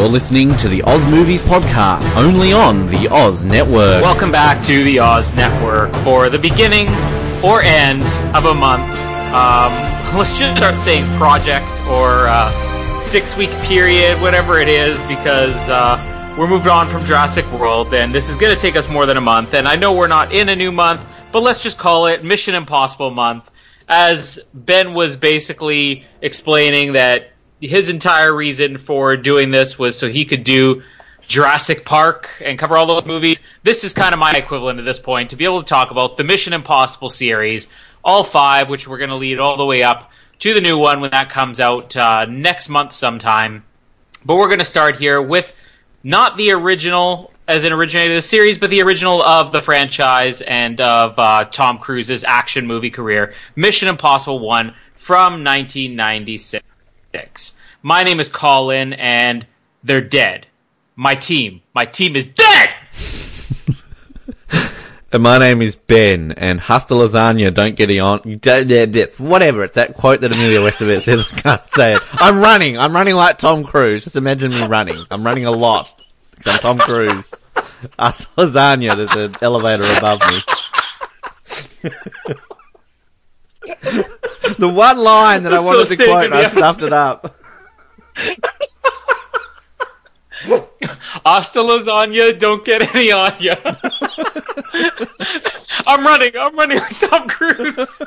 You're listening to the Oz Movies Podcast, only on the Oz Network. Welcome back to the Oz Network for the beginning or end of a month. Um, let's just start saying project or uh, six week period, whatever it is, because uh, we're moved on from Jurassic World, and this is going to take us more than a month. And I know we're not in a new month, but let's just call it Mission Impossible month. As Ben was basically explaining that his entire reason for doing this was so he could do Jurassic Park and cover all those movies. This is kind of my equivalent at this point to be able to talk about the Mission Impossible series, all five, which we're going to lead all the way up to the new one when that comes out uh, next month sometime. But we're going to start here with not the original as an originator of the series, but the original of the franchise and of uh, Tom Cruise's action movie career, Mission Impossible 1 from 1996 six. My name is Colin, and they're dead. My team, my team is dead. And my name is Ben, and hasta lasagna, don't get it on. Don't, whatever, it's that quote that Emilio Estevez says, I can't say it. I'm running, I'm running like Tom Cruise. Just imagine me running. I'm running a lot. I'm Tom Cruise. Hasta lasagna, there's an elevator above me. the one line that I wanted so to quote, and I stuffed it up. Hasta lasagna, don't get any on ya. I'm running, I'm running like Tom Cruise.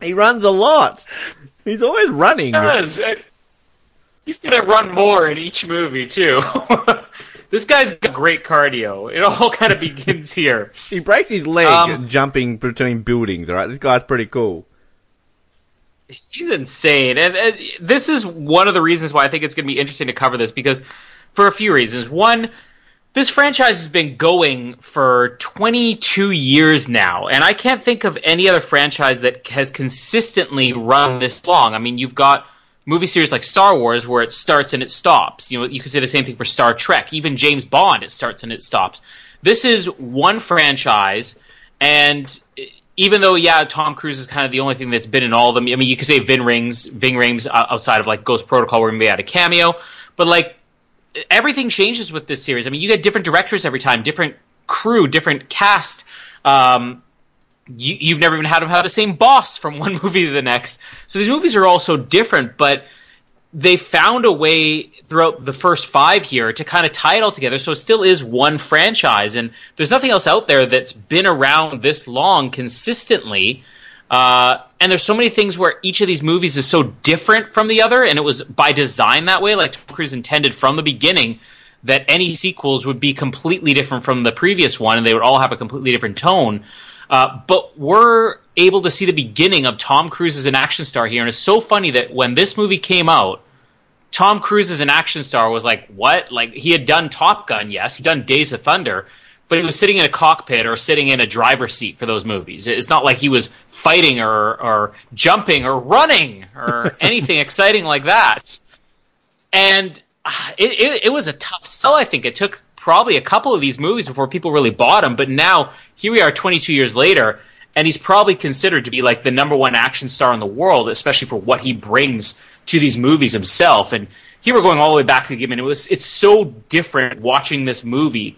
he runs a lot. He's always running. He does. He's gonna run more in each movie too. This guy's got great cardio. It all kind of begins here. he breaks his leg um, jumping between buildings. All right, this guy's pretty cool. He's insane, and, and this is one of the reasons why I think it's going to be interesting to cover this because for a few reasons. One, this franchise has been going for 22 years now, and I can't think of any other franchise that has consistently run this long. I mean, you've got movie series like Star Wars where it starts and it stops. You know, you can say the same thing for Star Trek. Even James Bond, it starts and it stops. This is one franchise, and even though yeah, Tom Cruise is kind of the only thing that's been in all of them. I mean, you could say Vin Rings, Ving Rhames outside of like Ghost Protocol where he had a cameo, but like everything changes with this series. I mean, you get different directors every time, different crew, different cast. Um, you, have never even had them have the same boss from one movie to the next. So these movies are all so different, but they found a way throughout the first five here to kind of tie it all together. So it still is one franchise, and there's nothing else out there that's been around this long consistently. Uh, and there's so many things where each of these movies is so different from the other, and it was by design that way. Like Tom Cruise intended from the beginning that any sequels would be completely different from the previous one, and they would all have a completely different tone. Uh, but we're able to see the beginning of Tom Cruise as an action star here, and it's so funny that when this movie came out, Tom Cruise as an action star was like, what? Like he had done Top Gun, yes, he'd done Days of Thunder, but he was sitting in a cockpit or sitting in a driver's seat for those movies. It's not like he was fighting or, or jumping or running or anything exciting like that. And uh, it, it, it was a tough sell. I think it took probably a couple of these movies before people really bought him. But now here we are, 22 years later, and he's probably considered to be like the number one action star in the world, especially for what he brings to these movies himself. And here we're going all the way back to the beginning. It was it's so different watching this movie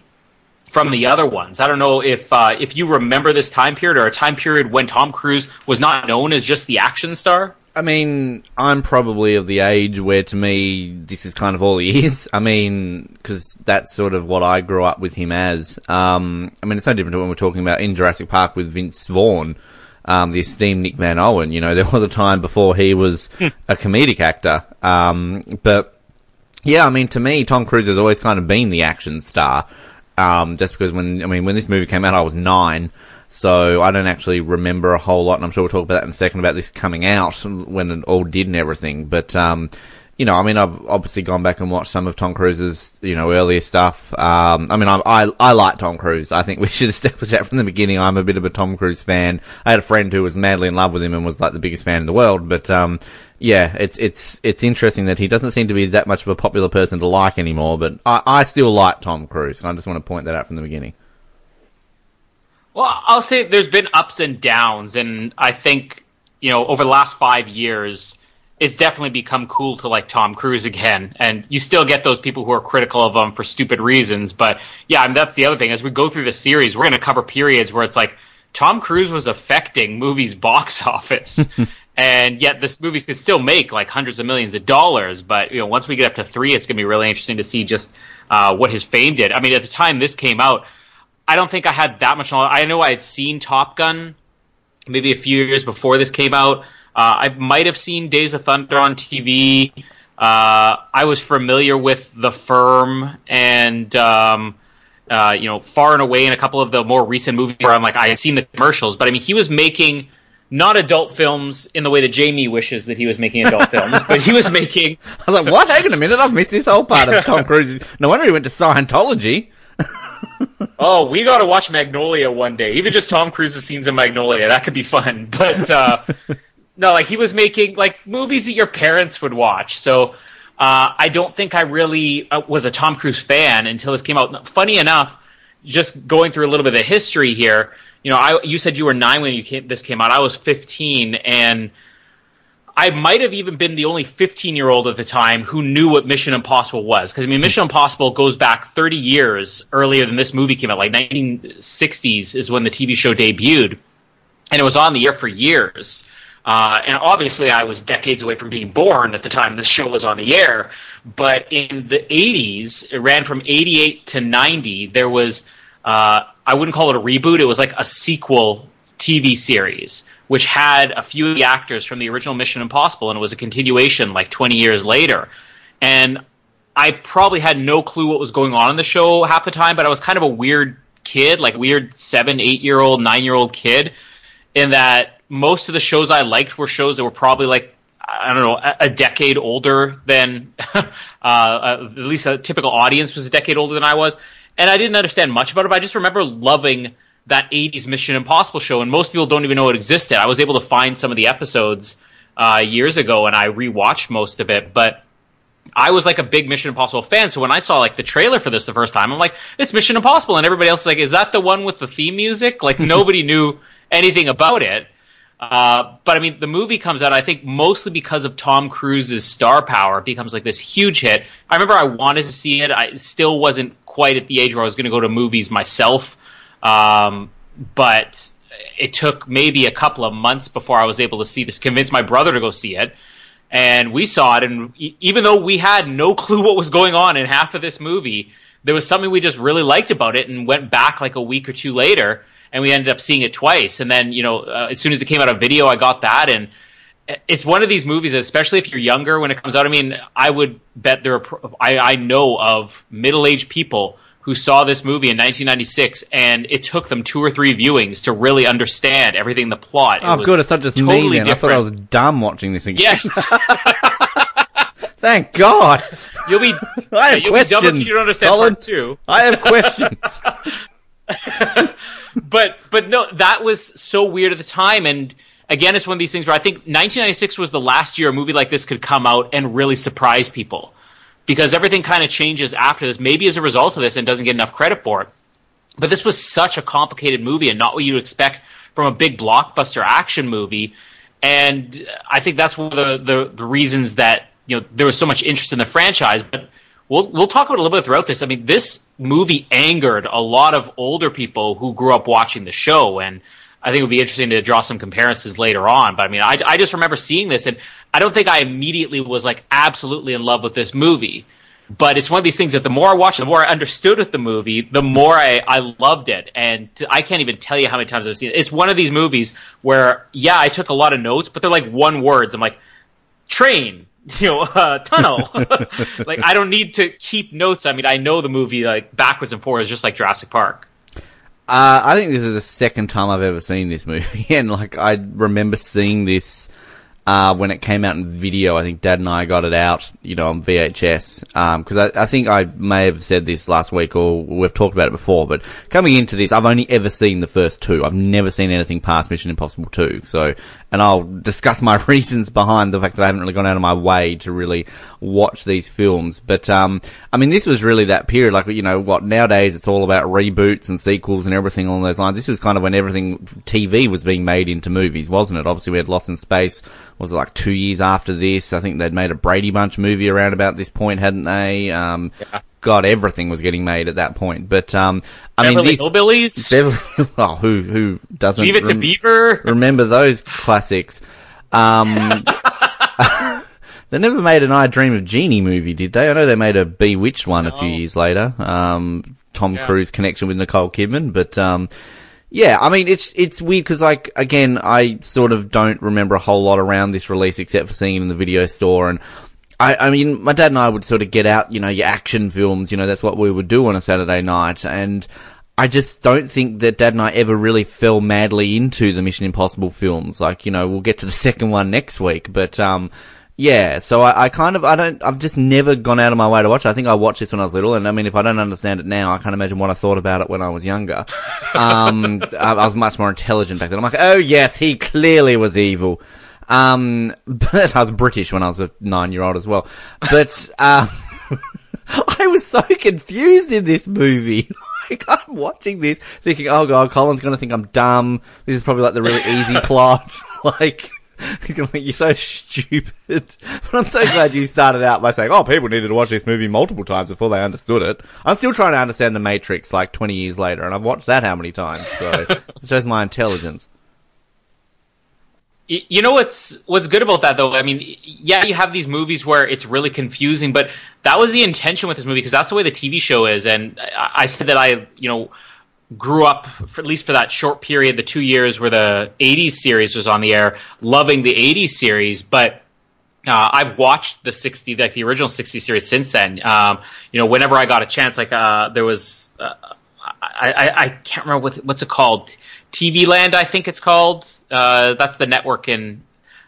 from the other ones. I don't know if uh, if you remember this time period or a time period when Tom Cruise was not known as just the action star. I mean, I'm probably of the age where to me this is kind of all he is. I mean, because that's sort of what I grew up with him as. Um, I mean, it's no different to when we're talking about in Jurassic Park with Vince Vaughn, um, the esteemed Nick Van Owen. You know, there was a time before he was hmm. a comedic actor. Um, but yeah, I mean, to me, Tom Cruise has always kind of been the action star. Um, just because when I mean, when this movie came out, I was nine. So I don't actually remember a whole lot, and I'm sure we'll talk about that in a second about this coming out when it all did and everything. But um, you know, I mean, I've obviously gone back and watched some of Tom Cruise's, you know, earlier stuff. Um, I mean, I, I, I like Tom Cruise. I think we should establish that from the beginning. I'm a bit of a Tom Cruise fan. I had a friend who was madly in love with him and was like the biggest fan in the world. But, um, yeah, it's, it's, it's interesting that he doesn't seem to be that much of a popular person to like anymore. But I, I still like Tom Cruise. And I just want to point that out from the beginning. Well, I'll say there's been ups and downs, and I think you know over the last five years, it's definitely become cool to like Tom Cruise again. And you still get those people who are critical of him for stupid reasons. But yeah, and that's the other thing. As we go through the series, we're going to cover periods where it's like Tom Cruise was affecting movies box office. And yet this movies could still make like hundreds of millions of dollars. But you know, once we get up to three, it's going to be really interesting to see just uh, what his fame did. I mean, at the time this came out, I don't think I had that much knowledge. I know I had seen Top Gun maybe a few years before this came out. Uh, I might have seen Days of Thunder on TV. Uh, I was familiar with The Firm and um, uh, you know Far and Away in a couple of the more recent movies where I'm like I had seen the commercials, but I mean he was making not adult films in the way that Jamie wishes that he was making adult films, but he was making. I was like, what? Hang on a minute, I've missed this whole part of Tom Cruise's. No wonder he went to Scientology. oh, we got to watch Magnolia one day. Even just Tom Cruise's scenes in Magnolia, that could be fun. But uh, no, like he was making like movies that your parents would watch. So uh, I don't think I really uh, was a Tom Cruise fan until this came out. Funny enough, just going through a little bit of history here. You know, I you said you were nine when you came, this came out. I was fifteen, and I might have even been the only 15 year old at the time who knew what Mission Impossible was. Because I mean, Mission Impossible goes back 30 years earlier than this movie came out. Like 1960s is when the TV show debuted, and it was on the air for years. Uh, and obviously, I was decades away from being born at the time this show was on the air. But in the 80s, it ran from 88 to 90. There was, uh, I wouldn't call it a reboot. It was like a sequel TV series which had a few of the actors from the original Mission Impossible, and it was a continuation like 20 years later. And I probably had no clue what was going on in the show half the time, but I was kind of a weird kid, like weird seven, eight year old, nine year old kid, in that most of the shows I liked were shows that were probably like I don't know, a, decade older than, uh, uh, at least a typical audience was a decade older than I was. And I didn't understand much about it, but I just remember loving that 80s Mission Impossible show, and most people don't even know it existed. I was able to find some of the episodes uh, years ago, and I rewatched most of it, but I was like a big Mission Impossible fan, so when I saw like the trailer for this the first time, I'm like, it's Mission Impossible, and everybody else is like, is that the one with the theme music? Like nobody knew anything about it. Uh, but I mean, the movie comes out, I think, mostly because of Tom Cruise's star power. It becomes like this huge hit. I remember I wanted to see it. I still wasn't quite at the age where I was going to go to movies myself. Um, but it took maybe a couple of months before I was able to see this, convince my brother to go see it. And we saw it, and even though we had no clue what was going on in half of this movie, there was something we just really liked about it and went back like a week or two later, and we ended up seeing it twice. And then, you know, uh, as soon as it came out on video, I got that, and it's one of these movies, especially if you're younger when it comes out. I mean, I would bet there are, I, I know of middle aged people who saw this movie in 1996, and it took them two or three viewings to really understand everything in the plot. It oh, good. It's not just totally me. Then. I thought I was dumb watching this again. Yes. Thank God. You'll be. I have questions. Be dumb if you don't understand Colin, part two. I have questions. but but no, that was so weird at the time, and again, it's one of these things where I think 1996 was the last year a movie like this could come out and really surprise people because everything kind of changes after this, maybe as a result of this, and doesn't get enough credit for it. But this was such a complicated movie and not what you'd expect from a big blockbuster action movie. And I think that's one of the, the, the reasons that you know there was so much interest in the franchise. But we'll we'll talk about a little bit throughout this. I mean, this movie angered a lot of older people who grew up watching the show, and I think it would be interesting to draw some comparisons later on. But I mean, I, I just remember seeing this, and I don't think I immediately was like absolutely in love with this movie. But it's one of these things that the more I watched, the more I understood with the movie, the more I, I loved it. And I can't even tell you how many times I've seen it. It's one of these movies where, yeah, I took a lot of notes, but they're like one words. I'm like, train, you know, uh, tunnel. like I don't need to keep notes. I mean, I know the movie like backwards and forwards, just like Jurassic Park. Uh, I think this is the second time I've ever seen this movie, and like I remember seeing this uh, when it came out in video. I think Dad and I got it out, you know, on VHS. Because um, I, I, think I may have said this last week, or we've talked about it before. But coming into this, I've only ever seen the first two. I've never seen anything past Mission Impossible Two. So, and I'll discuss my reasons behind the fact that I haven't really gone out of my way to really watch these films. But um, I mean, this was really that period. Like, you know, what nowadays it's all about reboots and sequels and everything along those lines. This was kind of when everything TV was being made into movies, wasn't it? Obviously, we had Lost in Space was it like two years after this? I think they'd made a Brady Bunch movie around about this point, hadn't they? Um, Yeah. God, everything was getting made at that point. But um, I Beverly mean, Hillbillies. Beverly, oh, who who doesn't Leave it to Beaver. remember those classics? Um, they never made an I Dream of Jeannie movie, did they? I know they made a Bewitched one a few years later. Um, Tom Yeah. Cruise connection with Nicole Kidman, but um, yeah, I mean it's it's weird because like again, I sort of don't remember a whole lot around this release except for seeing it in the video store and. I, I mean, my dad and I would sort of get out, you know, your action films, you know, that's what we would do on a Saturday night. And I just don't think that dad and I ever really fell madly into the Mission Impossible films. Like, you know, we'll get to the second one next week, but, um, yeah, so I, I kind of, I don't, I've just never gone out of my way to watch it. I think I watched this when I was little, and I mean, if I don't understand it now, I can't imagine what I thought about it when I was younger. Um, I, I was much more intelligent back then. I'm like, oh yes, he clearly was evil. Um, but I was British when I was a nine year old as well. But, uh, I was so confused in this movie. Like, I'm watching this thinking, oh god, Colin's gonna think I'm dumb. This is probably like the really easy plot. like, he's gonna think you're so stupid. But I'm so glad you started out by saying, oh, people needed to watch this movie multiple times before they understood it. I'm still trying to understand The Matrix like 20 years later, and I've watched that how many times, so it shows my intelligence. You know what's what's good about that though? I mean, yeah, you have these movies where it's really confusing, but that was the intention with this movie because that's the way the TV show is. And I, I said that I, you know, grew up for, at least for that short period, the two years where the '80s series was on the air, loving the '80s series, but. Uh, I've watched the 60, like the original 60 series since then. Um, you know, whenever I got a chance, like, uh, there was, uh, I, I, I can't remember what, what's it called. TV Land, I think it's called. Uh, that's the network in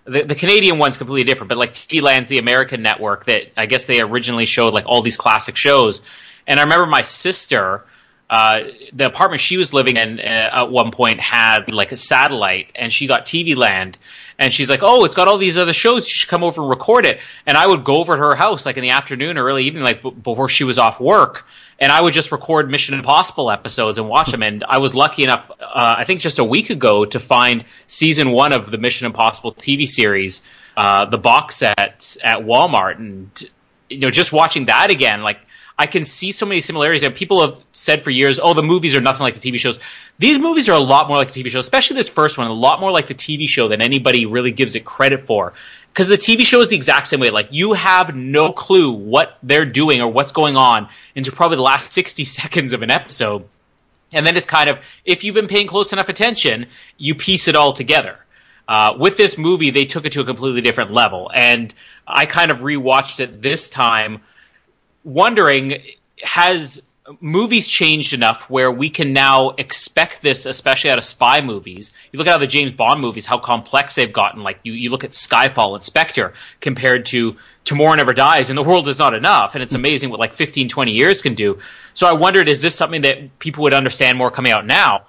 the, the Canadian one's completely different, but like TV Land's the American network that I guess they originally showed like all these classic shows. And I remember my sister, uh, the apartment she was living in uh, at one point had like a satellite, and she got TV Land, and she's like, "Oh, it's got all these other shows. You should come over and record it." And I would go over to her house like in the afternoon or early evening, like b- before she was off work, and I would just record Mission Impossible episodes and watch them. And I was lucky enough, uh, I think just a week ago, to find season one of the Mission Impossible TV series, uh, the box set at Walmart, and you know, just watching that again, like I can see so many similarities. And people have said for years, "Oh, the movies are nothing like the TV shows." These movies are a lot more like the TV show, especially this first one, a lot more like the TV show than anybody really gives it credit for. Because the TV show is the exact same way. Like you have no clue what they're doing or what's going on into probably the last sixty seconds of an episode, and then it's kind of if you've been paying close enough attention, you piece it all together. Uh, with this movie, they took it to a completely different level, and I kind of rewatched it this time wondering has movies changed enough where we can now expect this, especially out of spy movies? You look at how the James Bond movies, how complex they've gotten. Like you, you look at Skyfall and Spectre compared to Tomorrow Never Dies and The World Is Not Enough, and it's amazing what like 15, 20 years can do. So I wondered, is this something that people would understand more coming out now?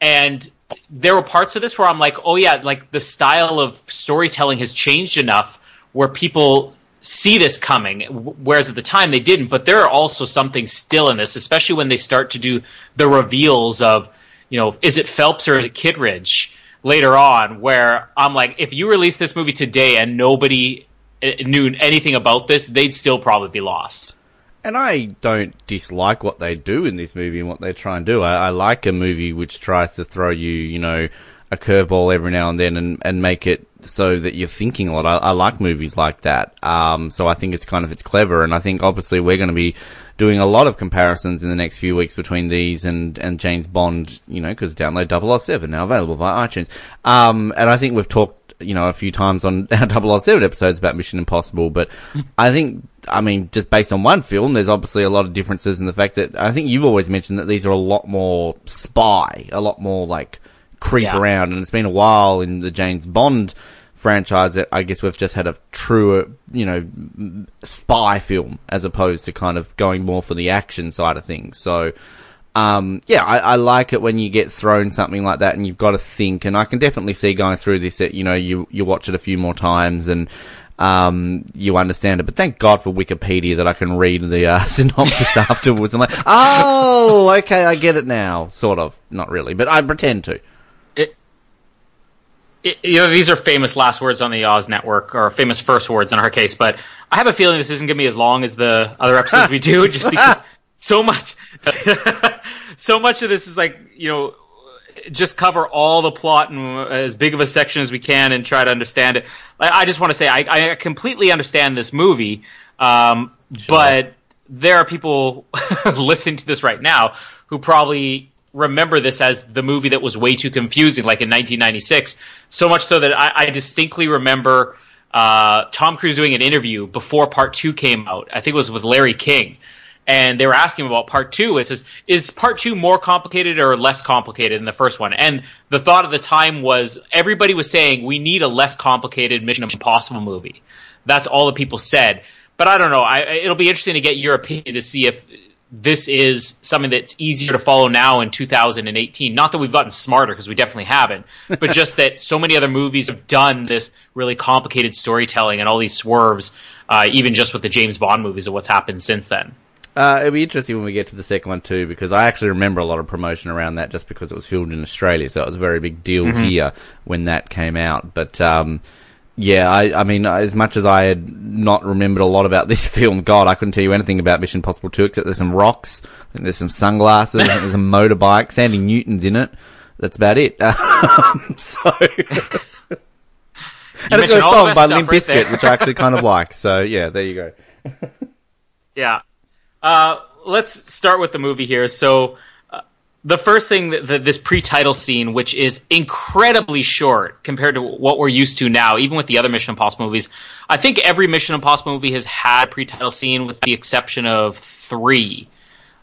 And there were parts of this where I'm like, oh yeah, like the style of storytelling has changed enough where people see this coming, whereas at the time they didn't. But there are also something still in this, especially when they start to do the reveals of, you know, is it Phelps or is it Kittridge later on, where I'm like, if you release this movie today and nobody eh, knew anything about this, they'd still probably be lost. And I don't dislike what they do in this movie and what they try and do. I, I like a movie which tries to throw you, you know, a curveball every now and then and, and make it so that you're thinking a lot. I, I like movies like that. Um, so I think it's kind of, it's clever. And I think obviously we're going to be doing a lot of comparisons in the next few weeks between these and, and James Bond, you know, because download 007 now available via iTunes. Um, and I think we've talked you know, a few times on our 007 episodes about Mission Impossible, but I think, I mean, just based on one film, there's obviously a lot of differences in the fact that I think you've always mentioned that these are a lot more spy, a lot more like creep Yeah. around, and it's been a while in the James Bond franchise that I guess we've just had a truer, you know, spy film as opposed to kind of going more for the action side of things. So, um, yeah, I, I like it when you get thrown something like that and you've got to think. And I can definitely see going through this that you know you you watch it a few more times and um, you understand it. But thank God for Wikipedia that I can read the uh, synopsis afterwards. I'm like, oh, okay, I get it now. Sort of, not really, but I pretend to. It, you know, these are famous last words on the Oz Network, or famous first words in our case. But I have a feeling this isn't going to be as long as the other episodes we do, just because so much, so much of this is like you know, just cover all the plot in as big of a section as we can and try to understand it. I, I just want to say I, I, completely understand this movie, um, sure. but there are people listening to this right now who probably remember this as the movie that was way too confusing, like in 1996. So much so that I, I distinctly remember uh, Tom Cruise doing an interview before Part Two came out. I think it was with Larry King, and they were asking about Part Two. It says, "Is Part Two more complicated or less complicated than the first one?" And the thought at the time was everybody was saying we need a less complicated Mission Impossible movie. That's all the people said. But I don't know. I, it'll be interesting to get your opinion to see if this is something that's easier to follow now in 2018. Not that we've gotten smarter, because we definitely haven't, but just that so many other movies have done this really complicated storytelling and all these swerves, uh, even just with the James Bond movies and what's happened since then. Uh, it'll be interesting when we get to the second one too, because I actually remember a lot of promotion around that just because it was filmed in Australia, so it was a very big deal mm-hmm. here when that came out. But um, yeah, I, I mean, as much as I had not remembered a lot about this film, God, I couldn't tell you anything about Mission Impossible 2 except there's some rocks, I think there's some sunglasses, there's a motorbike, Thandie Newton's in it. That's about it. Um, so. and it's a song by Limp right which I actually kind of like. So yeah, there you go. yeah. Uh, let's start with the movie here. So, the first thing that, that this pre-title scene, which is incredibly short compared to what we're used to now, even with the other Mission Impossible movies. I think every Mission Impossible movie has had pre-title scene, with the exception of three,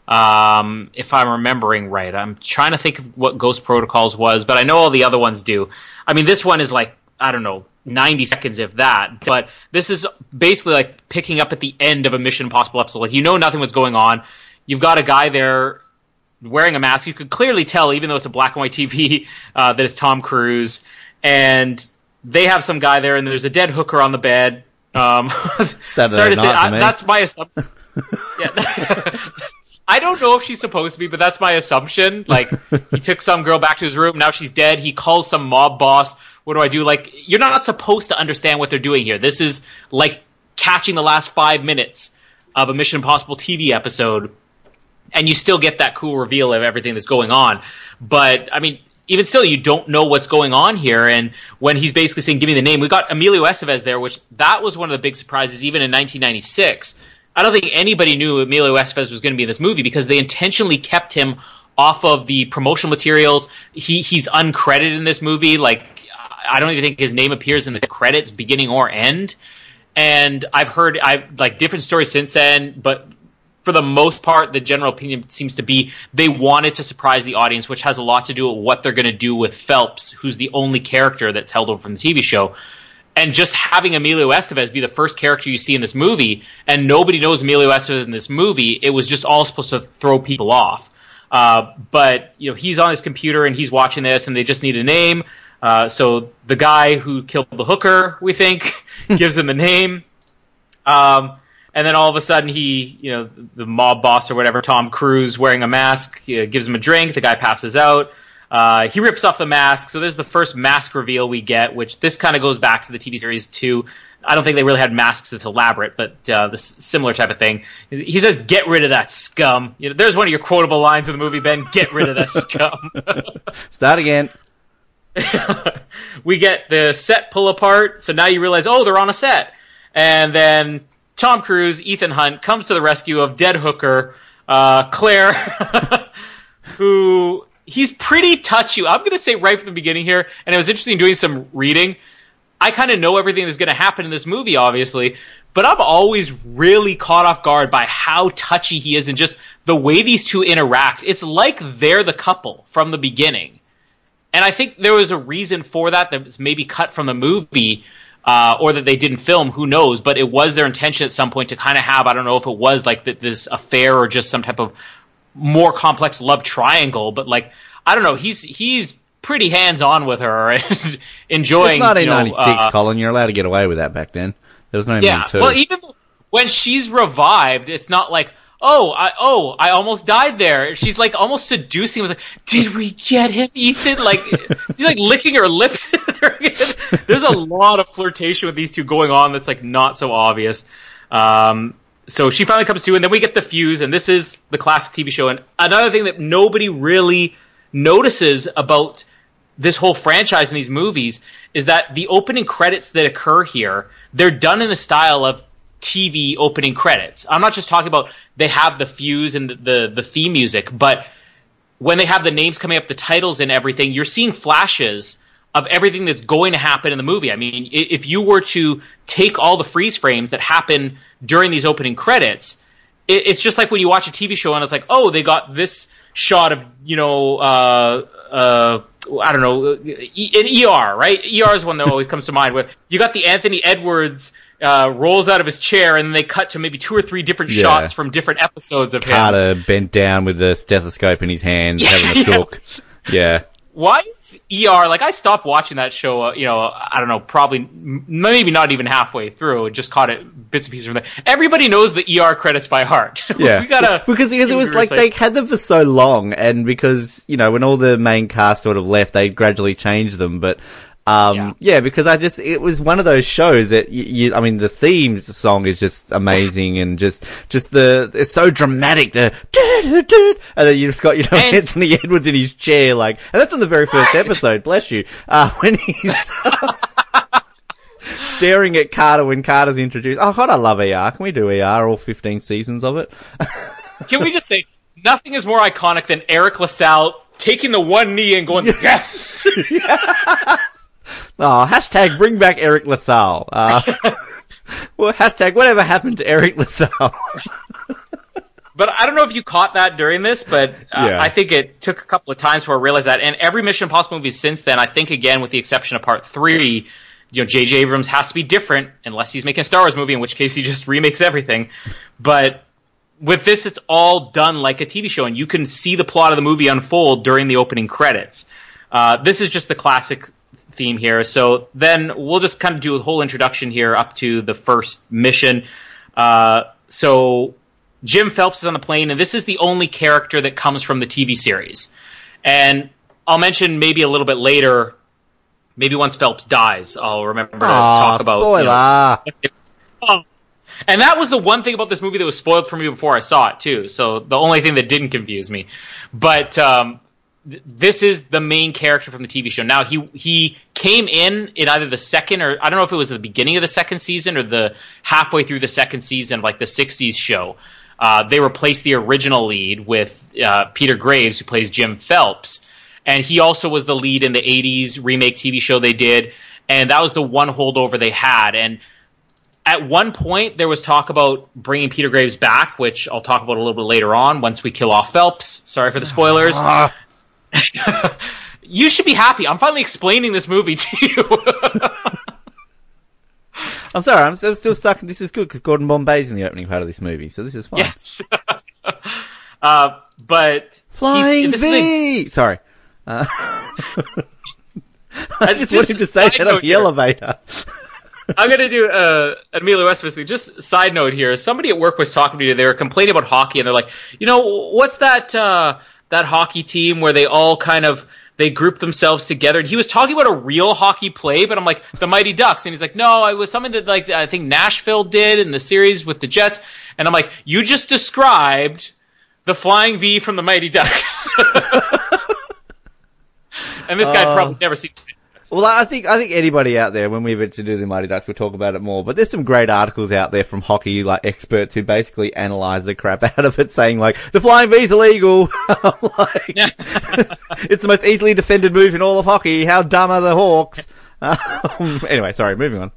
um, if I'm remembering right. I'm trying to think of what Ghost Protocols was, but I know all the other ones do. I mean, this one is like I don't know, 90 seconds if that. But this is basically like picking up at the end of a Mission Impossible episode. Like you know nothing was going on. You've got a guy there wearing a mask. You could clearly tell, even though it's a black and white TV, uh, that it's Tom Cruise. And they have some guy there, and there's a dead hooker on the bed. Um, sorry to say, I, that's my assumption. yeah. I don't know if she's supposed to be, but that's my assumption. Like, he took some girl back to his room, now she's dead. He calls some mob boss. What do I do? Like, you're not supposed to understand what they're doing here. This is like catching the last five minutes of a Mission Impossible TV episode and you still get that cool reveal of everything that's going on. But I mean, even still, you don't know what's going on here. And when he's basically saying, "Give me the name," we got Emilio Estevez there, which that was one of the big surprises, even in 1996. I don't think anybody knew Emilio Estevez was going to be in this movie because they intentionally kept him off of the promotional materials. He he's uncredited in this movie. Like I don't even think his name appears in the credits, beginning or end. And I've heard I've like different stories since then, but for the most part, the general opinion seems to be they wanted to surprise the audience, which has a lot to do with what they're going to do with Phelps, who's the only character that's held over from the TV show. And just having Emilio Estevez be the first character you see in this movie, and nobody knows Emilio Estevez in this movie, it was just all supposed to throw people off. Uh, but you know, he's on his computer and he's watching this, and they just need a name. Uh, so the guy who killed the hooker, we think, gives him the name. Um, and then all of a sudden he, you know, the mob boss or whatever, Tom Cruise wearing a mask, gives him a drink. The guy passes out. Uh, he rips off the mask. So there's the first mask reveal we get, which this kind of goes back to the TV series too. I don't think they really had masks that's elaborate, but uh, the similar type of thing. He says, "Get rid of that scum." You know, there's one of your quotable lines in the movie, Ben. Get rid of that scum. Start again. we get the set pull apart, so now you realize, oh, they're on a set, and then Tom Cruise, Ethan Hunt comes to the rescue of dead hooker uh, Claire, who he's pretty touchy. I'm going to say right from the beginning here, and it was interesting doing some reading. I kind of know everything that's going to happen in this movie, obviously, but I'm always really caught off guard by how touchy he is and just the way these two interact. It's like they're the couple from the beginning. And I think there was a reason for that that's maybe cut from the movie uh, or that they didn't film, who knows? But it was their intention at some point to kind of have, I don't know if it was like this affair or just some type of more complex love triangle, but like, I don't know, he's, he's pretty hands on with her and enjoying. It's not a 96, uh, Colin. You're allowed to get away with that back then. There was no yeah. Well, even when she's revived, it's not like, oh, I, oh, I almost died there. She's like almost seducing. I was like, did we get him, Ethan? Like, she's like licking her lips. There's a lot of flirtation with these two going on that's like not so obvious. Um, so she finally comes to, and then we get the fuse, and this is the classic TV show. And another thing that nobody really notices about this whole franchise in these movies is that the opening credits that occur here, they're done in the style of TV opening credits. I'm not just talking about they have the fuse and the, the, the theme music, but when they have the names coming up, the titles and everything, you're seeing flashes of everything that's going to happen in the movie. I mean, if you were to take all the freeze frames that happen during these opening credits, it's just like when you watch a TV show and it's like, oh, they got this shot of, you know, uh, uh, I don't know, an ER, right? ER is one that always comes to mind. With you got the Anthony Edwards uh, rolls out of his chair, and then they cut to maybe two or three different yeah. shots from different episodes of Carter him. Carter bent down with the stethoscope in his hand, having a yes. talk. Yeah. Why is ER like I stopped watching that show? Uh, you know, I don't know, probably maybe not even halfway through. Just caught it bits and pieces from there. Everybody knows the ER credits by heart. Yeah, we gotta because because it was like they had them for so long, and because you know when all the main cast sort of left, they gradually changed them. But um, yeah. yeah. because I just, it was one of those shows that you, you, I mean, the theme song is just amazing and just, just the, it's so dramatic, the, and then you just got, you know, and- Anthony Edwards in his chair, like, and that's on the very first episode, bless you, uh, when he's, staring at Carter when Carter's introduced. Oh God, I love ER. Can we do ER, all 15 seasons of it? Can we just say, nothing is more iconic than Eric LaSalle taking the one knee and going, yes! Oh, hashtag bring back Eric LaSalle. Uh, well, hashtag whatever happened to Eric LaSalle. but I don't know if you caught that during this, but uh, yeah. I think it took a couple of times before I realized that. And every Mission Impossible movie since then, I think again, with the exception of part three, you know, J.J. Abrams has to be different unless he's making a Star Wars movie, in which case he just remakes everything. But with this, it's all done like a TV show, and you can see the plot of the movie unfold during the opening credits. Uh, this is just the classic theme here. So then we'll just kind of do a whole introduction here up to the first mission. Uh, so Jim Phelps is on the plane, and this is the only character that comes from the TV series. And I'll mention maybe a little bit later, maybe once Phelps dies, I'll remember to talk about. Spoiler. You know, and that was the one thing about this movie that was spoiled for me before I saw it too. So the only thing that didn't confuse me, but um, this is the main character from the TV show. Now he he came in in either the second or I don't know if it was the beginning of the second season or the halfway through the second season of like the '60s show. Uh, they replaced the original lead with uh, Peter Graves, who plays Jim Phelps, and he also was the lead in the '80s remake TV show they did, and that was the one holdover they had. And at one point, there was talk about bringing Peter Graves back, which I'll talk about a little bit later on once we kill off Phelps. Sorry for the spoilers. You should be happy. I'm finally explaining this movie to you. I'm sorry, I'm still, still stuck. This is good because Gordon Bombay's in the opening part of this movie, so this is fine. Yes. uh, but flying V. Sorry. Uh, I just, just wanted to say that on the here. elevator. I'm gonna do uh, Emilio Estevez. Just side note here. Somebody at work was talking to me. They were complaining about hockey, and they're like, you know, what's that? Uh, that hockey team where they all kind of they group themselves together. And he was talking about a real hockey play, but I'm like the Mighty Ducks, and he's like, no, it was something that like I think Nashville did in the series with the Jets, and I'm like, you just described the flying V from the Mighty Ducks. and this guy uh, probably never seen. Well, I think I think anybody out there, when we eventually do the Mighty Ducks, we'll talk about it more. But there's some great articles out there from hockey like experts who basically analyze the crap out of it, saying like the flying V's illegal. like, it's the most easily defended move in all of hockey. How dumb are the Hawks? Um, anyway, sorry, moving on.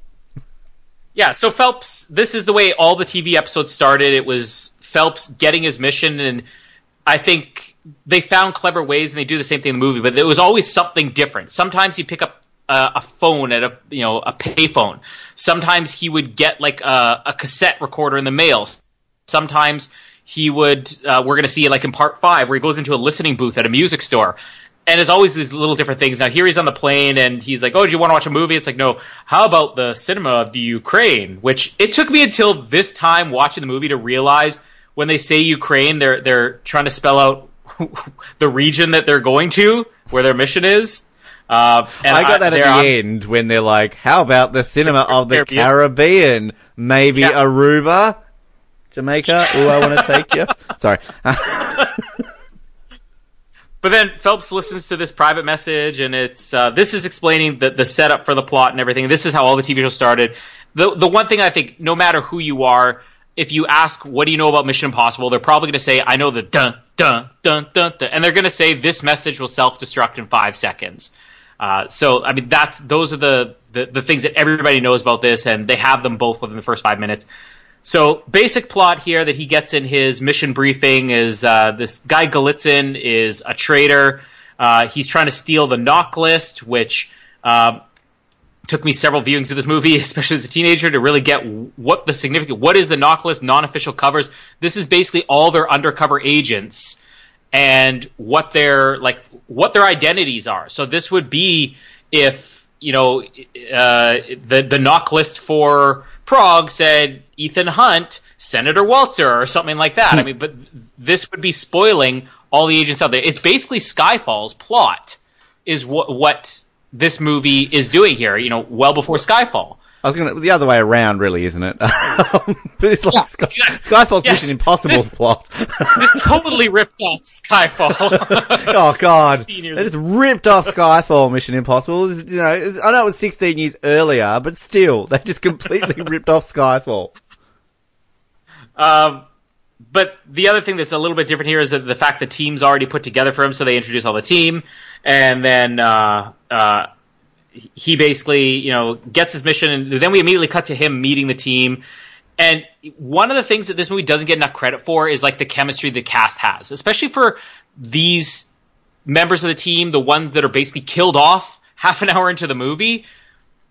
Yeah, so Phelps, this is the way all the TV episodes started. It was Phelps getting his mission, and I think they found clever ways, and they do the same thing in the movie. But it was always something different. Sometimes he'd pick up uh, a phone at a you know a payphone. Sometimes he would get like a, a cassette recorder in the mail. Sometimes he would. Uh, we're going to see like in part five where he goes into a listening booth at a music store. And there's always these little different things. Now here he's on the plane and he's like, "Oh, do you want to watch a movie?" It's like, "No. How about the cinema of the Ukraine?" Which it took me until this time watching the movie to realize when they say Ukraine, they're they're trying to spell out the region that they're going to, where their mission is. Uh, and I got that at the on- end when they're like, "How about the cinema of the Caribbean. Caribbean? Maybe Yeah. Aruba, Jamaica. Ooh, I want to take you." Sorry. But then Phelps listens to this private message, and it's uh, this is explaining the the setup for the plot and everything. This is how all the TV show started. The the one thing I think, no matter who you are, if you ask what do you know about Mission Impossible, they're probably going to say I know the dun dun dun dun, dun and they're going to say this message will self destruct in five seconds. Uh, so I mean that's those are the, the the things that everybody knows about this, and they have them both within the first five minutes. So basic plot here that he gets in his mission briefing is uh, this guy Golitsyn is a traitor. Uh, he's trying to steal the NOC list, which uh, took me several viewings of this movie, especially as a teenager, to really get what the significant what is the NOC list non-official covers. This is basically all their undercover agents and what their like what their identities are. So this would be if you know uh, the the NOC list for Prague said Ethan Hunt, Senator Walzer, or something like that. I mean, but this would be spoiling all the agents out there. It's basically Skyfall's plot is what what this movie is doing here. You know, well before Skyfall. I was gonna the other way around, really, isn't it? but it's like Sky, Skyfall's Yes. Mission Impossible This- plot. This totally ripped off Skyfall. oh God, 16 years they just ripped off Skyfall Mission Impossible. It's, You know, it's- I know it was 16 years earlier, but still, they just completely ripped off Skyfall. Um, but the other thing that's a little bit different here is that the fact the team's already put together for him, so they introduce all the team, and then uh, uh, he basically, you know, gets his mission, and then we immediately cut to him meeting the team. And one of the things that this movie doesn't get enough credit for is like the chemistry the cast has, especially for these members of the team, the ones that are basically killed off half an hour into the movie.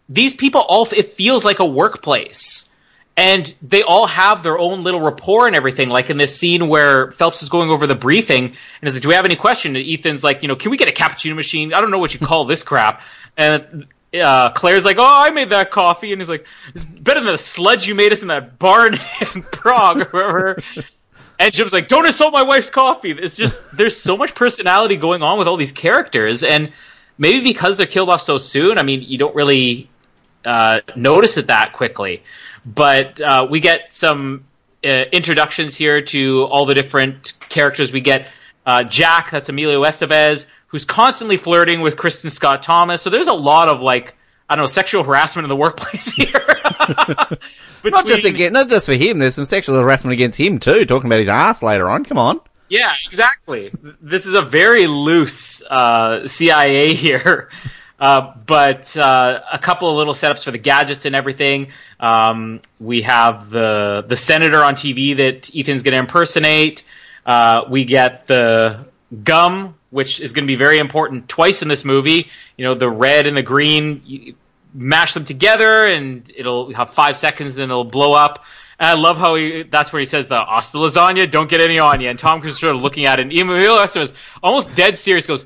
These people all, it feels like a workplace and they all have their own little rapport and everything. Like in this scene where Phelps is going over the briefing and is like, "Do we have any question?" And Ethan's like, "You know, can we get a cappuccino machine? I don't know what you call this crap." And uh, Claire's like, "Oh, I made that coffee," and he's like, "It's better than the sludge you made us in that barn in Prague or wherever." And Jim's like, "Don't insult my wife's coffee." It's just there's so much personality going on with all these characters, and maybe because they're killed off so soon, I mean, you don't really uh, notice it that quickly. But uh, we get some uh, introductions here to all the different characters. We get uh, Jack, that's Emilio Estevez, who's constantly flirting with Kristin Scott Thomas. So there's a lot of like I don't know sexual harassment in the workplace here. Not just Between- again, not just for him. There's some sexual harassment against him too. Talking about his ass later on. Come on. Yeah, exactly. This is a very loose uh, CIA here. Uh, but uh, a couple of little setups for the gadgets and everything. Um, we have the the senator on TV that Ethan's going to impersonate. Uh, we get the gum, which is going to be very important twice in this movie. You know, the red and the green. Mash them together, and it'll have five seconds, then it'll blow up. And I love how he, that's where he says the hasta lasagna, don't get any on you. And Tom Cruise is sort of looking at it, and Emilio Estevez almost dead serious goes,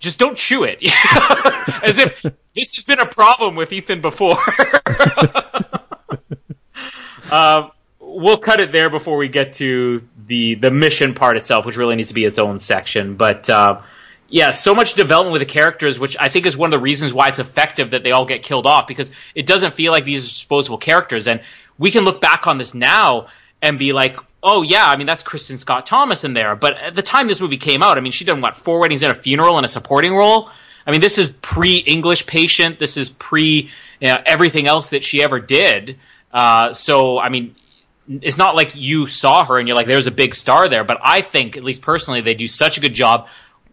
just don't chew it. As if this has been a problem with Ethan before. uh, we'll cut it there before we get to the, the mission part itself, which really needs to be its own section. But, uh, yeah, so much development with the characters, which I think is one of the reasons why it's effective that they all get killed off because it doesn't feel like these are disposable characters. And we can look back on this now and be like, oh yeah, I mean that's Kristin Scott Thomas in there. But at the time this movie came out, I mean she done what four weddings and a funeral and a supporting role. I mean this is pre English Patient. This is pre you know, everything else that she ever did. Uh, so I mean it's not like you saw her and you're like, there's a big star there. But I think, at least personally, they do such a good job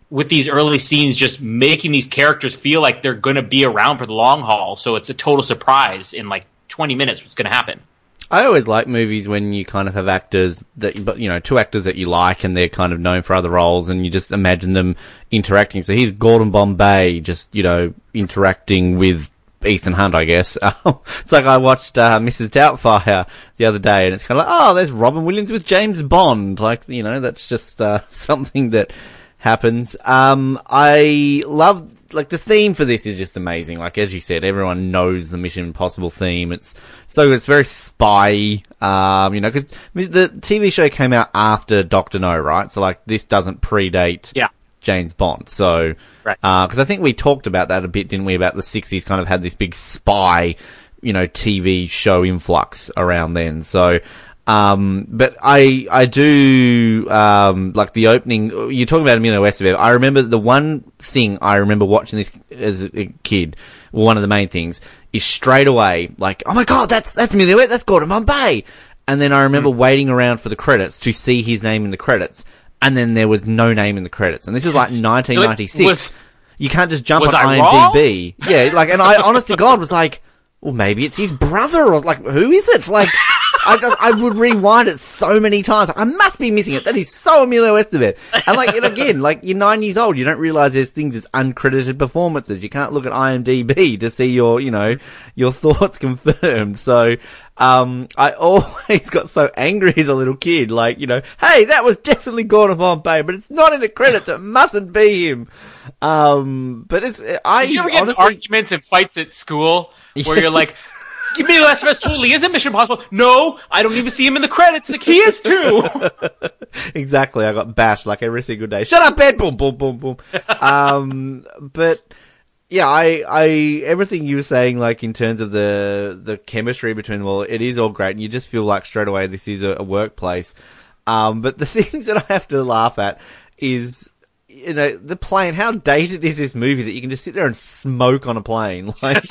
with these early scenes, just making these characters feel like they're going to be around for the long haul. So it's a total surprise in like 20 minutes what's going to happen. I always like movies when you kind of have actors that, but you know, two actors that you like and they're kind of known for other roles and you just imagine them interacting. So he's Gordon Bombay just, you know, interacting with Ethan Hunt, I guess. it's like I watched, uh, Mrs. Doubtfire the other day and it's kind of like, oh, there's Robin Williams with James Bond. Like, you know, that's just, uh, something that happens. Um, I love like the theme for this is just amazing. Like as you said, everyone knows the Mission Impossible theme. It's so it's very spy. Um, you know, because the TV show came out after Doctor No, right? So like this doesn't predate Yeah. James Bond. So Right. because I think we talked about that a bit, didn't we? About the '60s kind of had this big spy, you know, TV show influx around then. So. Um, but I, I do, um, like the opening, you're talking about Emilio Estevez. I remember the one thing I remember watching this as a kid, well, one of the main things, is straight away, like, oh my god, that's, that's Emilio Estevez, that's Gordon Bombay. And then I remember Hmm. waiting around for the credits to see his name in the credits. And then there was no name in the credits. And this was like 1996. Was- you can't just jump on I IMDb. Yeah, like, and I, honest to God, was like, well, maybe it's his brother, or like, who is it? Like, I just, I would rewind it so many times. I must be missing it. That is so Emilio Estevez. And like, and again, like, you're nine years old. You don't realize there's things as uncredited performances. You can't look at IMDb to see your, you know, your thoughts confirmed. So, um, I always got so angry as a little kid. Like, you know, hey, that was definitely Gordon Bombay, but it's not in the credits. It mustn't be him. Um, but it's, I Did you ever get honestly, arguments and fights at school where you're like, Emilio Estevez totally is in Mission Impossible. No, I don't even see him in the credits. Like he is too. exactly. I got bashed like every single day. Shut up, bed. Boom, boom, boom, boom. um, but yeah, I, I, everything you were saying, like in terms of the the chemistry between them all, it is all great, and you just feel like straight away this is a, a workplace. Um, but the things that I have to laugh at is. You know, the plane, how dated is this movie that you can just sit there and smoke on a plane? Like,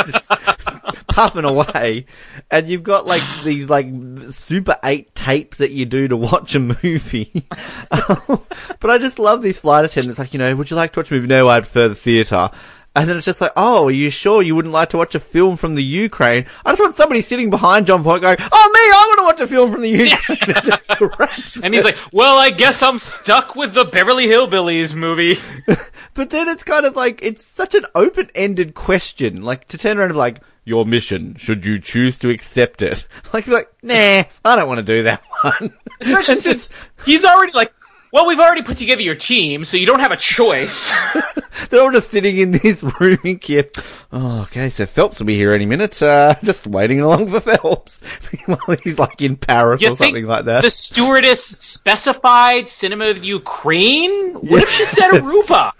puffing away. And you've got like these like super eight tapes that you do to watch a movie. but I just love these flight attendants. Like, you know, would you like to watch a movie? No, I prefer the theatre. And then it's just like, oh, are you sure you wouldn't like to watch a film from the Ukraine? I just want somebody sitting behind Jon Voight going, oh, me, I want to watch a film from the Ukraine. It And he's like, well, I guess I'm stuck with the Beverly Hillbillies movie. But then it's kind of like, it's such an open-ended question. Like, to turn around and be like, your mission, should you choose to accept it? Like, like, nah, I don't want to do that one. Especially since just- he's already like, well, we've already put together your team, so you don't have a choice. they're all just sitting in this room in Kiev. Oh, okay, so Phelps will be here any minute. Uh, just waiting along for Phelps. While he's like in Paris You or something like that. The stewardess specified cinema of Ukraine? What if she said Aruba?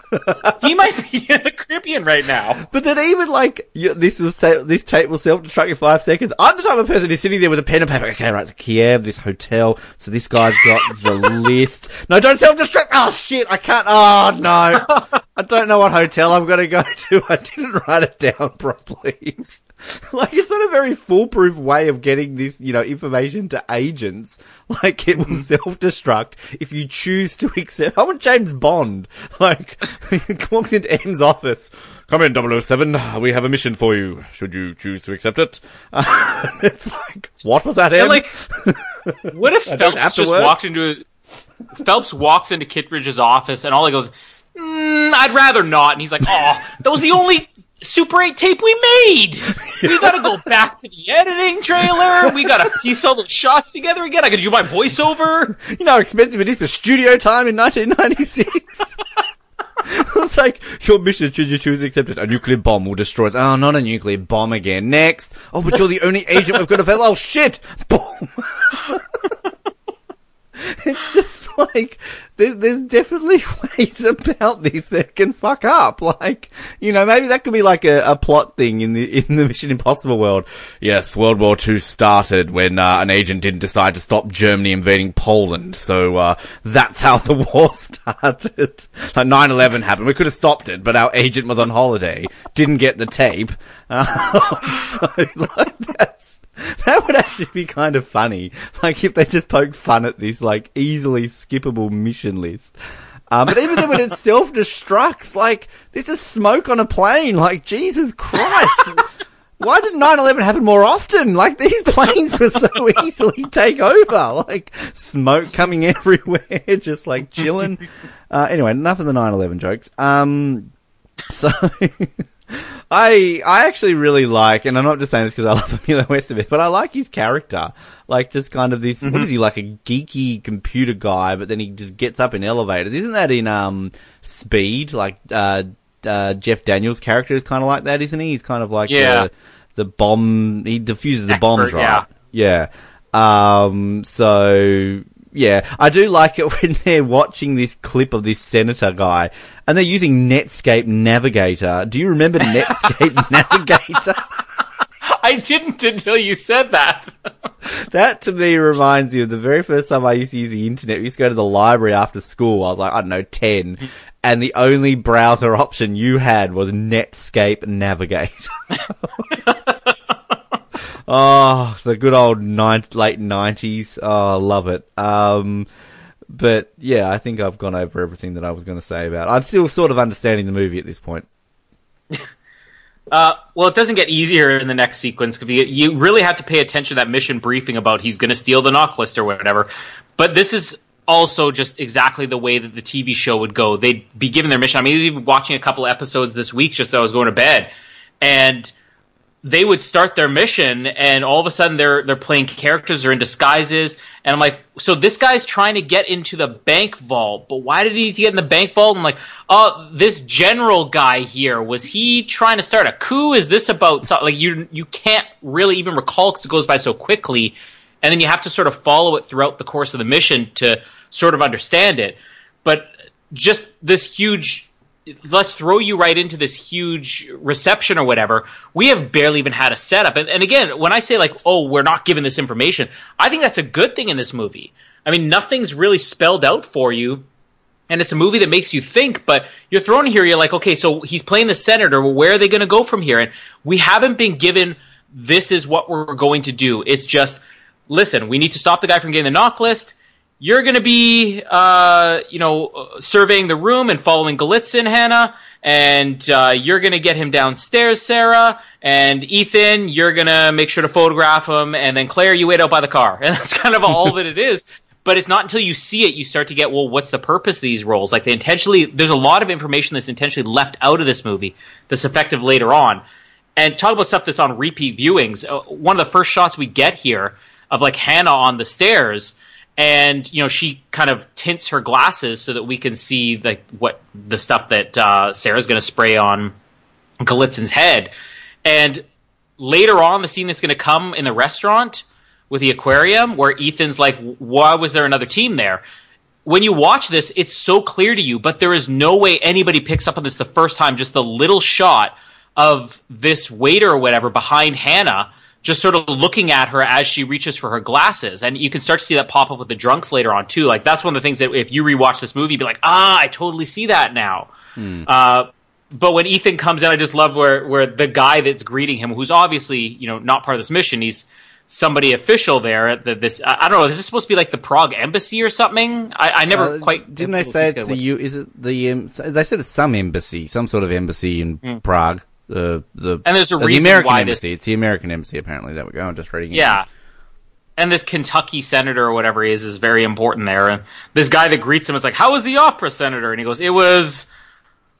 he might be in the Caribbean right now. But then even like you, this say this tape will self-destruct in five seconds. I'm the type of person who's sitting there with a pen and paper. Okay, right, so Kiev, this hotel. So this guy's got the list. No, don't self-destruct. Oh shit, I can't. Oh no, I don't know what hotel I'm gonna go to. I didn't write it down properly. like it's not a very foolproof way of getting this, you know, information to agents. Like it will self-destruct if you choose to accept. I want James Bond. Like walks into M's office. Come in, 007. We have a mission for you. Should you choose to accept it? Uh, it's like, what was that, M? And like, what if Phelps just walked into a, Phelps walks into Kittridge's office and all he goes, mm, "I'd rather not," and he's like, "Oh, that was the only." Super 8 tape we made! We gotta go back to the editing trailer. We gotta piece all those shots together again. I gotta do my voiceover. you know how expensive it is for studio time in 1996? it's like, your mission, should you choose to accept it, a nuclear bomb will destroy it. Oh, not a nuclear bomb again. Next. Oh, but you're the only agent we've got available. Oh, shit! Boom! it's just like, there, there's definitely ways about this that can fuck up. Like, you know, maybe that could be like a, a plot thing in the, in the Mission Impossible world. Yes, World War II started when, uh, an agent didn't decide to stop Germany invading Poland. So, uh, that's how the war started. Like 9-11 happened. We could have stopped it, but our agent was on holiday. Didn't get the tape. Um, so, like, that's, that would actually be kind of funny. Like if they just poked fun at this like easily skippable mission list. Um, but even then when it self-destructs, like this is smoke on a plane. Like Jesus Christ. Why did 9-11 happen more often? Like these planes were so easily take over. Like smoke coming everywhere, just like chilling. Uh, anyway, enough of the 9-11 jokes. Um, so I I actually really like, and I'm not just saying this because I love Emilio Estevez, but I like his character. Like just kind of this. What is he like? A geeky computer guy, but then he just gets up in elevators. Isn't that in um Speed? Like uh uh, Jeff Daniels' character is kind of like that, isn't he? He's kind of like Yeah. the, the bomb. He defuses the Expert, bombs, right? Yeah. Um. So yeah, I do like it when they're watching this clip of this senator guy, and they're using Netscape Navigator. Do you remember Netscape Navigator? I didn't until you said that. That to me reminds me of the very first time I used to use the internet. We used to go to the library after school. I was like, I don't know, 10. And the only browser option you had was Netscape Navigate. Oh, the good old late 90s. Oh, I love it. Um, but yeah, I think I've gone over everything that I was going to say about it. I'm still sort of understanding the movie at this point. Uh, well, it doesn't get easier in the next sequence because you really have to pay attention to that mission briefing about he's going to steal the NOC list or whatever. But this is also just exactly the way that the TV show would go. They'd be given their mission. I mean, I was even watching a couple episodes this week just so I was going to bed, and they would start their mission and all of a sudden they're they're playing characters or in disguises and I'm like so this guy's trying to get into the bank vault but why did he need to get in the bank vault? I'm like oh this general guy here was he trying to start a coup? Is this about something like you you can't really even recall because it goes by so quickly and then you have to sort of follow it throughout the course of the mission to sort of understand it. But just this huge let's throw you right into this huge reception or whatever. We have barely even had a setup. And, and again, when I say like, oh, we're not given this information, I think that's a good thing in this movie. I mean, nothing's really spelled out for you. And it's a movie that makes you think, but you're thrown here, you're like, okay, so he's playing the senator. Well, where are they going to go from here? And we haven't been given this is what we're going to do. It's just, listen, we need to stop the guy from getting the NOC list you're going to be, uh, you know, surveying the room and following Golitsyn, Hannah, and uh, you're going to get him downstairs, Sarah, and Ethan, you're going to make sure to photograph him, and then Claire, you wait out by the car. And that's kind of all that it is. But it's not until you see it you start to get, well, what's the purpose of these roles? Like they intentionally, there's a lot of information that's intentionally left out of this movie that's effective later on. And talk about stuff that's on repeat viewings. Uh, one of the first shots we get here of like Hannah on the stairs and you know she kind of tints her glasses so that we can see like what the stuff that uh, Sarah's going to spray on Golitsyn's head. And later on, the scene that's going to come in the restaurant with the aquarium, where Ethan's like, "Why was there another team there?" When you watch this, it's so clear to you, but there is no way anybody picks up on this the first time. Just the little shot of this waiter or whatever behind Hannah just sort of looking at her as she reaches for her glasses. And you can start to see that pop up with the drunks later on too. Like that's one of the things that if you rewatch this movie, you'd be like, ah, I totally see that now. Hmm. Uh, but when Ethan comes in, I just love where where the guy that's greeting him, who's obviously you know not part of this mission, he's somebody official there at the, this. I I don't know. Is this supposed to be like the Prague embassy or something? I, I never Uh, quite didn't they say it's the U? Is it the? Um, they said it's some embassy, some sort of embassy in Prague. The the. And there's a uh, the reason American why embassy. this- It's the American embassy. Apparently, there we go. I'm just reading. it. Yeah. And this Kentucky senator or whatever he is is very important there. And this guy that greets him is like, "How was the opera, senator?" And he goes, "It was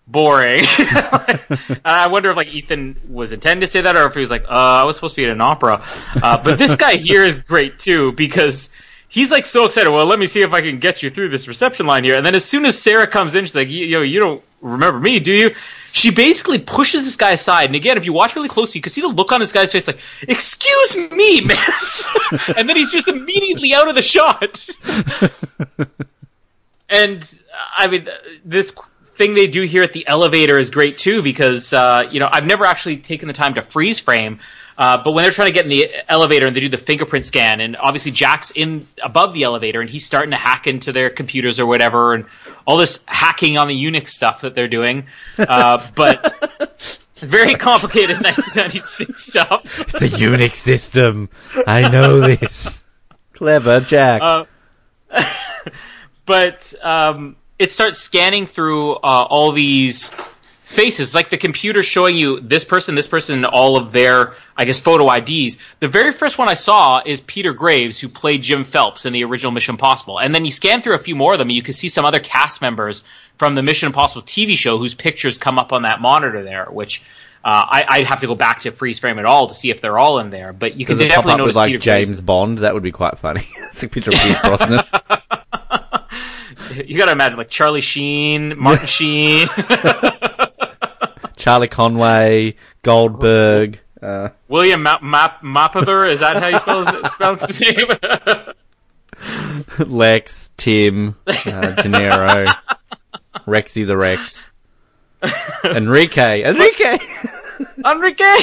boring." and I wonder if like Ethan was intending to say that, or if he was like, "Uh, I was supposed to be at an opera." Uh, but this guy here is great too because he's like so excited. Well, let me see if I can get you through this reception line here. And then as soon as Sarah comes in, she's like, "You, you know, you don't remember me, do you?" She basically pushes this guy aside. And again, if you watch really closely, you can see the look on this guy's face, like, "Excuse me, miss," and then he's just immediately out of the shot. and I mean, this thing they do here at the elevator is great too because uh, you know I've never actually taken the time to freeze frame. Uh, but when they're trying to get in the elevator and they do the fingerprint scan, and obviously Jack's in above the elevator and he's starting to hack into their computers or whatever, and all this hacking on the Unix stuff that they're doing. Uh, but very complicated 1996 stuff. It's a Unix system. I know this. Clever, Jack. Uh, but um, it starts scanning through uh, all these faces, like the computer showing you this person, this person, and all of their, I guess, photo IDs. The very first one I saw is Peter Graves, who played Jim Phelps in the original Mission Impossible. And then you scan through a few more of them, and you can see some other cast members from the Mission Impossible TV show whose pictures come up on that monitor there, which. Uh, I, I'd have to go back to freeze frame at all to see if they're all in there, but you can pop definitely up notice like Peter Graves. James Bond? That would be quite funny. it's a picture of Pierce Brosnan. You got to imagine like Charlie Sheen, Martin Sheen. Charlie Conway, Goldberg, uh, William Map Map Mapother, is that how you spell his, spell his name? Lex, Tim, uh, De Niro, Rexy the Rex, Enrique, Enrique. Enrique.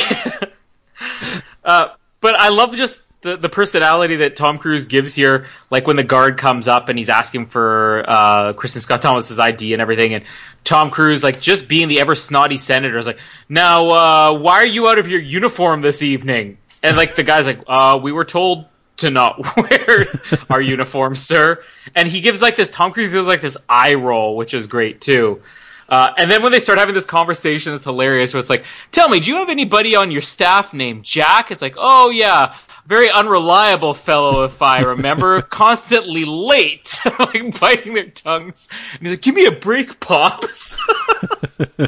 uh, but I love just the, the personality that Tom Cruise gives here. Like when the guard comes up and he's asking for uh, Kristin Scott Thomas's ID and everything, and Tom Cruise like just being the ever snotty senator is like, now uh, why are you out of your uniform this evening? And like the guy's like, uh, we were told to not wear our uniforms, sir. And he gives like this Tom Cruise gives like this eye roll, which is great too. Uh, and then when they start having this conversation, it's hilarious. Where it's like, "Tell me, do you have anybody on your staff named Jack?" It's like, "Oh yeah, very unreliable fellow, if I remember, constantly late, like biting their tongues." And he's like, "Give me a break, pops."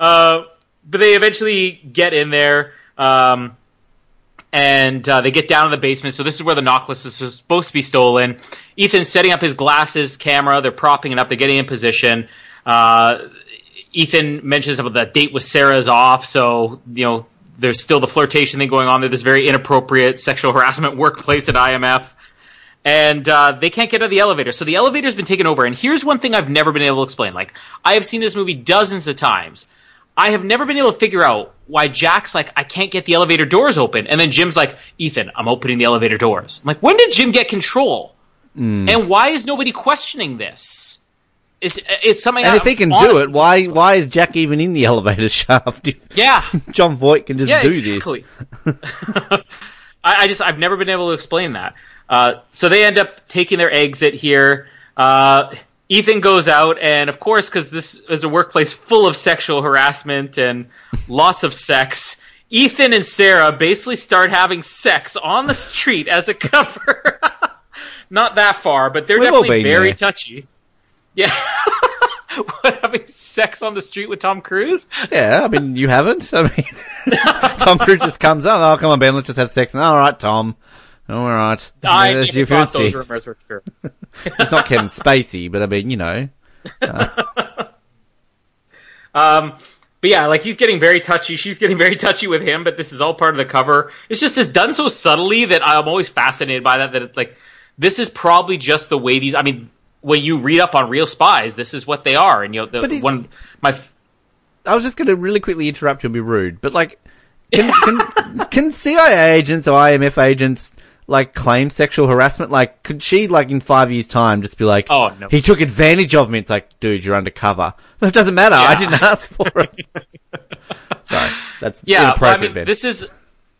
uh, but they eventually get in there. Um, and uh, they get down to the basement. So this is where the NOC list is supposed to be stolen. Ethan's setting up his glasses camera. They're propping it up. They're getting in position. Uh, Ethan mentions about the date with Sarah's off, so you know there's still the flirtation thing going on there. This very inappropriate sexual harassment workplace at IMF, and uh, they can't get out of the elevator. So the elevator's been taken over. And here's one thing I've never been able to explain. Like I have seen this movie dozens of times. I have never been able to figure out why Jack's like, I can't get the elevator doors open. And then Jim's like, Ethan, I'm opening the elevator doors. I'm like, when did Jim get control? Hmm. And why is nobody questioning this? It's, it's something And I if he can do it, why why is Jack even in the elevator shaft? Yeah. Jon Voight can just Yeah, do exactly. I, I just I've never been able to explain that. Uh, so they end up taking their exit here. Uh, Ethan goes out, and of course, because this is a workplace full of sexual harassment and lots of sex, Ethan and Sarah basically start having sex on the street as a cover. Not that far, but they're We've definitely very there. touchy. Yeah. what, having sex on the street with Tom Cruise? Yeah, I mean, you haven't. I mean, Tom Cruise just comes up. Oh, come on, Ben, let's just have sex. All right, Tom. All right. I your thought those sex. rumors were true. It's not Kevin Spacey, but I mean, you know. Um, but yeah, like he's getting very touchy. She's getting very touchy with him. But this is all part of the cover. It's just it's done so subtly that I'm always fascinated by that. That it's like this is probably just the way these. I mean, when you read up on real spies, this is what they are. And you know, the, one my f- I was just going to really quickly interrupt you and be rude, but like, can, can, can CIA agents or IMF agents like claim sexual harassment? Like, could she like in five years' time just be like, Oh, no. he took advantage of me"? It's like, dude, you're undercover. It doesn't matter. I didn't ask for it. Sorry, that's yeah. I mean, this is.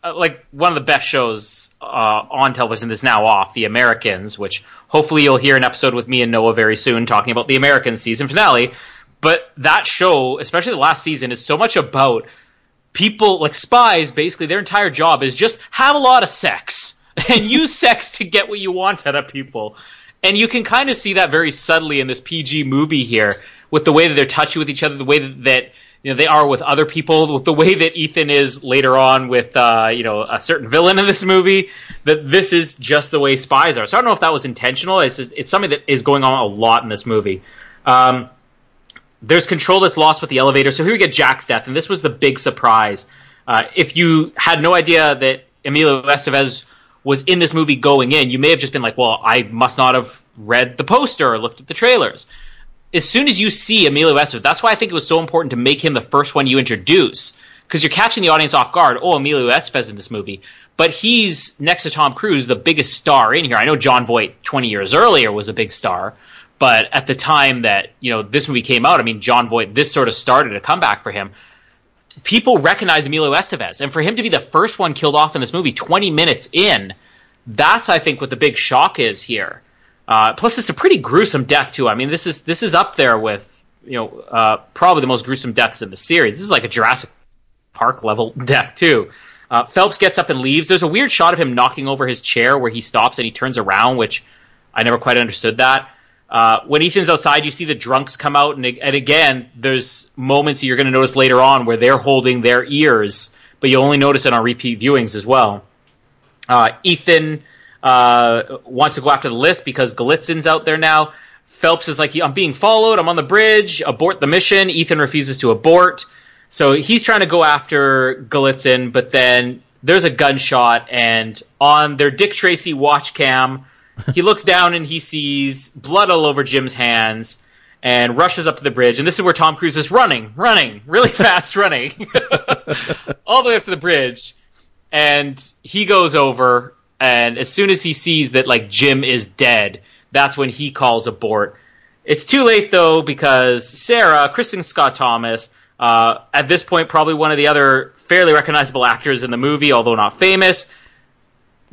Uh, like one of the best shows uh, on television that's now off, The Americans, which hopefully you'll hear an episode with me and Noah very soon talking about the Americans season finale. But that show, especially the last season, is so much about people like spies. Basically, their entire job is just have a lot of sex and use sex to get what you want out of people. And you can kind of see that very subtly in this PG movie here, with the way that they're touchy with each other, the way that, that you know they are with other people, with the way that Ethan is later on with uh, you know a certain villain in this movie. That this is just the way spies are. So I don't know if that was intentional. It's just, it's something that is going on a lot in this movie. Um, there's control that's lost with the elevator. So here we get Jack's death, and this was the big surprise. Uh, if you had no idea that Emilio Estevez was in this movie going in, you may have just been like, "Well, I must not have read the poster or looked at the trailers." As soon as you see Emilio Estevez, that's why I think it was so important to make him the first one you introduce, because you're catching the audience off guard. Oh, Emilio Estevez in this movie, but he's next to Tom Cruise, the biggest star in here. I know Jon Voight 20 years earlier was a big star, but at the time that you know this movie came out, I mean, Jon Voight, this sort of started a comeback for him. People recognize Emilio Estevez, and for him to be the first one killed off in this movie 20 minutes in, that's I think what the big shock is here. Uh, plus, it's a pretty gruesome death too. I mean, this is this is up there with you know uh, probably the most gruesome deaths in the series. This is like a Jurassic Park level death too. Uh, Phelps gets up and leaves. There's a weird shot of him knocking over his chair where he stops and he turns around, which I never quite understood that. Uh, when Ethan's outside, you see the drunks come out, and, and again, there's moments that you're going to notice later on where they're holding their ears, but you only notice it on repeat viewings as well. Uh, Ethan uh, wants to go after the list because Golitsyn's out there now. Phelps is like, I'm being followed. I'm on the bridge. Abort the mission. Ethan refuses to abort. So he's trying to go after Golitsyn, but then there's a gunshot, and on their Dick Tracy watch cam, he looks down and he sees blood all over Jim's hands and rushes up to the bridge. And this is where Tom Cruise is running, running, really fast running, all the way up to the bridge. And he goes over, and as soon as he sees that like Jim is dead, that's when he calls abort. It's too late though because Sarah, Kristin Scott Thomas, uh, at this point probably one of the other fairly recognizable actors in the movie, although not famous,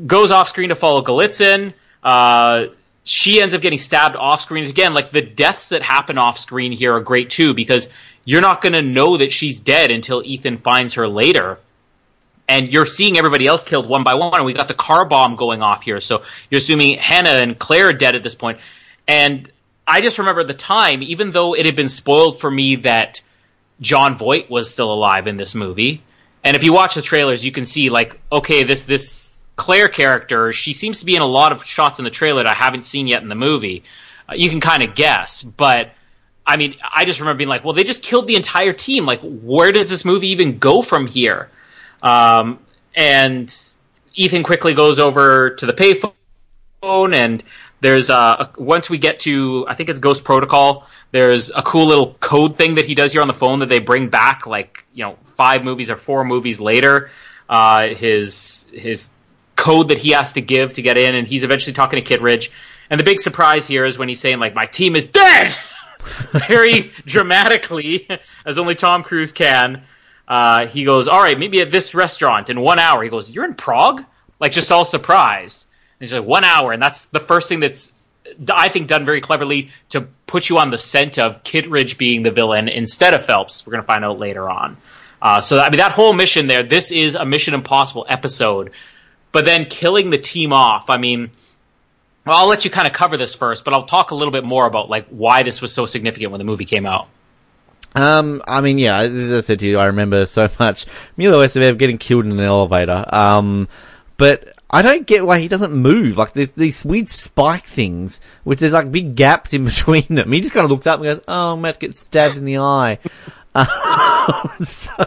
goes off screen to follow Golitsyn. Uh, she ends up getting stabbed off screen. Again, like the deaths that happen off screen here are great too because you're not going to know that she's dead until Ethan finds her later. And you're seeing everybody else killed one by one. And we got the car bomb going off here. So you're assuming Hannah and Claire are dead at this point. And I just remember the time, even though it had been spoiled for me that Jon Voight was still alive in this movie. And if you watch the trailers, you can see like, okay, this this Claire character, she seems to be in a lot of shots in the trailer that I haven't seen yet in the movie. Uh, you can kind of guess, but I mean, I just remember being like, well, they just killed the entire team. Like, where does this movie even go from here? Um, and Ethan quickly goes over to the payphone, and there's uh, once we get to, I think it's Ghost Protocol. There's a cool little code thing that he does here on the phone that they bring back, like you know, five movies or four movies later. Uh, his his code that he has to give to get in, and he's eventually talking to Kittridge. And the big surprise here is when he's saying like, "My team is dead," very dramatically, as only Tom Cruise can. Uh, he goes, "All right, maybe at this restaurant in one hour." He goes, "You're in Prague?" Like just all surprised. And he's like, "One hour," and that's the first thing that's I think done very cleverly to put you on the scent of Kittridge being the villain instead of Phelps. We're going to find out later on. Uh, so I mean that whole mission there. This is a Mission Impossible episode, but then killing the team off. I mean, well, I'll let you kind of cover this first, but I'll talk a little bit more about like why this was so significant when the movie came out. Um, I mean, yeah, as I said to you, I remember so much Emilio Estevez getting killed in an elevator. Um, but I don't get why he doesn't move. Like there's these weird spike things, which there's like big gaps in between them. He just kind of looks up and goes, "Oh, I'm about to get stabbed in the eye." Um, so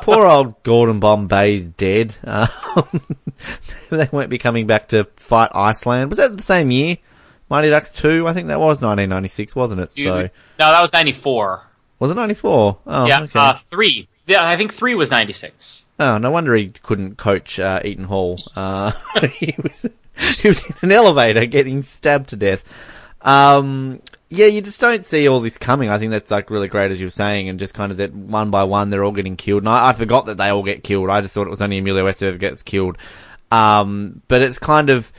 poor old Gordon Bombay's dead. Um, they won't be coming back to fight Iceland. Was that the same year? Mighty Ducks two, I think that was 1996, wasn't it? So no, that was 94. Was it 94? Oh, yeah, okay. uh, three. Yeah, I think three was 96. Oh, no wonder he couldn't coach uh, Eden Hall. Uh, he was he was in an elevator getting stabbed to death. Um, yeah, you just don't see all this coming. I think that's like really great, as you were saying, and just kind of that one by one they're all getting killed. And I, I forgot that they all get killed. I just thought it was only Emilio Estevez who gets killed. Um, but it's kind of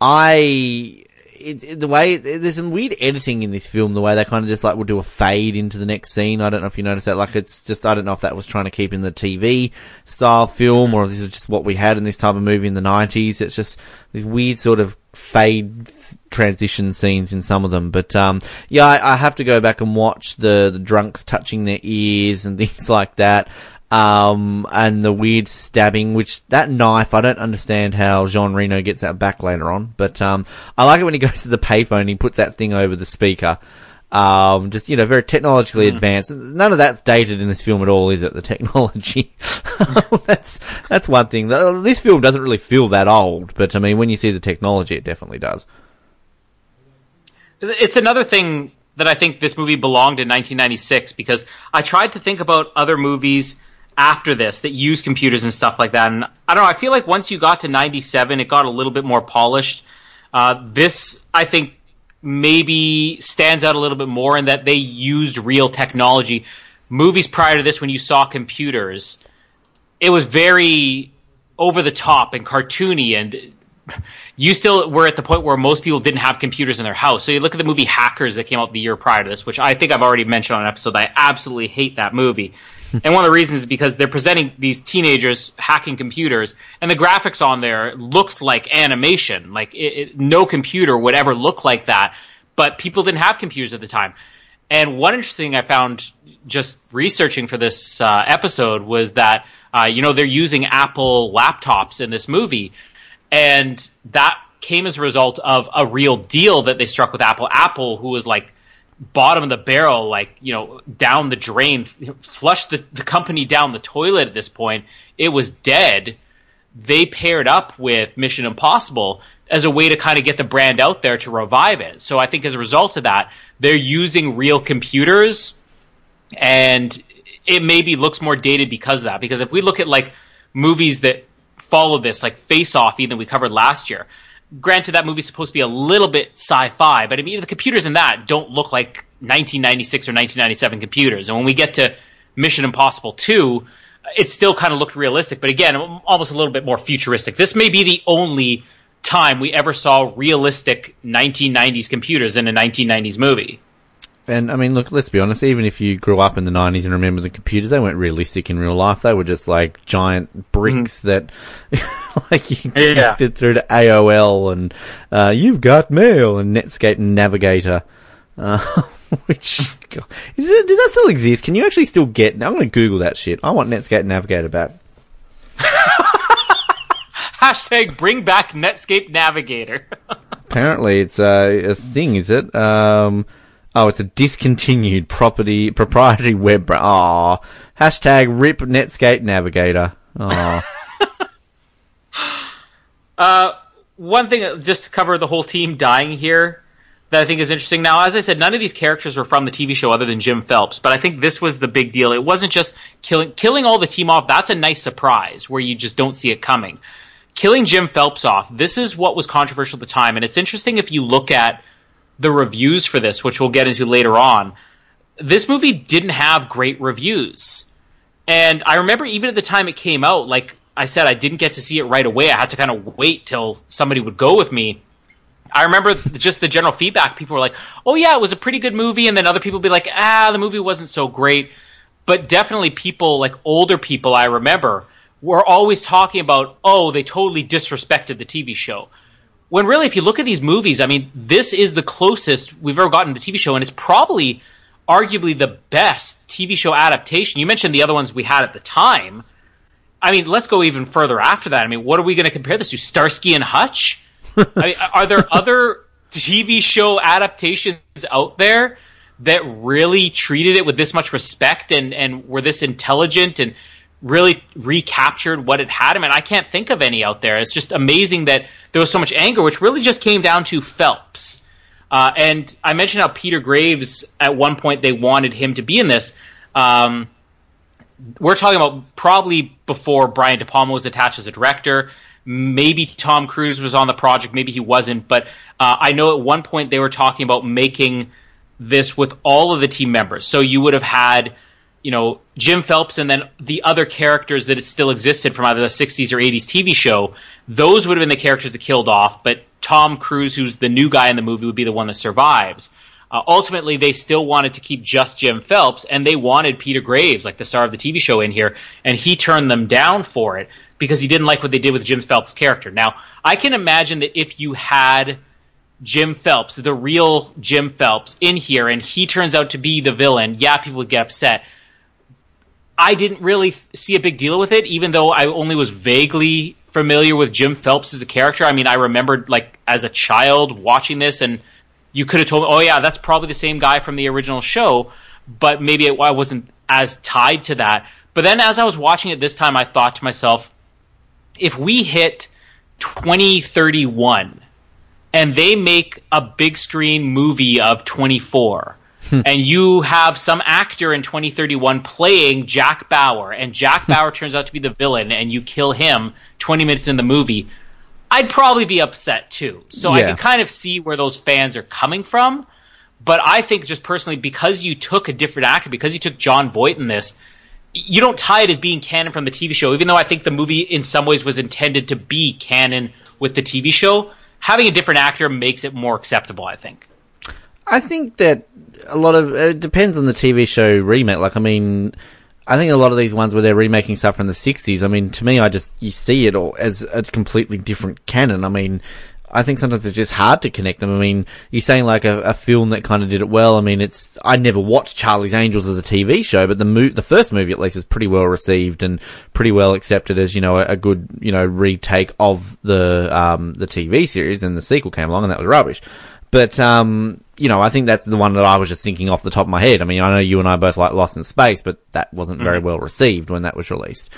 I it, it, the way there's some weird editing in this film. The way they kind of just like will do a fade into the next scene. I don't know if you noticed that. Like it's just I don't know if that was trying to keep in the TV style film or this is just what we had in this type of movie in the nineties. It's just these weird sort of fade transition scenes in some of them. But um, yeah, I, I have to go back and watch the the drunks touching their ears and things like that. Um, and the weird stabbing, which that knife, I don't understand how Jean Reno gets that back later on, but, um, I like it when he goes to the payphone and he puts that thing over the speaker. Um, just, you know, very technologically mm. advanced. None of that's dated in this film at all, is it? The technology. that's, that's one thing. This film doesn't really feel that old, but I mean, when you see the technology, it definitely does. It's another thing that I think this movie belonged in 1996 because I tried to think about other movies after this that use computers and stuff like that. And I don't know. I feel like once you got to '97, it got a little bit more polished. Uh, this, I think, maybe stands out a little bit more in that they used real technology. Movies prior to this, when you saw computers, it was very over the top and cartoony and you still were at the point where most people didn't have computers in their house. So you look at the movie Hackers that came out the year prior to this, which I think I've already mentioned on an episode. I absolutely hate that movie and one of the reasons is because they're presenting these teenagers hacking computers, and the graphics on there looks like animation. Like it, it, no computer would ever look like that, but people didn't have computers at the time. And one interesting thing I found just researching for this uh, episode was that uh, you know they're using Apple laptops in this movie, and that came as a result of a real deal that they struck with Apple. Apple, who was like bottom of the barrel, like you know, down the drain, flushed the, the company down the toilet. At this point, it was dead. They paired up with Mission Impossible as a way to kind of get the brand out there to revive it. So I think as a result of that, they're using real computers, and it maybe looks more dated because of that. Because if we look at like movies that follow this, like Face Off, even we covered last year. Granted, that movie's supposed to be a little bit sci-fi, but I mean, the computers in that don't look like 1996 or 1997 computers. And when we get to Mission Impossible 2, it still kind of looked realistic, but again, almost a little bit more futuristic. This may be the only time we ever saw realistic 1990s computers in a 1990s movie. And I mean, look, let's be honest. Even if you grew up in the '90s and remember the computers, they weren't realistic in real life. They were just like giant bricks mm. that, like, you connected yeah. through to AOL and uh, you've got mail and Netscape Navigator. Uh, which God, it, does that still exist? Can you actually still get? I'm going to Google that shit. I want Netscape Navigator back. Hashtag bring back Netscape Navigator. Apparently, it's a, a thing. Is it? Um, Oh, it's a discontinued property proprietary web browser. Oh, hashtag rip Netscape Navigator. Oh. uh, one thing, just to cover the whole team dying here, that I think is interesting. Now, as I said, none of these characters were from the TV show other than Jim Phelps, but I think this was the big deal. It wasn't just killing killing all the team off. That's a nice surprise where you just don't see it coming. Killing Jim Phelps off. This is what was controversial at the time, and it's interesting if you look at the reviews for this, which we'll get into later on, this movie didn't have great reviews. And I remember even at the time it came out, like I said, I didn't get to see it right away. I had to kind of wait till somebody would go with me. I remember just the general feedback. People were like, "Oh yeah, it was a pretty good movie," and then other people would be like, "Ah, the movie wasn't so great." But definitely, people like older people, I remember, were always talking about, "Oh, they totally disrespected the TV show." When really, if you look at these movies, I mean, this is the closest we've ever gotten to the TV show, and it's probably arguably the best TV show adaptation. You mentioned the other ones we had at the time. I mean, let's go even further after that. I mean, what are we going to compare this to? Starsky and Hutch? I mean, are there other TV show adaptations out there that really treated it with this much respect and, and were this intelligent and really recaptured what it had. I mean, I can't think of any out there. It's just amazing that there was so much anger, which really just came down to Phelps. Uh, and I mentioned how Peter Graves, at one point, they wanted him to be in this. Um, we're talking about probably before Brian De Palma was attached as a director. Maybe Tom Cruise was on the project, maybe he wasn't. But uh, I know at one point they were talking about making this with all of the team members. So you would have had you know Jim Phelps and then the other characters that still existed from either the 60s or 80s TV show, those would have been the characters that killed off. But Tom Cruise, who's the new guy in the movie, would be the one that survives. Uh, ultimately, they still wanted to keep just Jim Phelps, and they wanted Peter Graves, like the star of the TV show, in here, and he turned them down for it because he didn't like what they did with Jim Phelps' character. Now, I can imagine that if you had Jim Phelps, the real Jim Phelps, in here, and he turns out to be the villain, yeah, people would get upset I didn't really see a big deal with it, even though I only was vaguely familiar with Jim Phelps as a character. I mean, I remembered like as a child watching this, and you could have told me, "Oh yeah, that's probably the same guy from the original show," but maybe I wasn't as tied to that. But then, as I was watching it this time, I thought to myself, if we hit 2031 and they make a big screen movie of 24 Hmm. And you have some actor in 2031 playing Jack Bauer, and Jack hmm. Bauer turns out to be the villain, and you kill him 20 minutes in the movie, I'd probably be upset too. So yeah. I can kind of see where those fans are coming from. But I think just personally, because you took a different actor, because you took Jon Voight in this, you don't tie it as being canon from the TV show, even though I think the movie in some ways was intended to be canon with the TV show. Having a different actor makes it more acceptable, I think. I think that a lot of it depends on the TV show remake. Like, I mean, I think a lot of these ones where they're remaking stuff from the '60s. I mean, to me, I just you see it all as a completely different canon. I mean, I think sometimes it's just hard to connect them. I mean, you're saying like a, a film that kind of did it well. I mean, it's I never watched Charlie's Angels as a TV show, but the mo- the first movie at least was pretty well received and pretty well accepted as you know a, a good you know retake of the um the TV series. Then the sequel came along and that was rubbish. But um you know, I think that's the one that I was just thinking off the top of my head. I mean, I know you and I both like Lost in Space, but that wasn't very well received when that was released.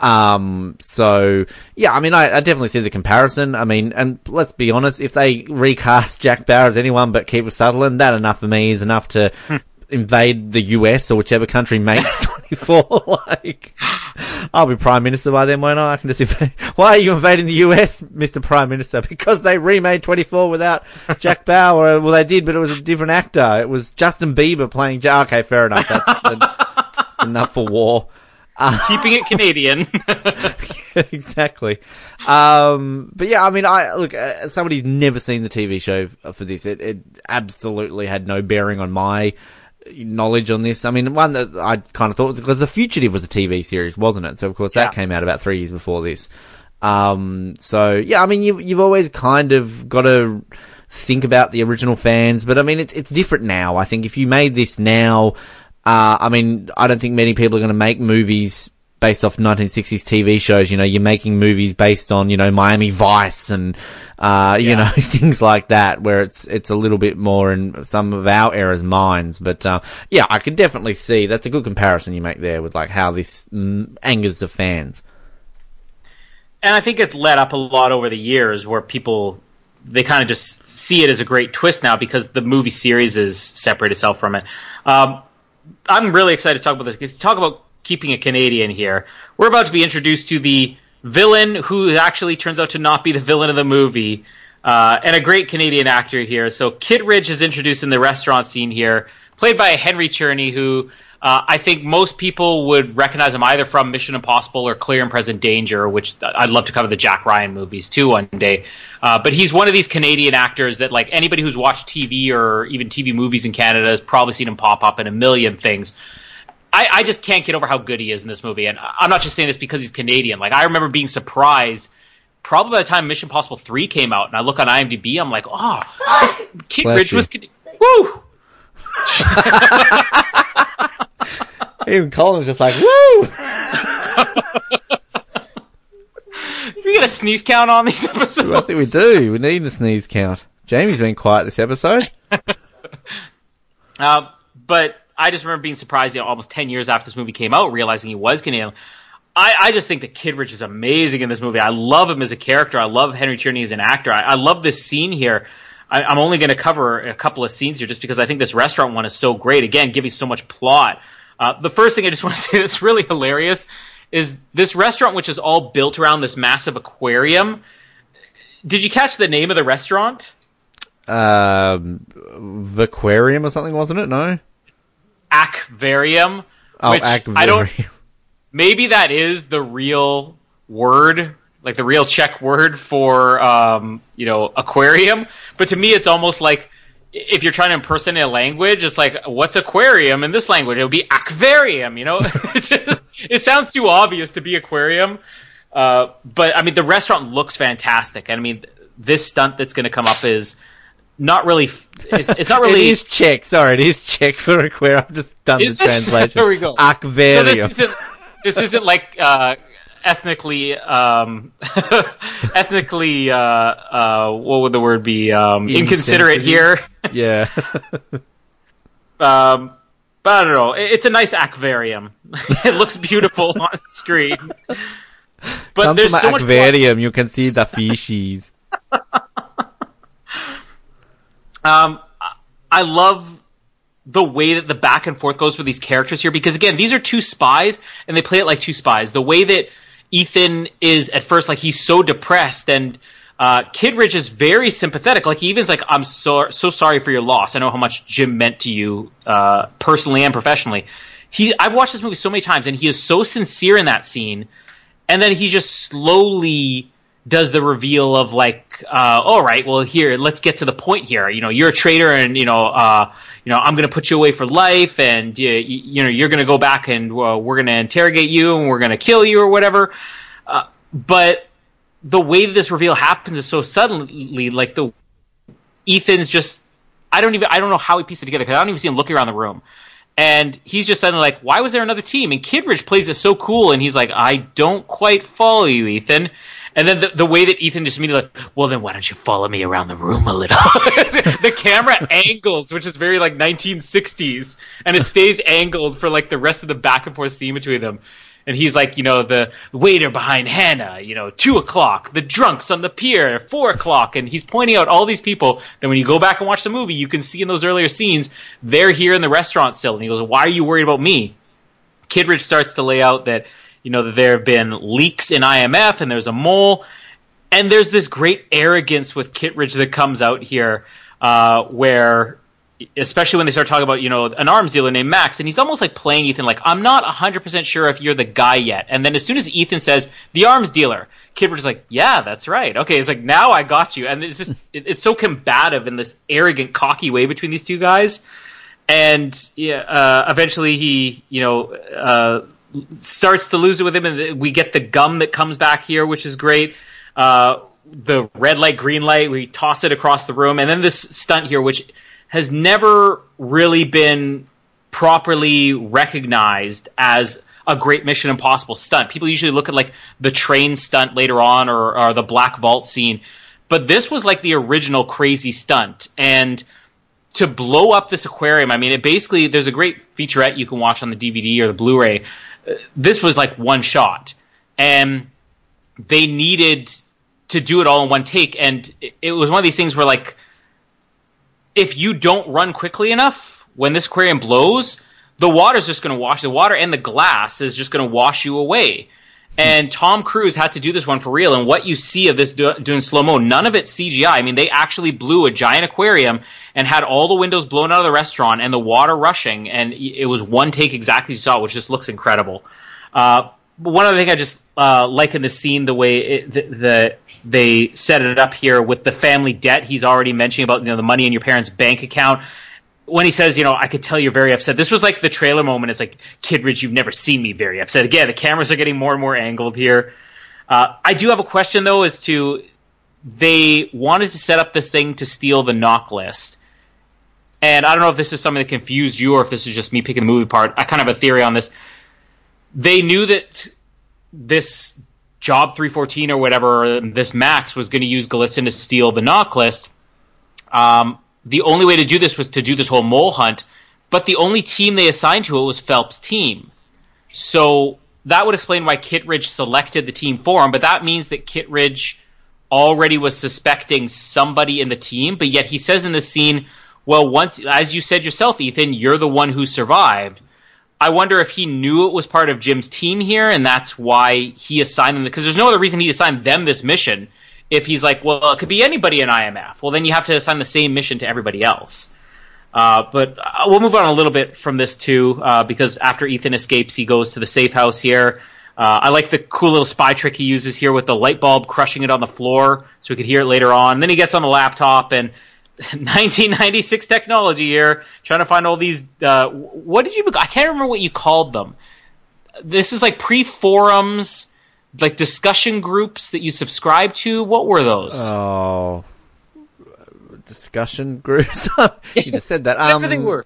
Um, so yeah, I mean, I, I definitely see the comparison. I mean, and let's be honest, if they recast Jack Bauer as anyone but Kiefer Sutherland, that enough for me is enough to invade the US or whichever country makes 24. like, I'll be Prime Minister by then, won't I? I can just invade. Why are you invading the US, Mr. Prime Minister? Because they remade 24 without Jack Bauer. Well, they did, but it was a different actor. It was Justin Bieber playing Jack. Okay, fair enough. That's enough for war. Keeping it Canadian. exactly. Um, but yeah, I mean, I look. Uh, somebody's never seen the TV show for this. It, it absolutely had no bearing on my knowledge on this. I mean, one that I kind of thought was because The Fugitive was a TV series, wasn't it? So of course that Yeah. came out about three years before this. Um, so yeah, I mean, you've you've always kind of got to think about the original fans, but I mean, it's it's different now. I think if you made this now, uh, I mean, I don't think many people are going to make movies based off 1960s TV shows. You know, you're making movies based on, you know, Miami Vice and, uh, you know, things like that, where it's, it's a little bit more in some of our era's minds. But, uh, yeah, I can definitely see that's a good comparison you make there with like how this angers the fans. and I think it's led up a lot over the years where people they kind of just see it as a great twist now because the movie series has separated itself from it. Um, I'm really excited to talk about this. Because talk about keeping a Canadian here. We're about to be introduced to the villain who actually turns out to not be the villain of the movie, uh, and a great Canadian actor here. So Kittridge is introduced in the restaurant scene here, played by Henry Czerny, who uh, I think most people would recognize him either from Mission Impossible or Clear and Present Danger, which I'd love to cover the Jack Ryan movies too one day. Uh, but he's one of these Canadian actors that, like anybody who's watched TV or even TV movies in Canada, has probably seen him pop up in a million things. I, I just can't get over how good he is in this movie, and I'm not just saying this because he's Canadian. Like I remember being surprised. Probably by the time Mission Impossible three came out, and I look on IMDb, I'm like, oh, this Kid Bless Ridge you. was, Can- woo, Even Colin's just like, woo! we get a sneeze count on these episodes. I think we do. We need the sneeze count. Jamie's been quiet this episode. Uh, but I just remember being surprised, you know, almost ten years after this movie came out, realizing he was Canadian. I, I just think that Kittridge is amazing in this movie. I love him as a character. I love Henry Czerny as an actor. I, I love this scene here. I, I'm only going to cover a couple of scenes here just because I think this restaurant one is so great. Again, giving so much plot. Uh, the first thing I just want to say that's really hilarious is this restaurant, which is all built around this massive aquarium. Did you catch the name of the restaurant? Um, Aquarium or something, wasn't it? No? Aquarium. Oh, which I don't. Maybe that is the real word, like the real Czech word for um, you know aquarium. But to me, it's almost like if you're trying to impersonate a language, it's like what's aquarium in this language? It would be aquarium. You know, it sounds too obvious to be aquarium. Uh, but I mean, the restaurant looks fantastic, and I mean, this stunt that's going to come up is not really. It's, it's not really. It is Czech. Sorry, it is Czech for aquarium. I've just done Is the translation. There we go. So Aquarium. this isn't this isn't like uh, ethnically um, ethnically uh, uh, what would the word be um, inconsiderate here. yeah. Um, but I don't know. It- It's a nice aquarium. it looks beautiful on screen. But Come to there's my so much. aquarium. You can see the fishies. Um, I- love the way that the back and forth goes for these characters here because again, these are two spies and they play it like two spies. The way that Ethan is at first like he's so depressed and uh, Kittridge is very sympathetic. Like he even's like, "I'm so so sorry for your loss. I know how much Jim meant to you uh, personally and professionally." He, I've watched this movie so many times, and he is so sincere in that scene and then he just slowly does the reveal of like, uh, all right, well here, let's get to the point here. You know, you're a traitor, and you know, uh, you know, I'm going to put you away for life, and you, you know, you're going to go back, and uh, we're going to interrogate you, and we're going to kill you or whatever. Uh, but the way this reveal happens is so suddenly, like the Ethan's just, I don't even, I don't know how he pieced it together because I don't even see him looking around the room and he's just suddenly like, "Why was there another team?" And Kittridge plays it so cool, and he's like, "I don't quite follow you, Ethan." And then the, the way that Ethan just immediately like, well, then why don't you follow me around the room a little? the camera angles, which is very like 1960s, and it stays angled for like the rest of the back and forth scene between them. And he's like, you know, the waiter behind Hannah, you know, two o'clock, the drunks on the pier, four o'clock, and he's pointing out all these people. Then when you go back and watch the movie, you can see in those earlier scenes, they're here in the restaurant still. And he goes, why are you worried about me? Kittridge starts to lay out that you know, there have been leaks in IMF and there's a mole. And there's this great arrogance with Kittridge that comes out here, uh, where, especially when they start talking about, you know, an arms dealer named Max, and he's almost like playing Ethan, like, I'm not 100% sure if you're the guy yet. And then as soon as Ethan says, the arms dealer, Kittridge is like, yeah, that's right. Okay, it's like, now I got you. And it's just, it's so combative in this arrogant, cocky way between these two guys. And yeah, uh, eventually he, you know, uh, starts to lose it with him, and we get the gum that comes back here, which is great. Uh, the red light, green light, we toss it across the room, and then this stunt here, which has never really been properly recognized as a great Mission Impossible stunt. People usually look at like the train stunt later on or, or the Black Vault scene, but this was like the original crazy stunt, and to blow up this aquarium, I mean, it basically there's a great featurette you can watch on the DVD or the Blu-ray this was like one shot, and they needed to do it all in one take. And it was one of these things where like, if you don't run quickly enough when this aquarium blows, the water's just going to wash the water and the glass is just going to wash you away. And Tom Cruise had to do this one for real. And what you see of this do, doing slow mo, none of it CGI. I mean, they actually blew a giant aquarium and had all the windows blown out of the restaurant and the water rushing. And it was one take exactly as you saw, which just looks incredible. Uh, one other thing I just uh, like in the scene, the way the, the, they set it up here with the family debt. He's already mentioning about you know the money in your parents' bank account when he says, you know, I could tell you're very upset. This was like the trailer moment. It's like, Kittridge, you've never seen me very upset. Again, the cameras are getting more and more angled here. Uh, I do have a question though, as to they wanted to set up this thing to steal the NOC list. And I don't know if this is something that confused you or if this is just me picking the movie apart. I kind of have a theory on this. They knew that this job 314 or whatever, this Max was going to use Golitsyn to steal the NOC list. Um, the only way to do this was to do this whole mole hunt, but the only team they assigned to it was Phelps' team. So that would explain why Kittridge selected the team for him, but that means that Kittridge already was suspecting somebody in the team, but yet he says in the scene, well, once, as you said yourself, Ethan, you're the one who survived. I wonder if he knew it was part of Jim's team here, and that's why he assigned them, because there's no other reason he assigned them this mission if he's like, well, it could be anybody in IMF. Well, then you have to assign the same mission to everybody else. Uh, but uh, we'll move on a little bit from this too, uh, because after Ethan escapes, he goes to the safe house here. Uh, I like the cool little spy trick he uses here with the light bulb crushing it on the floor, so we could hear it later on. Then he gets on the laptop and 1996 technology here, trying to find all these. Uh, what did you? I can't remember what you called them. This is like pre forums like discussion groups that you subscribe to? What were those? Oh, discussion groups. you just said that. Um, Everything were.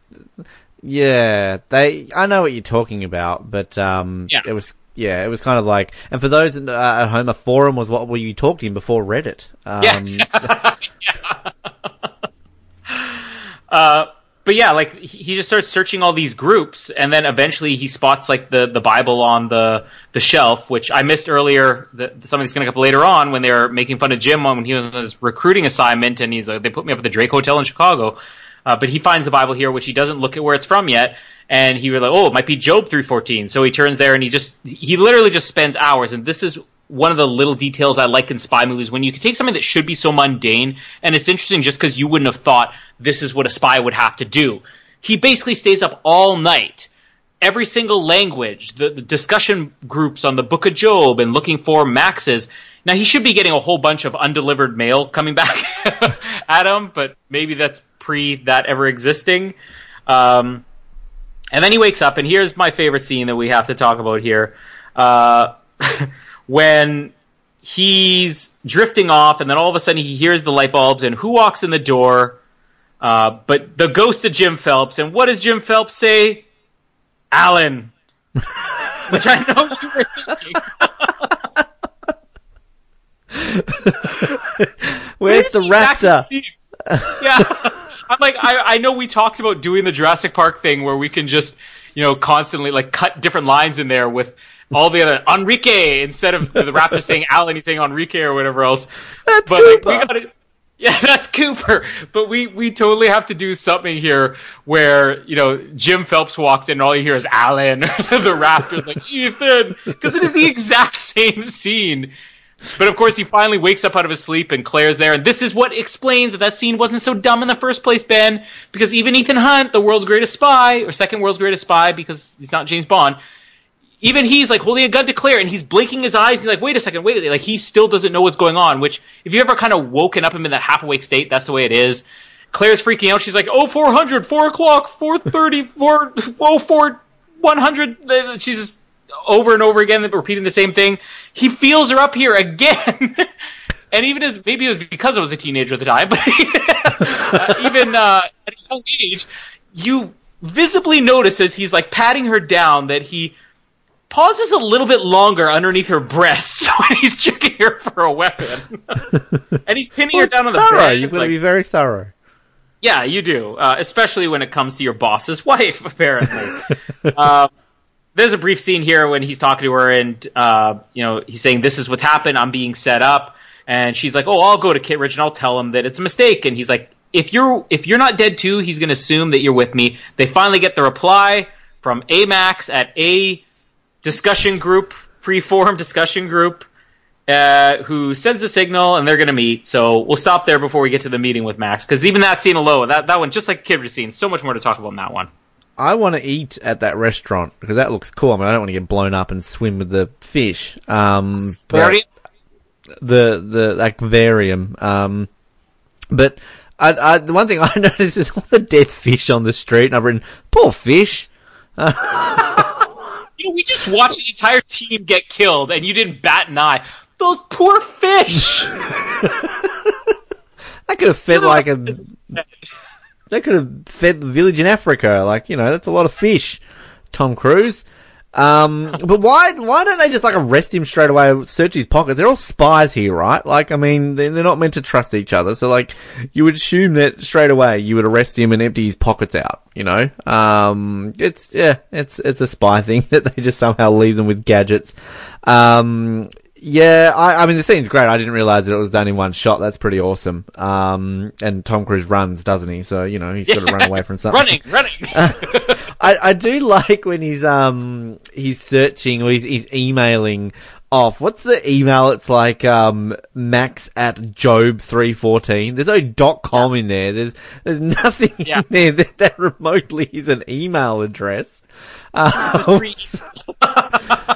Yeah, they. I know what you're talking about, but um, yeah. it was. Yeah, it was kind of like, and for those uh, at home, a forum was what were you talking in before Reddit. Um, yeah. yeah. uh, but yeah, like he just starts searching all these groups, and then eventually he spots like the, the Bible on the the shelf, which I missed earlier. That something's going to come up later on when they were making fun of Jim when he was on his recruiting assignment, and he's like, they put me up at the Drake Hotel in Chicago. Uh, but he finds the Bible here, which he doesn't look at where it's from yet, and he was like, oh, it might be Job three fourteen. So he turns there and he just he literally just spends hours, and this is one of the little details I like in spy movies when you can take something that should be so mundane and it's interesting just because you wouldn't have thought this is what a spy would have to do. He basically stays up all night, every single language, the, the discussion groups on the Book of Job and looking for Maxes. Now he should be getting a whole bunch of undelivered mail coming back at him, but maybe that's pre that ever existing. Um, and then he wakes up, and here's my favorite scene that we have to talk about here. Uh, when he's drifting off, and then all of a sudden he hears the light bulbs, and who walks in the door? Uh, but the ghost of Jim Phelps. And what does Jim Phelps say? Alan. Which I know you were thinking. Where's the raptor? yeah. I'm like, I, I know we talked about doing the Jurassic Park thing where we can just, you know, constantly like cut different lines in there with all the other Enrique instead of the raptor saying Alan, he's saying Enrique or whatever else. That's but Cooper. like, we gotta, yeah, that's Cooper. But we, we totally have to do something here where, you know, Jim Phelps walks in and all you hear is Alan, the raptor's like, Ethan, because it is the exact same scene. But of course, he finally wakes up out of his sleep and Claire's there. And this is what explains that that scene wasn't so dumb in the first place, Ben. Because even Ethan Hunt, the world's greatest spy, or second world's greatest spy, because he's not James Bond, even he's like holding a gun to Claire and he's blinking his eyes. He's like, wait a second, wait a second. Like he still doesn't know what's going on, which if you ever kind of woken up him in that half awake state, that's the way it is. Claire's freaking out. She's like, oh, 400, 4 o'clock, 430, 4, oh, 4, 100. She's just over and over again repeating the same thing. He feels her up here again. and even as, maybe it was because I was a teenager at the time, but uh, even uh, at a young age, you visibly notice as he's like patting her down that he pauses a little bit longer underneath her breasts when he's checking her for a weapon. and he's pinning her down on the thorough. bed. You've got to be very thorough. yeah, you do, uh, especially when it comes to your boss's wife. Apparently, um, there's a brief scene here when he's talking to her, and uh, you know he's saying, "This is what's happened. I'm being set up," and she's like, "Oh, I'll go to Kittridge and I'll tell him that it's a mistake." And he's like, "If you're if you're not dead too, he's going to assume that you're with me." They finally get the reply from Amax at a discussion group, freeform discussion group. Uh, who sends a signal and they're going to meet. So we'll stop there before we get to the meeting with Max because even that scene alone, that that one, just like Kid scene, so much more to talk about in that one. I want to eat at that restaurant because that looks cool. I mean, I don't want to get blown up and swim with the fish. Um, but the the aquarium. Um, but I, I, the one thing I noticed is all the dead fish on the street, and I've written, "Poor fish." You know, we just watched an entire team get killed, and you didn't bat an eye. Those poor fish. That could have fed like a. They could have fed the village in Africa. Like you know, that's a lot of fish. Tom Cruise. Um, but why why don't they just like arrest him straight away, search his pockets? They're all spies here, right? Like, I mean, they're they're not meant to trust each other. So like, you would assume that straight away you would arrest him and empty his pockets out. You know, um, it's yeah, it's it's a spy thing that they just somehow leave them with gadgets. Um, yeah, I, I mean the scene's great. I didn't realize that it was done in one shot. That's pretty awesome. Um, and Tom Cruise runs, doesn't he? So you know he's got to run away from something. running, running. I, I do like when he's um he's searching or he's he's emailing off. What's the email? It's like um max at job three fourteen. There's no dot com in there. There's there's nothing Yeah. in there that, that remotely is an email address. Um,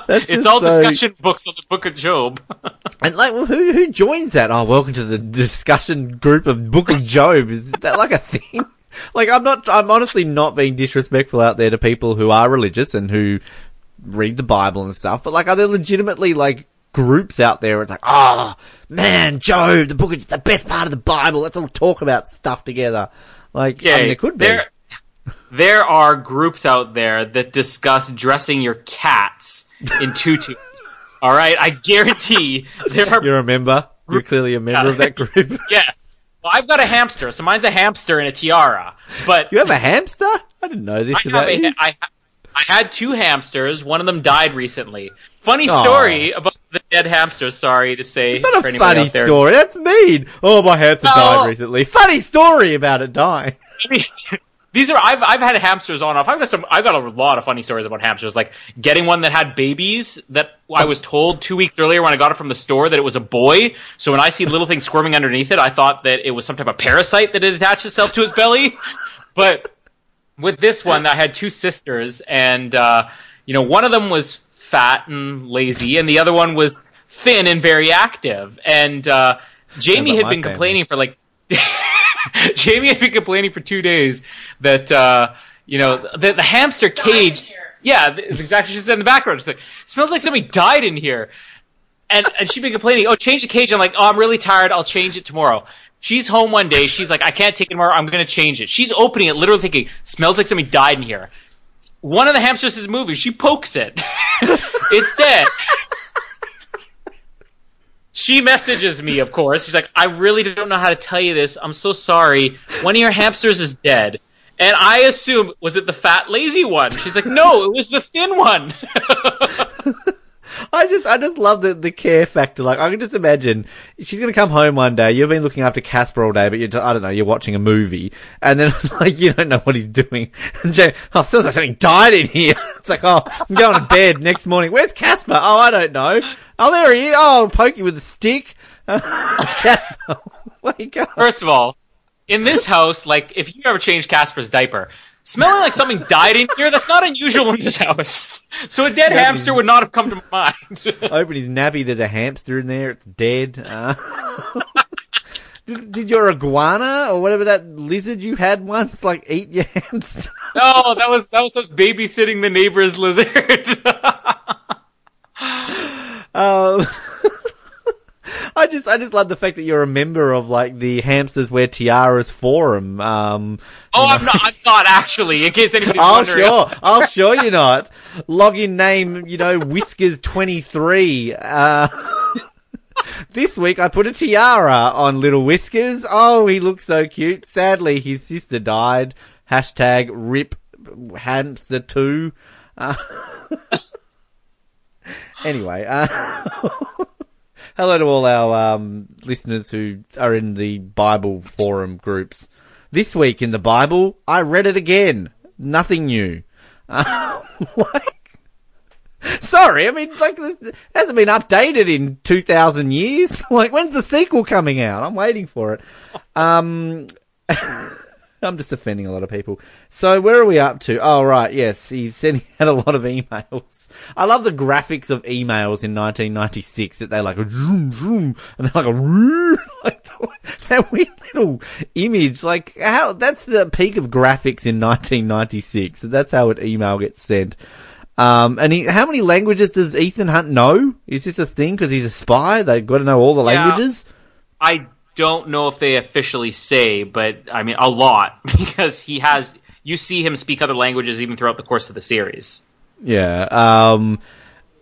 it's all so- discussion books on the Book of Job. And like, well, who who joins that? Oh, welcome to the discussion group of Book of Job. Is that like a thing? Like, I'm not. I'm honestly not being disrespectful out there to people who are religious and who read the Bible and stuff. But like, are there legitimately like groups out there? Where it's like, oh man, Job, the book is the best part of the Bible. Let's all talk about stuff together. Like, I mean, it could be. There, there are groups out there that discuss dressing your cats in tutus. All right, I guarantee there are. You're a member. You're clearly a member of that group. yes. Well, I've got a hamster, so mine's a hamster and a tiara. But you have a hamster? I didn't know this I, have about a, you. I, I had two hamsters. One of them died recently. Funny story about the dead hamster. Sorry to say. It's not a funny story. That's mean. Oh, my hamster Oh. died recently. Funny story about it dying. I mean, these are I've I've had hamsters on off. I've got some. I've got a lot of funny stories about hamsters. Like getting one that had babies that I was told two weeks earlier when I got it from the store that it was a boy. So when I see little things squirming underneath it, I thought that it was some type of parasite that had attached itself to its belly. But with this one, I had two sisters, and uh, you know, one of them was fat and lazy, and the other one was thin and very active. And uh, Jamie had been family. complaining for like Jamie had been complaining for two days that uh, you know the, the hamster cage. Yeah, exactly. She said in the background. She's like, "Smells like somebody died in here," and and she'd been complaining. Oh, change the cage. I'm like, "Oh, I'm really tired. I'll change it tomorrow." She's home one day. She's like, "I can't take it tomorrow. I'm going to change it." She's opening it, literally thinking, "Smells like somebody died in here." One of the hamsters is moving. She pokes it. it's dead. She messages me, of course. She's like, I really don't know how to tell you this. I'm so sorry. One of your hamsters is dead. And I assume, was it the fat, lazy one? She's like, no, it was the thin one. I just, I just love the, the care factor. Like, I can just imagine she's gonna come home one day. You've been looking after Casper all day, but you're, I don't know, you're watching a movie, and then like you don't know what he's doing. And Jane, oh, sounds like something died in here. It's like, oh, I'm going to bed next morning. Where's Casper? Oh, I don't know. Oh, there he is. Oh, I'll with a stick. Casper, you going? First of all, in this house, like, if you ever change Casper's diaper, smelling like something died in here, that's not unusual in this house. So a dead hamster would not have come to mind. Open his nappy. There's a hamster in there. It's dead. Uh, did, did your iguana or whatever that lizard you had once like eat your hamster? no, that was, that was us babysitting the neighbor's lizard. Um, I just, I just love the fact that you're a member of like the hamsters wear tiaras forum. Um, oh, I'm not, I'm not actually, in case anybody's wondering. sure, oh sure you're not. Login name, you know, whiskers twenty three. Uh, this week I put a tiara on little whiskers. Oh, he looks so cute. Sadly, his sister died. Hashtag rip hamster two. Uh, anyway, uh, hello to all our um, listeners who are in the Bible forum groups. This week in the Bible, I read it again. Nothing new. Uh, like, sorry, I mean, like, this hasn't been updated in 2,000 years. Like, when's the sequel coming out? I'm waiting for it. Um, I'm just offending a lot of people. So where are we up to? Oh right, yes, he's sending out a lot of emails. I love the graphics of emails in 1996 that they like a zoom zoom and they're like a like that weird little image. Like how that's the peak of graphics in 1996. So that's how an email gets sent. Um, and he, how many languages does Ethan Hunt know? Is this a thing? Because he's a spy. They've got to know all the Yeah. languages. I don't know if they officially say, but I mean a lot because he has. You see him speak other languages even throughout the course of the series. Yeah. Um,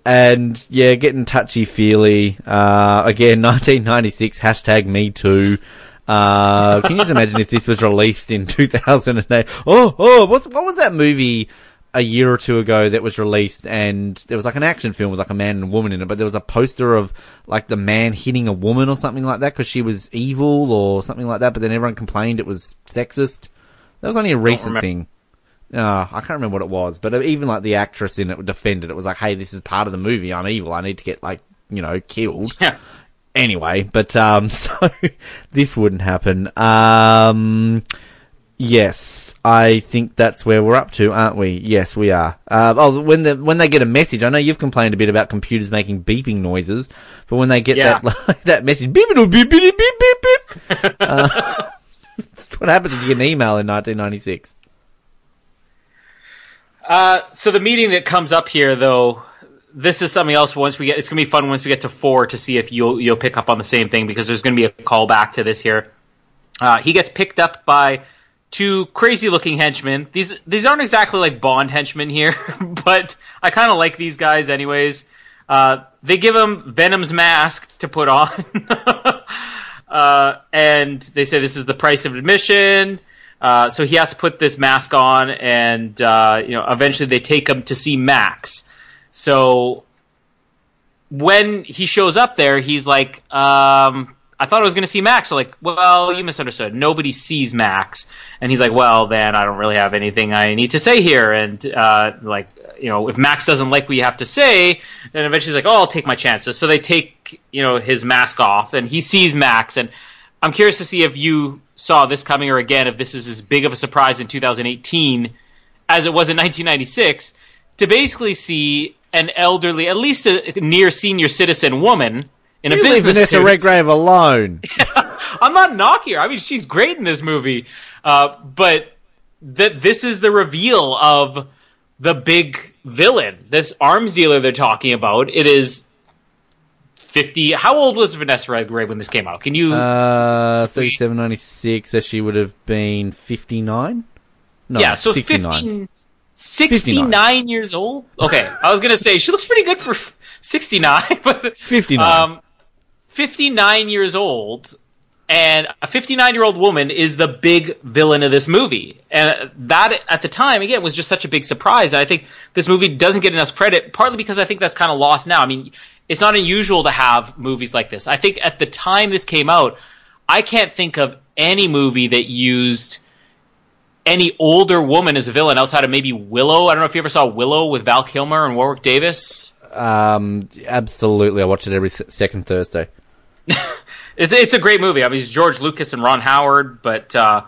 and yeah, getting touchy feely. Uh, again, 1996 hashtag Me Too. Uh, can you just imagine if this was released in 2008? Oh, oh, what was that movie a year or two ago that was released and there was like an action film with like a man and a woman in it, but there was a poster of like the man hitting a woman or something like that because she was evil or something like that, but then everyone complained it was sexist. That was only a recent thing. Uh, I can't remember what it was, but even like the actress in it defended it was like, "Hey, this is part of the movie. I'm evil. I need to get like you know killed." Yeah. Anyway, but um, so this wouldn't happen. Um, yes, I think that's where we're up to, aren't we? Yes, we are. Uh, oh, when the when they get a message, I know you've complained a bit about computers making beeping noises, but when they get Yeah. that that message, beep beep beep beep beep beep beep. uh, that's what happens if you get an email in 1996. Uh, so the meeting that comes up here, though, this is something else. Once we get, it's gonna be fun once we get to four to see if you'll you'll pick up on the same thing because there's gonna be a callback to this here. Uh, he gets picked up by two crazy looking henchmen. These these aren't exactly like Bond henchmen here, but I kind of like these guys anyways. Uh, they give him Venom's mask to put on, uh, and they say this is the price of admission. Uh, so he has to put this mask on, and uh, you know, eventually they take him to see Max. So when he shows up there, he's like, um, "I thought I was going to see Max." So like, well, you misunderstood. Nobody sees Max, and he's like, "Well, then I don't really have anything I need to say here." And uh, like, you know, if Max doesn't like what you have to say, then eventually he's like, "Oh, I'll take my chances." So they take you know his mask off, and he sees Max, and I'm curious to see if you saw this coming, or again, if this is as big of a surprise in 2018 as it was in 1996, to basically see an elderly, at least a near senior citizen woman in a You leave Vanessa suit. Redgrave alone. I'm not knocking her. I mean, she's great in this movie, uh, but that this is the reveal of the big villain, this arms dealer they're talking about. It is 50. How old was Vanessa Redgrave when this came out? Can you? Uh, 37, 96, so she would have been 59? No, yeah, so 69. 15, 69 years old. Okay, I was gonna say she looks pretty good for 69, but 59. um, 59 years old, and a 59 year old woman is the big villain of this movie. And that, at the time, again, was just such a big surprise. I think this movie doesn't get enough credit, partly because I think that's kind of lost now. I mean, it's not unusual to have movies like this. I think at the time this came out, I can't think of any movie that used any older woman as a villain outside of maybe Willow. I don't know if you ever saw Willow with Val Kilmer and Warwick Davis. Um, absolutely. I watch it every th- second Thursday. it's it's a great movie. I mean, it's George Lucas and Ron Howard, but uh,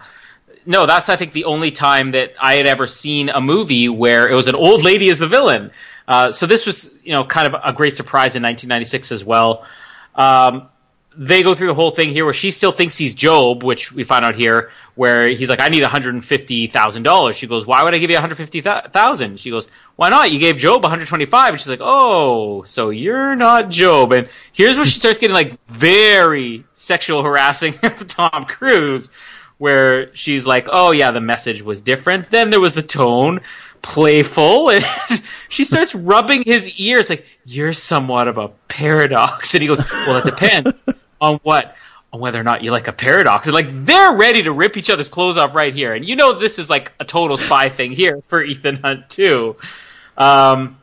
no, that's I think the only time that I had ever seen a movie where it was an old lady as the villain. Uh, so this was you know kind of a great surprise in 1996 as well. Um, they go through the whole thing here where she still thinks he's Job, which we find out here, where he's like, I need $150,000. She goes, why would I give you 150,000? She goes, why not? You gave Job 125. And she's like, oh, so you're not Job. And here's where she starts getting like very sexual harassing of Tom Cruise, where she's like, oh yeah, the message was different. Then there was the tone playful and she starts rubbing his ears like you're somewhat of a paradox and he goes well it depends on what on whether or not you like a paradox. And like they're ready to rip each other's clothes off right here. And you know this is like a total spy thing here for ethan hunt too. Um,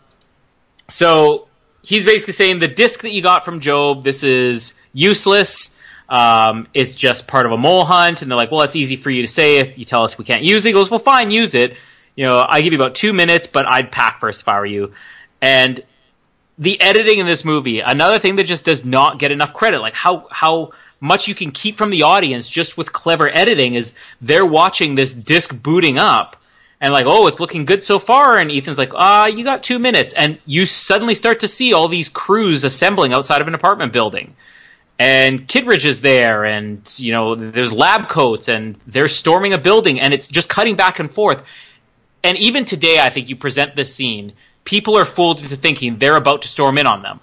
so he's basically saying the disc that you got from Job, this is useless. Um, it's just part of a mole hunt. And they're like well it's easy for you to say if you tell us we can't use it. He goes well fine use it. You know i give you about two minutes but i'd pack first if i were you. And the editing in this movie, another thing that just does not get enough credit, like how how much you can keep from the audience just with clever editing is they're watching this disc booting up and like, oh, it's looking good so far, and Ethan's like, ah, uh, you got two minutes, and you suddenly start to see all these crews assembling outside of an apartment building. And Kittridge is there, and you know, there's lab coats, and they're storming a building, and it's just cutting back and forth. And even today, I think you present this scene people are fooled into thinking they're about to storm in on them.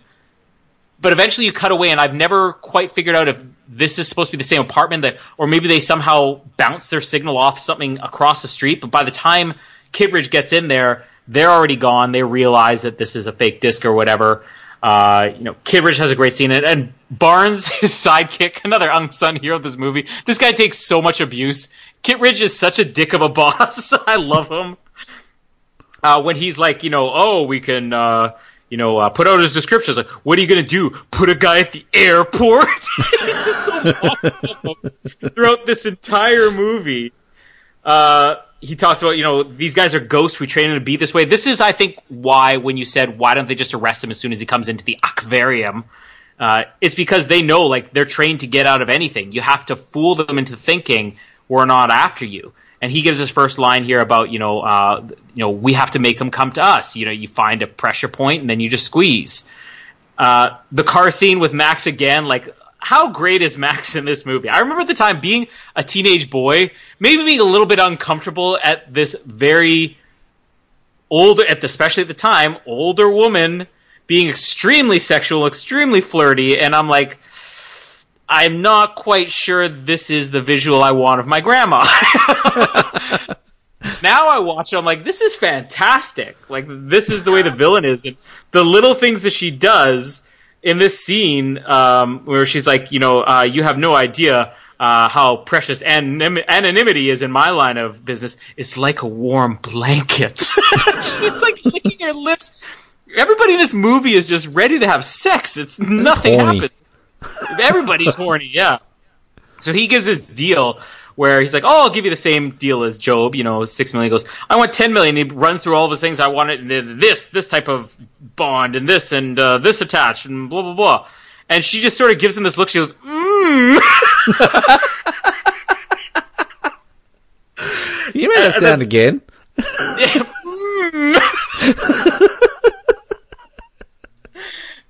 But eventually you cut away, and I've never quite figured out if this is supposed to be the same apartment that, or maybe they somehow bounce their signal off something across the street. But by the time Kittridge gets in there, they're already gone. They realize that this is a fake disc or whatever. Uh, you know, Kittridge has a great scene, and, and Barnes, his sidekick, another unsung hero of this movie. This guy takes so much abuse. Kittridge is such a dick of a boss. I love him uh, when he's like, you know, oh, we can, uh, you know, uh, put out his descriptions. Like, what are you going to do? Put a guy at the airport? so throughout this entire movie. Uh, he talks about, you know, these guys are ghosts. We train them to be this way. This is, I think, why when you said, why don't they just arrest him as soon as he comes into the aquarium? Uh, it's because they know, like, they're trained to get out of anything. You have to fool them into thinking we're not after you and he gives his first line here about you know uh, you know we have to make them come to us. You know, you find a pressure point and then you just squeeze. Uh, the car scene with Max again, like how great is Max in this movie? I remember at the time being a teenage boy, maybe being a little bit uncomfortable at this very older, at the, especially at the time, older woman being extremely sexual, extremely flirty, and I'm like I'm not quite sure this is the visual I want of my grandma. now I watch it, I'm like, this is fantastic. Like, this is the way the villain is. And the little things that she does in this scene, um, where she's like, you know, uh, you have no idea uh, how precious anim- anonymity is in my line of business. It's like a warm blanket. she's like licking her lips. Everybody in this movie is just ready to have sex. It's nothing happens. Everybody's horny, yeah. So he gives his deal where he's like, "Oh, I'll give you the same deal as Job, you know, six million." He goes, "I want ten million. He runs through all of his things. I want it this, this type of bond, and this, and uh, this attached, and blah blah blah. And she just sort of gives him this look. She goes, "Mmm." you made that sound again. Yeah, mm.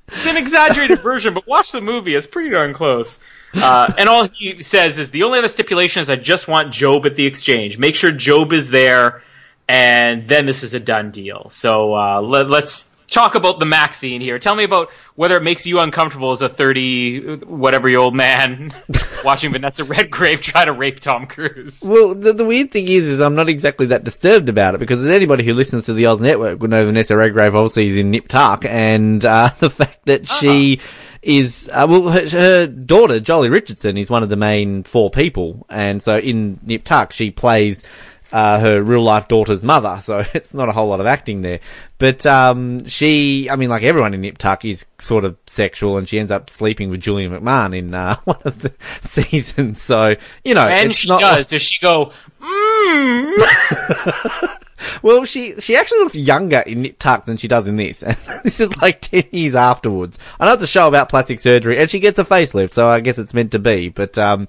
it's an exaggerated version, but watch the movie; it's pretty darn close. Uh, and all he says is the only other stipulation is I just want Job at the exchange. Make sure Job is there, and then this is a done deal. So uh, let, us talk about the Max scene here. Tell me about whether it makes you uncomfortable as a 30 whatever year old man watching Vanessa Redgrave try to rape Tom Cruise. Well, the, the, weird thing is, is I'm not exactly that disturbed about it because anybody who listens to the Oz Network would know Vanessa Redgrave obviously is in Nip Tuck and uh, the fact that uh-huh. she is uh, well, her, her daughter Joely Richardson is one of the main four people, and so in Nip Tuck she plays uh, her real life daughter's mother, so it's not a whole lot of acting there. But um, she, I mean, like everyone in Nip Tuck is sort of sexual, and she ends up sleeping with Julian McMahon in uh, one of the seasons. So you know, And she does. Does she go? Mm. Well, she she actually looks younger in Nip Tuck than she does in this, and this is like ten years afterwards. I know it's a show about plastic surgery, and she gets a facelift, so I guess it's meant to be. But um,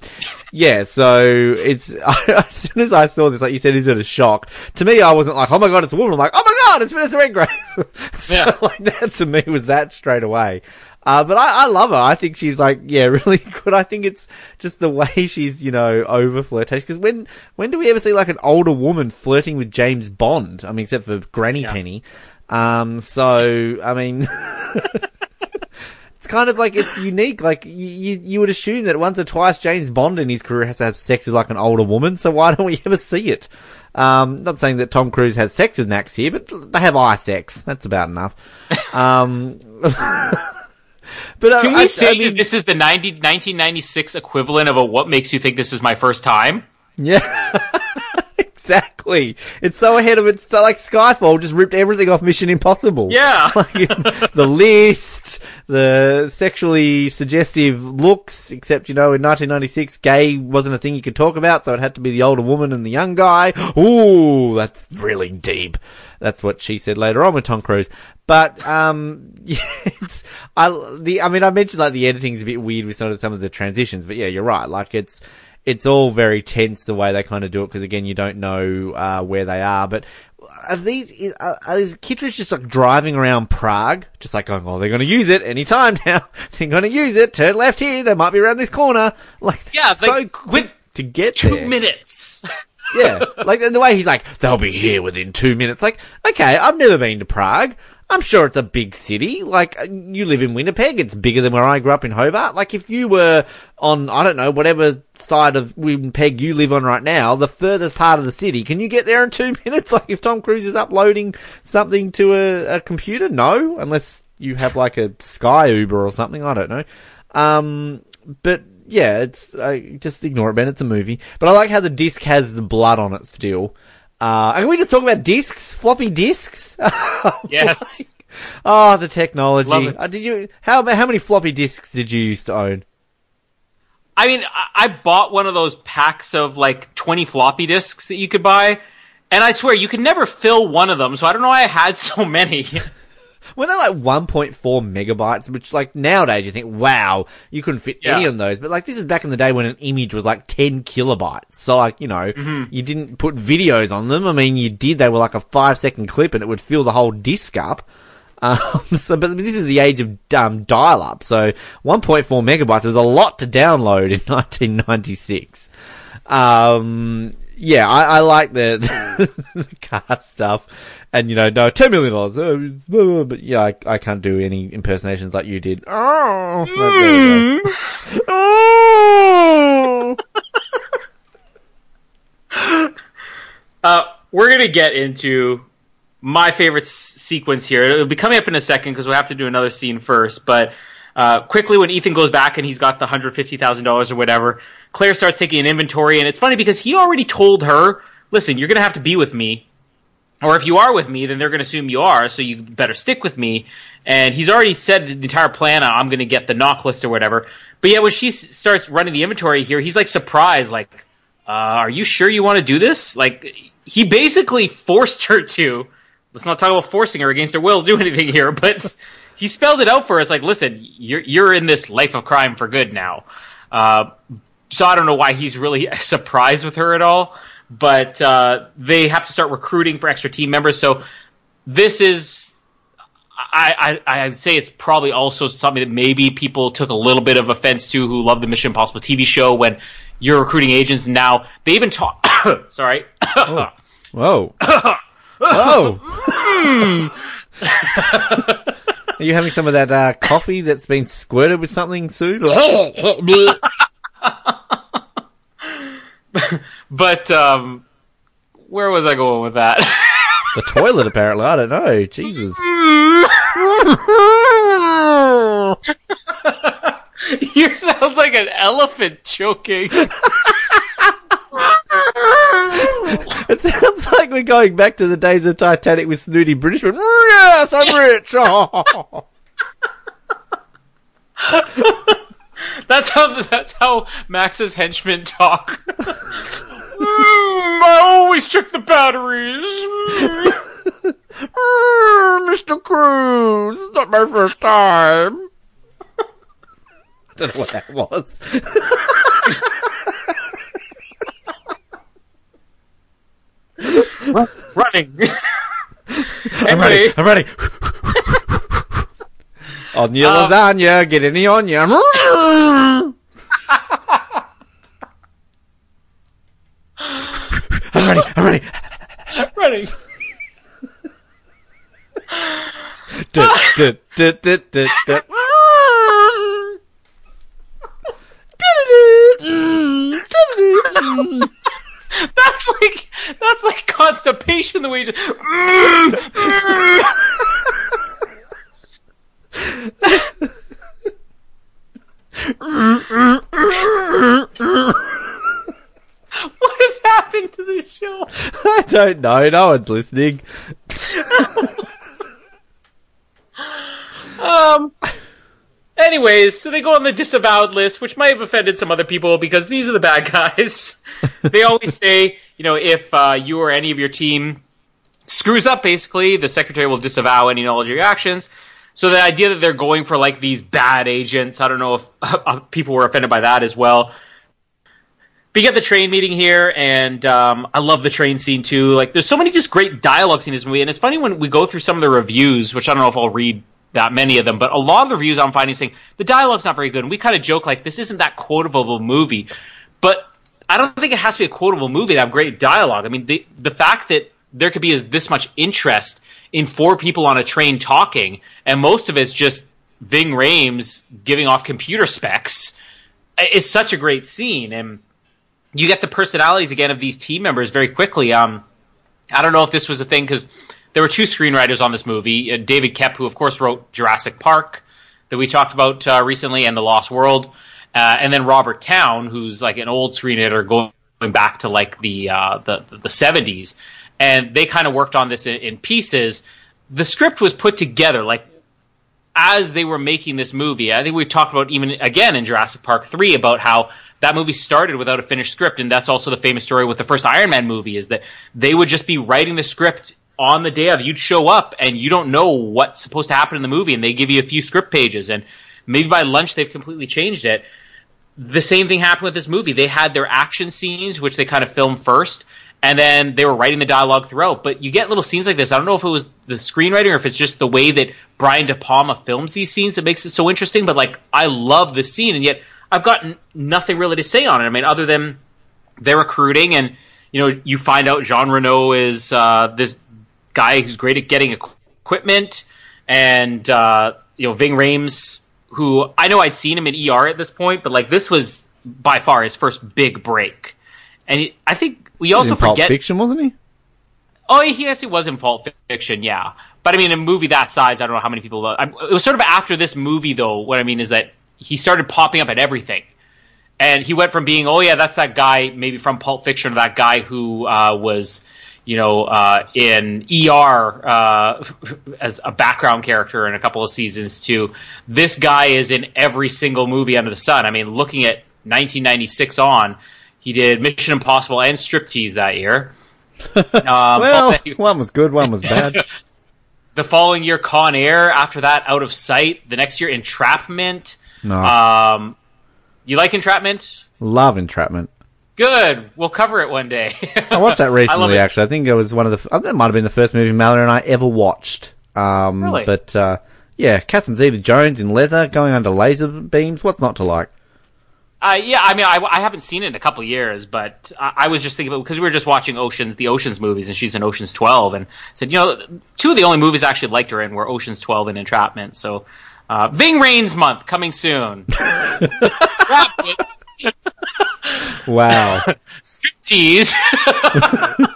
yeah, so it's as soon as I saw this, like you said, is it a shock? To me, I wasn't like, oh my god, it's a woman. I'm like, oh my god, it's Vanessa Redgrave. so Yeah. like that to me was that straight away. Uh, but I, I love her. I think she's like, yeah, really good. I think it's just the way she's, you know, over flirtation. Because when, when do we ever see like an older woman flirting with James Bond? I mean, except for Granny Yeah. Penny. Um, so, I mean, it's kind of like, it's unique. Like, you, you, you would assume that once or twice James Bond in his career has to have sex with like an older woman. So why don't we ever see it? Um, not saying that Tom Cruise has sex with Max here, but they have eye sex. That's about enough. Um, but uh, Can we I, say I mean, that this is the 90, 1996 equivalent of a "What makes you think this is my first time"? Yeah. exactly. It's so ahead of its so like Skyfall just ripped everything off Mission Impossible. Yeah. Like, the list, the sexually suggestive looks, except, you know, in 1996, gay wasn't a thing you could talk about, so it had to be the older woman and the young guy. Ooh, that's really deep. That's what she said later on with Tom Cruise. But, um, yeah, it's, I, the, I mean, I mentioned like the editing's a bit weird with some of, some of the transitions, but yeah, you're right. Like it's, it's all very tense the way they kind of do it because again, you don't know, uh, where they are, but, are these is, are, is Kittridge just like driving around Prague, just like going, "Oh, they're going to use it any time now. they're going to use it. Turn left here. They might be around this corner." Like, Yeah, so quick to get Two there. minutes. Yeah, like and the way he's like, "They'll be here within two minutes." Like, okay, I've never been to Prague. I'm sure it's a big city. Like, uh, you live in Winnipeg. It's bigger than where I grew up in Hobart. Like, if you were on, I don't know, whatever side of Winnipeg you live on right now, the furthest part of the city, can you get there in two minutes? Like, if Tom Cruise is uploading something to a, a computer? No, unless you have like a Sky Uber or something. I don't know. Um, but yeah, it's uh, just ignore it, Ben. It's a movie. But I like how the disc has the blood on it still. Uh, can we just talk about discs? Floppy discs? Yes. oh, the technology. Uh, did you? How how many floppy disks did you used to own? I mean, I, I bought one of those packs of like 20 floppy disks that you could buy, and I swear you could never fill one of them, so I don't know why I had so many. When they're like 1.4 megabytes, which like nowadays you think, wow, you couldn't fit any Yeah. of those. But like this is back in the day when an image was like 10 kilobytes. So like, you know, Mm-hmm. you didn't put videos on them. I mean, you did. They were like a five second clip and it would fill the whole disc up. Um, so, but this is the age of um, dial up. So 1.4 megabytes was a lot to download in 1996. Um, yeah, I, I like the, the car stuff. And, you know, no, $10 million. uh, blah, blah, But yeah, I, I can't do any impersonations like you did. Oh, we. Oh. Uh, we're gonna get into my favorite s- sequence here. It'll be coming up in a second because we'll have to do another scene first. But uh, quickly, when Ethan goes back and he's got the hundred fifty thousand dollars or whatever, Claire starts taking an inventory, and it's funny because he already told her, "Listen, you're gonna have to be with me." Or if you are with me, then they're going to assume you are, so you better stick with me. And he's already said the entire plan. I'm going to get the NOC list or whatever. But yeah, when she starts running the inventory here, he's like surprised, like, uh, "Are you sure you want to do this?" Like, he basically forced her to. Let's not talk about forcing her against her will to do anything here, but he spelled it out for us. Like, listen, you're you're in this life of crime for good now. Uh, so I don't know why he's really surprised with her at all. But uh, they have to start recruiting for extra team members. So this is, I, I, I'd say it's probably also something that maybe people took a little bit of offense to who love the Mission Impossible TV show when you're recruiting agents. And now they even talk. sorry. Whoa. Whoa. Are you having some of that uh, coffee that's been squirted with something soon? but um, where was I going with that? the toilet, apparently. I don't know. Jesus. You sounds like an elephant choking. It sounds like we're going back to the days of Titanic with snooty Britishman. Yes, I'm rich. Oh. That's how that's how Max's henchmen talk. Mm, I always check the batteries. Mr. Cruise, it's not my first time. Don't know what that was. Running. I'm ready. I'm ready. on your Um, lasagna, get any on you. I'm ready. I'm ready. running. Dut, dut, dut, dut, dut, dut. That's like that's like constipation. The way you just. what has happened to this show? I don't know. No one's listening. Um. Anyways, so they go on the disavowed list, which might have offended some other people because these are the bad guys. they always say, you know, if uh, you or any of your team screws up, basically, the secretary will disavow any knowledge of your actions. So the idea that they're going for like these bad agents, I don't know if uh, people were offended by that as well. But you get the train meeting here, and um, I love the train scene too. Like, there's so many just great dialogues in this movie, and it's funny when we go through some of the reviews, which I don't know if I'll read that many of them, but a lot of the reviews I'm finding saying the dialogue's not very good, and we kind of joke like this isn't that quotable movie, but I don't think it has to be a quotable movie to have great dialogue. I mean, the the fact that there could be this much interest in four people on a train talking, and most of it's just Ving Rhames giving off computer specs. It's such a great scene, and you get the personalities again of these team members very quickly. Um, I don't know if this was a thing because there were two screenwriters on this movie. Uh, David Koepp, who of course wrote Jurassic Park, that we talked about uh, recently, and The Lost World, uh, and then Robert Towne, who's like an old screenwriter going back to like the uh, the the seventies, and they kind of worked on this in, in pieces. The script was put together like as they were making this movie. I think we talked about even again in Jurassic Park 3 about how that movie started without a finished script and that's also the famous story with the first Iron Man movie is that they would just be writing the script on the day of you'd show up and you don't know what's supposed to happen in the movie and they give you a few script pages and maybe by lunch they've completely changed it. The same thing happened with this movie. They had their action scenes which they kind of filmed first and then they were writing the dialogue throughout. But you get little scenes like this. I don't know if it was the screenwriting or if it's just the way that Brian De Palma films these scenes that makes it so interesting. But like, I love the scene, and yet I've got n- nothing really to say on it. I mean, other than they're recruiting, and you know, you find out Jean Reno is uh, this guy who's great at getting equipment, and uh, you know, Ving Rhames, who I know I'd seen him in ER at this point, but like this was by far his first big break, and he, I think we also forget. Fiction, wasn't he? Oh, yes, it was in Pulp Fiction, yeah. But I mean, a movie that size, I don't know how many people. I, it was sort of after this movie, though. What I mean is that he started popping up at everything, and he went from being, oh yeah, that's that guy, maybe from Pulp Fiction, or that guy who uh, was, you know, uh, in ER uh, as a background character in a couple of seasons. To this guy is in every single movie under the sun. I mean, looking at 1996 on, he did Mission Impossible and Striptease that year. Um, Well, but- one was good, one was bad. the following year Con Air, after that Out of Sight, the next year Entrapment. No, Um, you like Entrapment? love Entrapment. Good. We'll cover it one day. I watched that recently. it. actually, I think it was one of the. I think that might have been the first movie Mallory and I ever watched. Um, Really? But uh, yeah, Catherine Zeta-Jones in leather, going under laser beams. What's not to like? Uh, yeah, I mean, I, I haven't seen it in a couple years, but I, I was just thinking because we were just watching Ocean, the Ocean's movies, and she's in Ocean's Twelve, and said, you know, two of the only movies I actually liked her in were Ocean's Twelve and Entrapment. So, uh, Ving Rhames month coming soon. Wow, Striptease.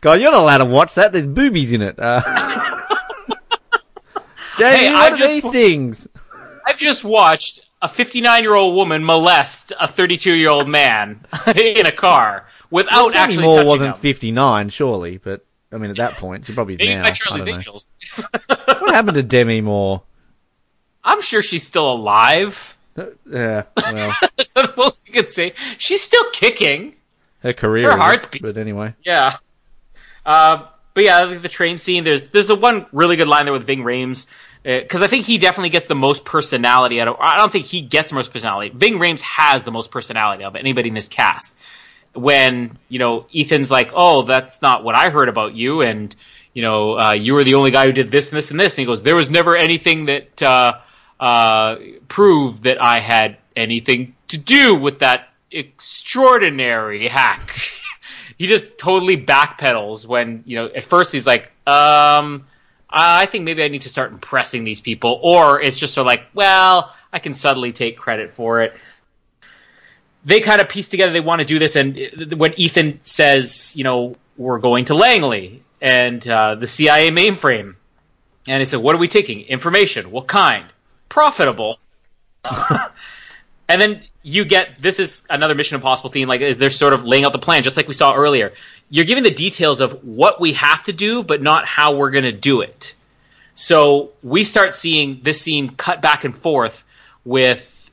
God, you're not allowed to watch that. There's boobies in it. Uh, Jamie, Hey, what I are just- these things? I've just watched a 59 year old woman molest a 32 year old man in a car without Demi actually Moore touching wasn't him. 59, surely, but I mean, at that point, she probably is Maybe now. by I Charlie's don't know. Angels. What happened to Demi Moore? I'm sure she's still alive. Yeah, well, That's the most you could say. She's still kicking. her career. Her heart's beating. But anyway, Yeah. Uh, but yeah, I think the train scene. There's there's the one really good line there with Ving Rhames because I think he definitely gets the most personality out of. I don't think he gets the most personality. Ving Rhames has the most personality of anybody in this cast. When you know Ethan's like, "Oh, that's not what I heard about you," and you know, uh, you were the only guy who did this and this and this, and he goes, "There was never anything that uh, proved that I had anything to do with that extraordinary hack." he just totally backpedals when you know at first he's like um i think maybe i need to start impressing these people or it's just sort of like well i can subtly take credit for it. They kind of piece together they want to do this and when ethan says you know we're going to langley and uh, the cia mainframe. And they said what are we taking? Information. What kind profitable and then you get this is another Mission Impossible theme. Like, is they're sort of laying out the plan, just like we saw earlier. You're giving the details of what we have to do, but not how we're going to do it. So we start seeing this scene cut back and forth with,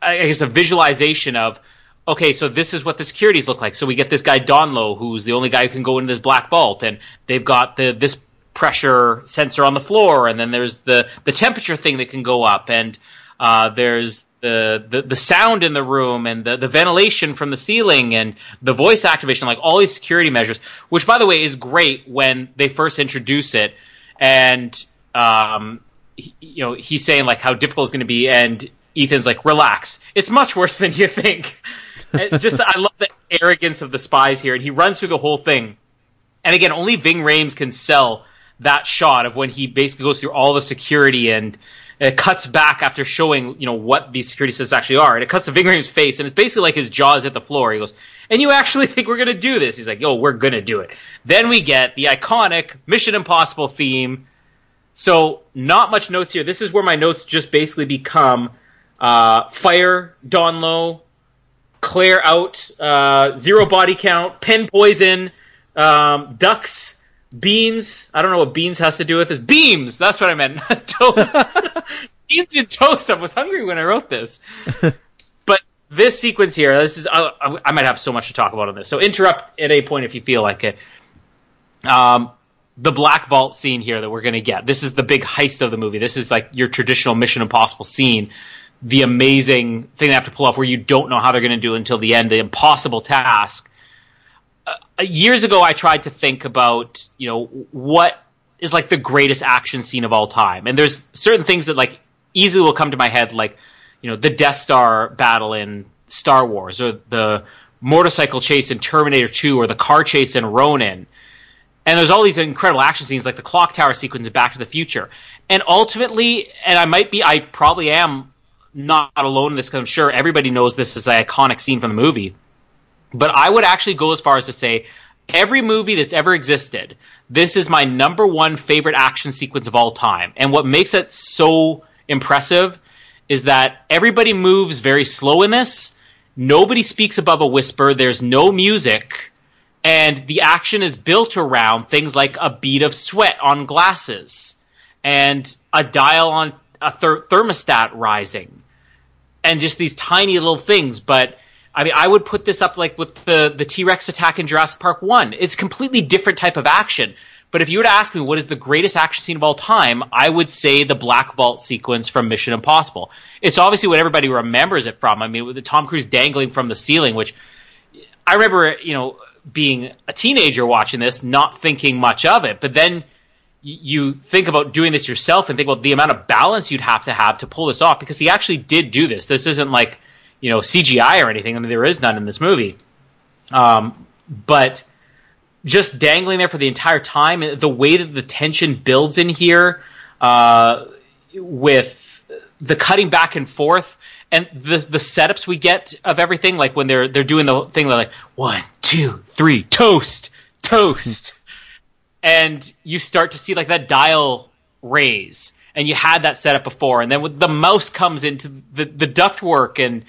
I guess, a visualization of, okay, so this is what the securities look like. So we get this guy Donloe, who's the only guy who can go into this black vault, and they've got the this pressure sensor on the floor, and then there's the the temperature thing that can go up, and uh, there's the, the the sound in the room and the, the ventilation from the ceiling and the voice activation, like all these security measures, which by the way is great when they first introduce it, and um, he, you know he's saying like how difficult it's going to be, and Ethan's like, relax, it's much worse than you think. Just I love the arrogance of the spies here, and he runs through the whole thing. And again, only Ving Rhames can sell that shot of when he basically goes through all the security and it cuts back after showing you know what these security systems actually are, and it cuts to Ving Rhames' face, and it's basically like his jaws hit the floor. He goes, "And you actually think we're gonna do this?" He's like, "Yo, we're gonna do it." Then we get the iconic Mission Impossible theme. So not much notes here. This is where my notes just basically become uh, fire, Donloe, clear out, uh, zero body count, pen poison, um, ducks, beans. I don't know what beans has to do with this. Beams. That's what I meant. toast. beans and toast. I was hungry when I wrote this. but this sequence here, this is. I, I might have so much to talk about on this. So interrupt at a point if you feel like it. Um, the Black Vault scene here that we're going to get. This is the big heist of the movie. This is like your traditional Mission Impossible scene. The amazing thing they have to pull off where you don't know how they're going to do until the end, the impossible task. Uh, years ago, I tried to think about, you know, what is like the greatest action scene of all time. And there's certain things that like easily will come to my head, like, you know, the Death Star battle in Star Wars or the motorcycle chase in Terminator 2 or the car chase in Ronin. And there's all these incredible action scenes like the clock tower sequence in Back to the Future. And ultimately, and I might be, I probably am not alone in this because I'm sure everybody knows this is the iconic scene from the movie. But I would actually go as far as to say every movie that's ever existed, this is my number one favorite action sequence of all time. And what makes it so impressive is that everybody moves very slow in this. Nobody speaks above a whisper. There's no music and the action is built around things like a bead of sweat on glasses and a dial on a ther- thermostat rising and just these tiny little things but i mean i would put this up like with the the t-rex attack in jurassic park 1 it's completely different type of action but if you were to ask me what is the greatest action scene of all time i would say the black vault sequence from mission impossible it's obviously what everybody remembers it from i mean with the tom cruise dangling from the ceiling which i remember you know being a teenager watching this, not thinking much of it. But then you think about doing this yourself and think about the amount of balance you'd have to have to pull this off because he actually did do this. This isn't like, you know, CGI or anything. I mean, there is none in this movie. Um, but just dangling there for the entire time, the way that the tension builds in here, uh, with the cutting back and forth, and the the setups we get of everything, like when they're they're doing the thing, they're like one, two, three, toast, toast, and you start to see like that dial raise, and you had that set up before, and then the mouse comes into the the ductwork and.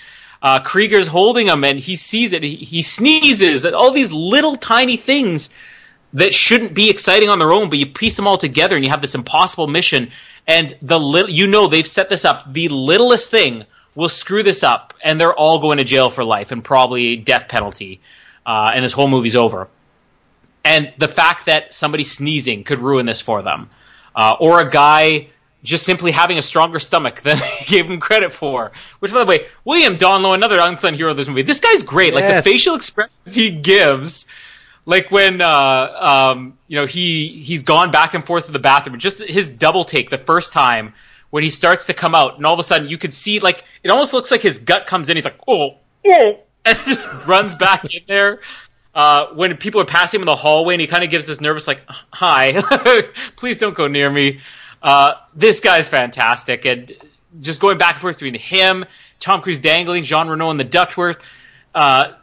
Uh, Krieger's holding him and he sees it. He, he sneezes all these little tiny things that shouldn't be exciting on their own, but you piece them all together and you have this impossible mission. And the little, you know, they've set this up. The littlest thing will screw this up, and they're all going to jail for life and probably death penalty. Uh, and this whole movie's over. And the fact that somebody sneezing could ruin this for them, uh, or a guy just simply having a stronger stomach than they gave him credit for. Which, by the way, William Donloe, another unsung hero of this movie, this guy's great. Like the facial expressions he gives like when uh, um, you know he he's gone back and forth to the bathroom. Just his double take the first time when he starts to come out, and all of a sudden you could see like it almost looks like his gut comes in. He's like, oh, oh, and just runs back in there. Uh, when people are passing him in the hallway, and he kind of gives this nervous like, "Hi, please don't go near me." Uh, this guy's fantastic, and just going back and forth between him, Tom Cruise dangling, Jean Reno, and the Duckworth. Uh,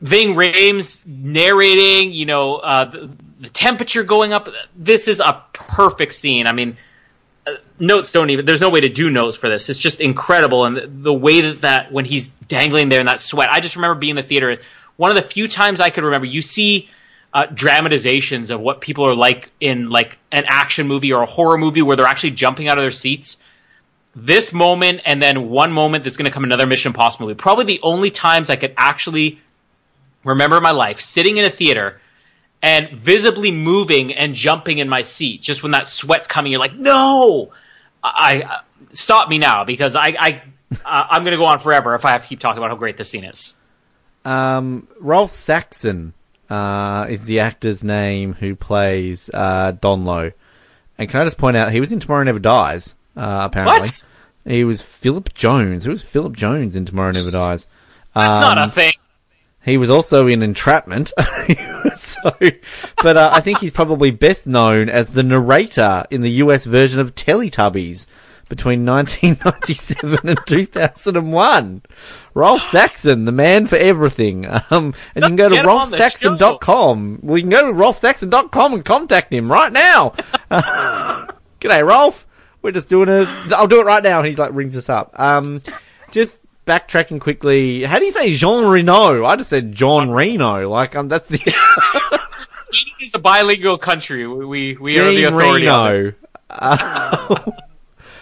Ving Rhames narrating, you know, uh, the, the, temperature going up. This is a perfect scene. I mean, uh, notes don't even. There's no way to do notes for this. It's just incredible, and the, the way that that when he's dangling there in that sweat. I just remember being in the theater. One of the few times I could remember. You see. Uh, dramatizations of what people are like in like an action movie or a horror movie where they're actually jumping out of their seats. This moment and then one moment that's going to come another Mission Impossible movie. Probably the only times I could actually remember my life sitting in a theater and visibly moving and jumping in my seat. Just when that sweat's coming you're like no! I, I stop me now because i, I uh, i'm going to go on forever if i have to keep talking about how great this scene is. Um, rolf saxon uh, is the actor's name who plays uh, donloe and can i just point out he was in tomorrow never dies uh, apparently. What? he was philip jones. Who was philip jones in tomorrow never dies. That's um, not a um, thing. he was also in Entrapment. so, but uh, I think he's probably best known as the narrator in the US version of Teletubbies between 1997 and 2001. Rolf Saxon, the man for everything. Um, and you can go to rolfsaxon.com. We can go to rolfsaxon.com and contact him right now. Uh, g'day, Rolf. We're just doing a, I'll do it right now. And he like rings us up. Um, just backtracking quickly, how do you say Jean Reno? I just said John Reno. Like, um, that's the. it's a bilingual country. We we are the authority. Reno.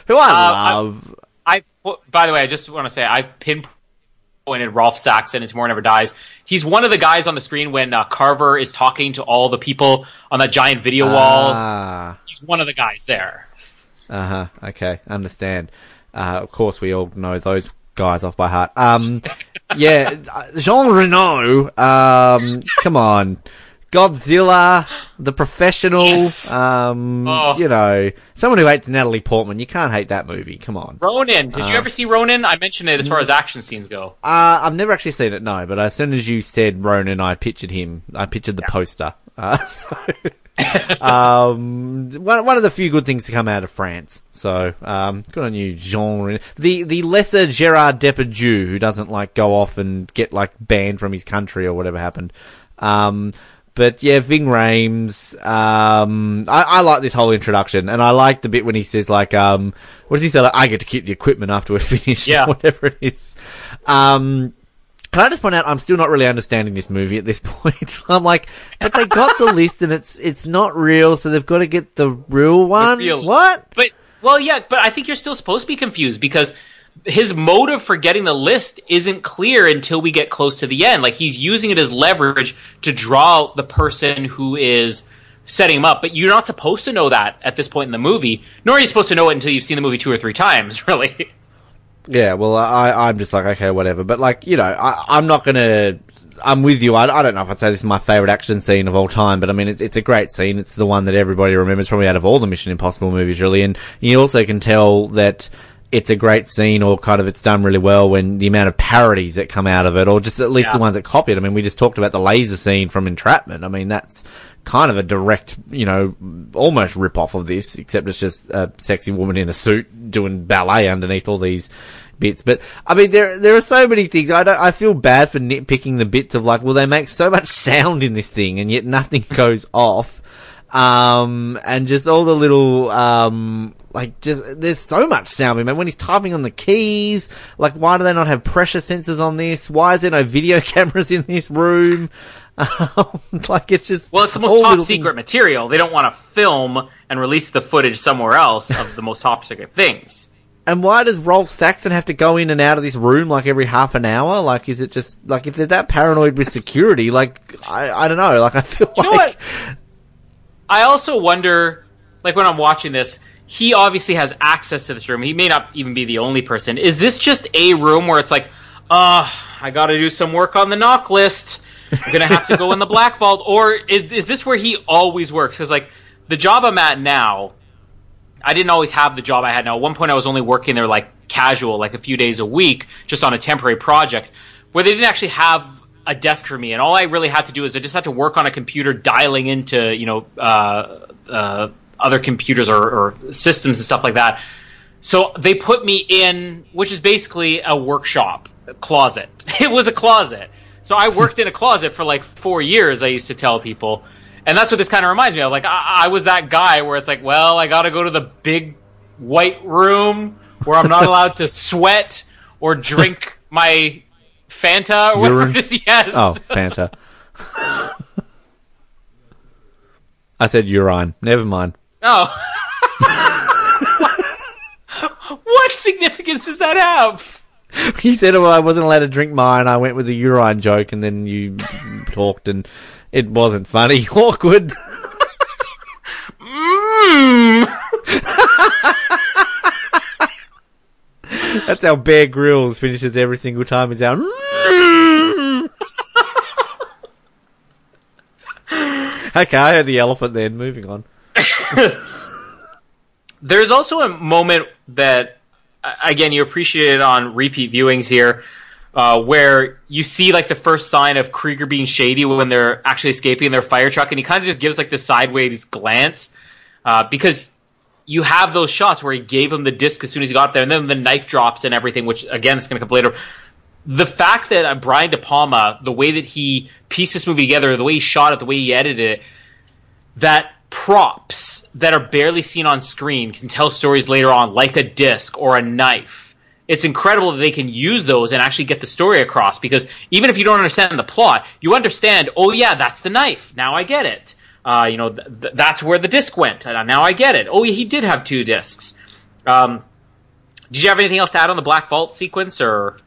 Uh, who I uh, love. I, I, by the way, I just want to say I pinpointed Rolf Saxon in Tomorrow Never Dies. He's one of the guys on the screen when uh, Carver is talking to all the people on that giant video wall. Ah. He's one of the guys there. Uh huh. Okay, understand. Uh, of course, we all know those guys off by heart. Um, yeah, Jean Reno. Um, come on. Godzilla, The Professional, yes. um, oh. you know, someone who hates Natalie Portman. You can't hate that movie. Come on. Ronin. Did uh, you ever see Ronin? I mentioned it as far as action scenes go. Uh, I've never actually seen it, no, but as soon as you said Ronin, I pictured him. I pictured the yeah. poster. Uh, so um, one, one of the few good things to come out of France. So, um, good on you, Jean. The, the lesser Gerard Depardieu, who doesn't like go off and get like banned from his country or whatever happened. Um, but yeah, Ving Rhames, um, I, I, like this whole introduction, and I like the bit when he says like, um, what does he say? Like, I get to keep the equipment after we're finished, yeah. whatever it is. Um, can I just point out I'm still not really understanding this movie at this point. I'm like, but they got the list and it's it's not real, so they've got to get the real one. The real. What? But well, yeah, but I think you're still supposed to be confused because his motive for getting the list isn't clear until we get close to the end. Like he's using it as leverage to draw out the person who is setting him up, but you're not supposed to know that at this point in the movie, nor are you supposed to know it until you've seen the movie two or three times, really. Yeah, well, I, I'm just like, okay, whatever. But like, you know, I, I'm not gonna, I'm with you. I, I don't know if I'd say this is my favorite action scene of all time, but I mean, it's, it's a great scene. It's the one that everybody remembers probably out of all the Mission Impossible movies, really. And you also can tell that it's a great scene or kind of it's done really well when the amount of parodies that come out of it or just at least yeah. the ones that copy it. I mean, we just talked about the laser scene from Entrapment. I mean, that's kind of a direct, you know, almost rip off of this, except it's just a sexy woman in a suit doing ballet underneath all these bits. But I mean, there there are so many things. I don't. I feel bad for nitpicking the bits of like, well, they make so much sound in this thing, and yet nothing goes off. Um, and just all the little, um, like just, there's so much sound, man. When he's typing on the keys, like why do they not have pressure sensors on this? Why is there no video cameras in this room? Um, like it's just Well, it's the most top secret things. material. They don't want to film and release the footage somewhere else of the most top secret things. And why does Rolf Saxon have to go in and out of this room like every half an hour? Like, is it just like if they're that paranoid with security? Like, I I don't know. Like, I feel You know like what? I also wonder, like when I'm watching this, he obviously has access to this room. He may not even be the only person. Is this just a room where it's like, uh, I got to do some work on the NOC list. I'm gonna have to go in the black vault, or is is this where he always works? Because like the job I'm at now, I didn't always have the job I had now. At one point, I was only working there like casual, like a few days a week, just on a temporary project, where they didn't actually have a desk for me, and all I really had to do is I just had to work on a computer, dialing into you know uh, uh, other computers or, or systems and stuff like that. So they put me in, which is basically a workshop a closet. It was a closet. So I worked in a closet for like four years. I used to tell people, and that's what this kind of reminds me of. Like I, I was that guy where it's like, well, I got to go to the big white room where I'm not allowed to sweat or drink my Fanta or whatever Urine? it is. Yes. oh, Fanta. I said urine. Never mind. Oh. what significance does that have? He said, "Well, I wasn't allowed to drink mine." I went with the urine joke, and then you talked, and it wasn't funny. Awkward. Mm. That's how Bear Grylls finishes every single time. He's out. Okay, I heard the elephant. Then moving on. There's also a moment that, again, you appreciate it on repeat viewings here, uh, where you see like the first sign of Krieger being shady when they're actually escaping in their fire truck, and he kind of just gives like this sideways glance uh, because you have those shots where he gave him the disc as soon as he got there, and then the knife drops and everything, which again is going to come later. The fact that uh, Brian De Palma, the way that he pieced this movie together, the way he shot it, the way he edited it, that props that are barely seen on screen can tell stories later on, like a disc or a knife. It's incredible that they can use those and actually get the story across because even if you don't understand the plot, you understand, oh yeah, that's the knife. Now I get it. Uh, you know, th- th- that's where the disc went. Uh, now I get it. Oh, yeah, he did have two discs. Um, did you have anything else to add on the Black Vault sequence or?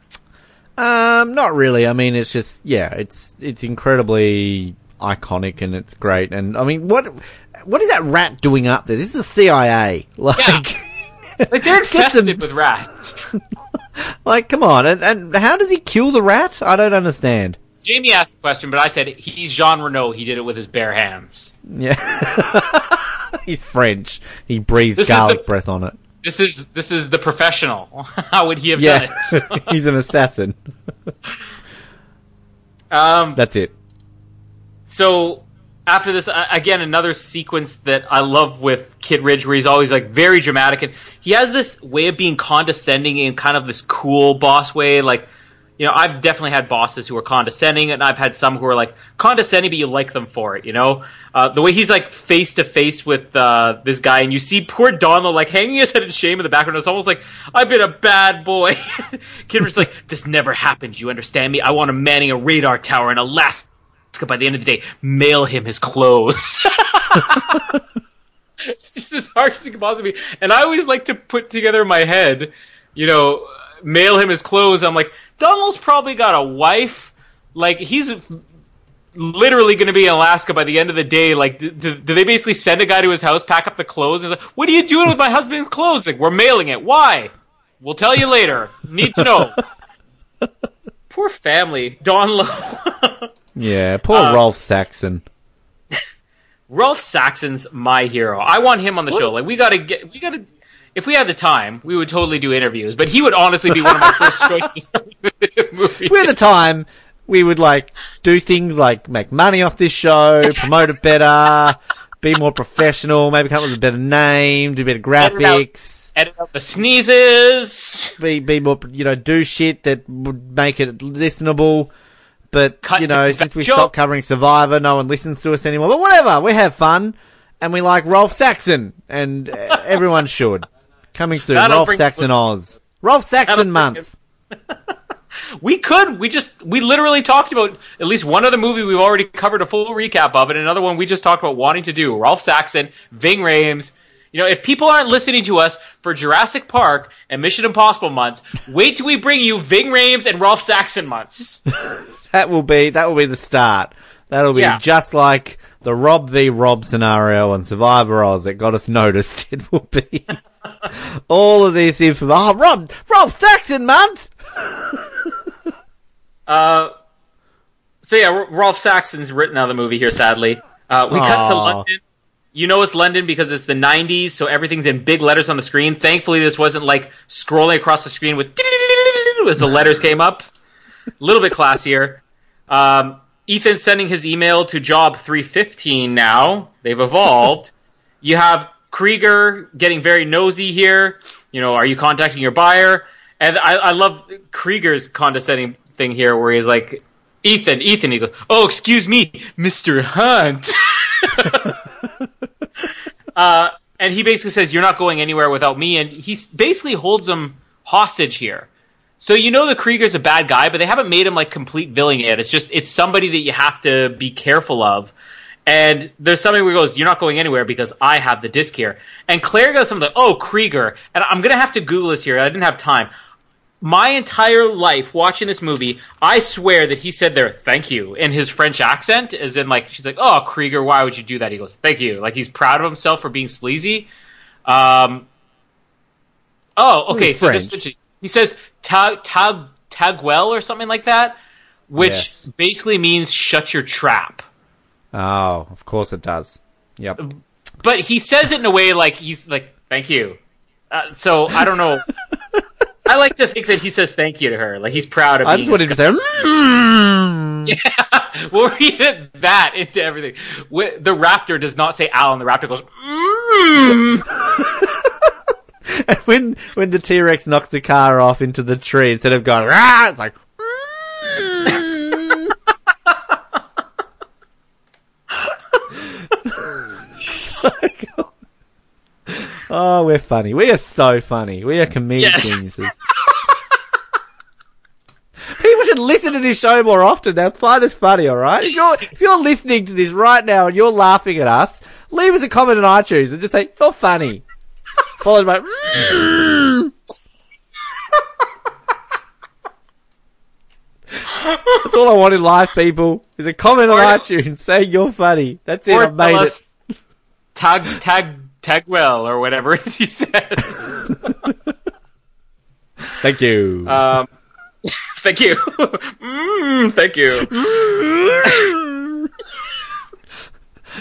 Um, not really. I mean, it's just yeah, it's it's incredibly iconic and it's great. And I mean, what what is that rat doing up there? This is the CIA. Like, Like they're Get some- infested with rats. like, come on. And and how does he kill the rat? I don't understand. Jamie asked the question, but I said he's Jean Reno. He did it with his bare hands. Yeah, he's French. He breathed This garlic the- breath on it. This is this is the professional. How would he have Yeah, done it? he's an assassin. Um, That's it. so after this, again, another sequence that I love with Kittridge, where he's always like very dramatic, and he has this way of being condescending in kind of this cool boss way. Like, you know, I've definitely had bosses who are condescending, and I've had some who are like condescending, but you like them for it. You know, uh, the way he's like face to face with uh, this guy, and you see poor Donloe like hanging his head in shame in the background. It's almost like I've been a bad boy. Kittridge's like, this never happened. You understand me? I want him manning a radar tower in Alaska by the end of the day, mail him his clothes. it's just as hard as it can possibly be. And I always like to put together in my head, you know, mail him his clothes. I'm like, Donloe's probably got a wife. Like, he's literally going to be in Alaska by the end of the day. Like, do, do, do they basically send a guy to his house, pack up the clothes, and say, what are you doing with my husband's clothes? Like, we're mailing it. Why? We'll tell you later. Need to know. Poor family. Donloe. Yeah, poor Uh, Rolf Saxon. Rolf Saxon's my hero. I want him on the show. Like we gotta get, we gotta. If we had the time, we would totally do interviews. But he would honestly be one of my first choices. If we had the time, we would like do things like make money off this show, promote it better, be more professional, maybe come up with a better name, do better graphics, Edit out the sneezes. be be more you know do shit that would make it listenable. But Cut you know, since we stopped covering Survivor, no one listens to us anymore. But whatever, we have fun. and we like Rolf Saxon, and uh, everyone should. Coming soon, That'll Rolf Saxon Oz. Rolf Saxon month. We could. We just we literally talked about at least one other movie we've already covered a full recap of, and another one we just talked about wanting to do. Rolf Saxon, Ving Rhames. You know, if people aren't listening to us for Jurassic Park and Mission Impossible months, wait till we bring you Ving Rhames and Rolf Saxon months. That will be that will be the start. That'll be Yeah. just like the Rob v Rob scenario on Survivor Oz that got us noticed. It will be all of this info. Oh, Rob, Rob Saxon month. Uh, so yeah, R- Rolf Saxon's written out of the movie here. Sadly, uh, we cut to London. You know it's London because it's the '90s, so everything's in big letters on the screen. Thankfully, this wasn't like scrolling across the screen with as the letters came up. A little bit classier. Um, Ethan's sending his email to Job 315 now. They've evolved. you have Krieger getting very nosy here. You know, are you contacting your buyer? And I, I love Krieger's condescending thing here where he's like, Ethan, Ethan, he goes, oh, excuse me, Mr. Hunt. uh, and he basically says, you're not going anywhere without me. And he basically holds him hostage here. So you know the Krieger's a bad guy, but they haven't made him like complete villain yet. It's just it's somebody that you have to be careful of. And there's something where he goes, "You're not going anywhere because I have the disc here." And Claire goes something like, "Oh, Krieger," and I'm gonna have to Google this here. I didn't have time. My entire life watching this movie, I swear that he said there, "Thank you" in his French accent, as in like she's like, "Oh, Krieger, why would you do that?" He goes, "Thank you," like he's proud of himself for being sleazy. Um, oh, okay. So this, he says tag tag tagwell or something like that, which Yes. basically means shut your trap. Oh, of course it does. Yep. But he says it in a way like he's like, "Thank you." Uh, so I don't know. I like to think that he says thank you to her, like he's proud of. Me. I just wanted to say. "Mm." we'll read that into everything. The raptor does not say Alan. The raptor goes. Mm. when when the T Rex knocks the car off into the tree instead of going Rah! it's like. oh, we're funny. We are so funny. We are comedic Yes. geniuses. People should listen to this show more often. They'll find us funny, alright? If you're, if you're listening to this right now and you're laughing at us, leave us a comment on iTunes and just say, you're funny. Followed by, That's all I want in life, people. Is a comment on Or- iTunes saying you're funny. That's it. I've made it. us tag tag well, or whatever it is he says. Thank you. Um, thank you. mm, thank you.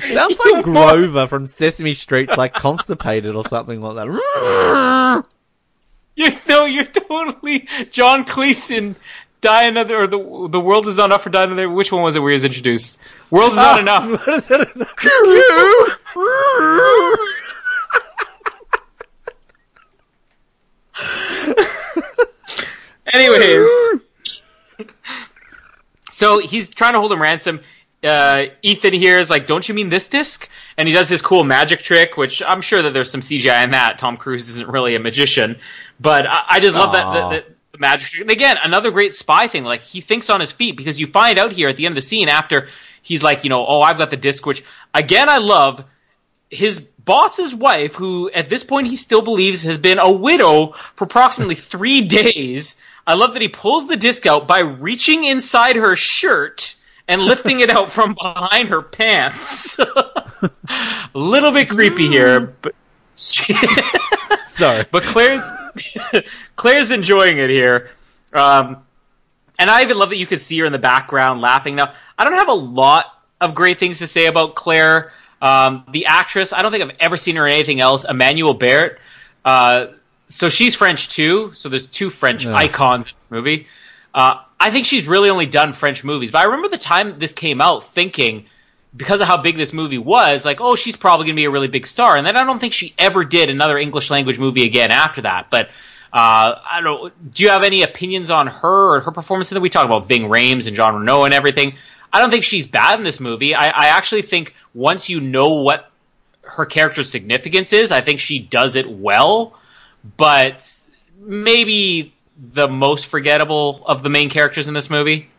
Sounds like Grover from Sesame Street, like constipated or something like that. You know, you're totally John Cleese in Die Another, or the the world is not enough for Die Another. Which one was it where he was introduced? World is not ah, enough. What is it? Anyways, so he's trying to hold him ransom. Uh, Ethan here is like, "Don't you mean this disc?" And he does his cool magic trick, which I'm sure that there's some CGI in that. Tom Cruise isn't really a magician, but I, I just love that, that, that the magic trick. And again, another great spy thing. Like he thinks on his feet because you find out here at the end of the scene after he's like, you know, oh, I've got the disc. Which again, I love his boss's wife, who at this point he still believes has been a widow for approximately three days. I love that he pulls the disc out by reaching inside her shirt and lifting it out from behind her pants. a little bit creepy here, but Sorry. but Claire's Claire's enjoying it here. Um, and I even love that you could see her in the background laughing. Now, I don't have a lot of great things to say about Claire. Um, the actress, I don't think I've ever seen her in anything else. Emmanuelle Béart. Uh, so she's French too. So there's two French Yeah. icons in this movie. Uh, I think she's really only done French movies. But I remember the time this came out thinking, because of how big this movie was, like, oh, she's probably going to be a really big star. And then I don't think she ever did another English language movie again after that. But uh, I don't. Do you have any opinions on her or her performance? That we talk about Ving Rhames and John Reno and everything. I don't think she's bad in this movie. I, I actually think once you know what her character's significance is. I think she does it well, but maybe the most forgettable of the main characters in this movie.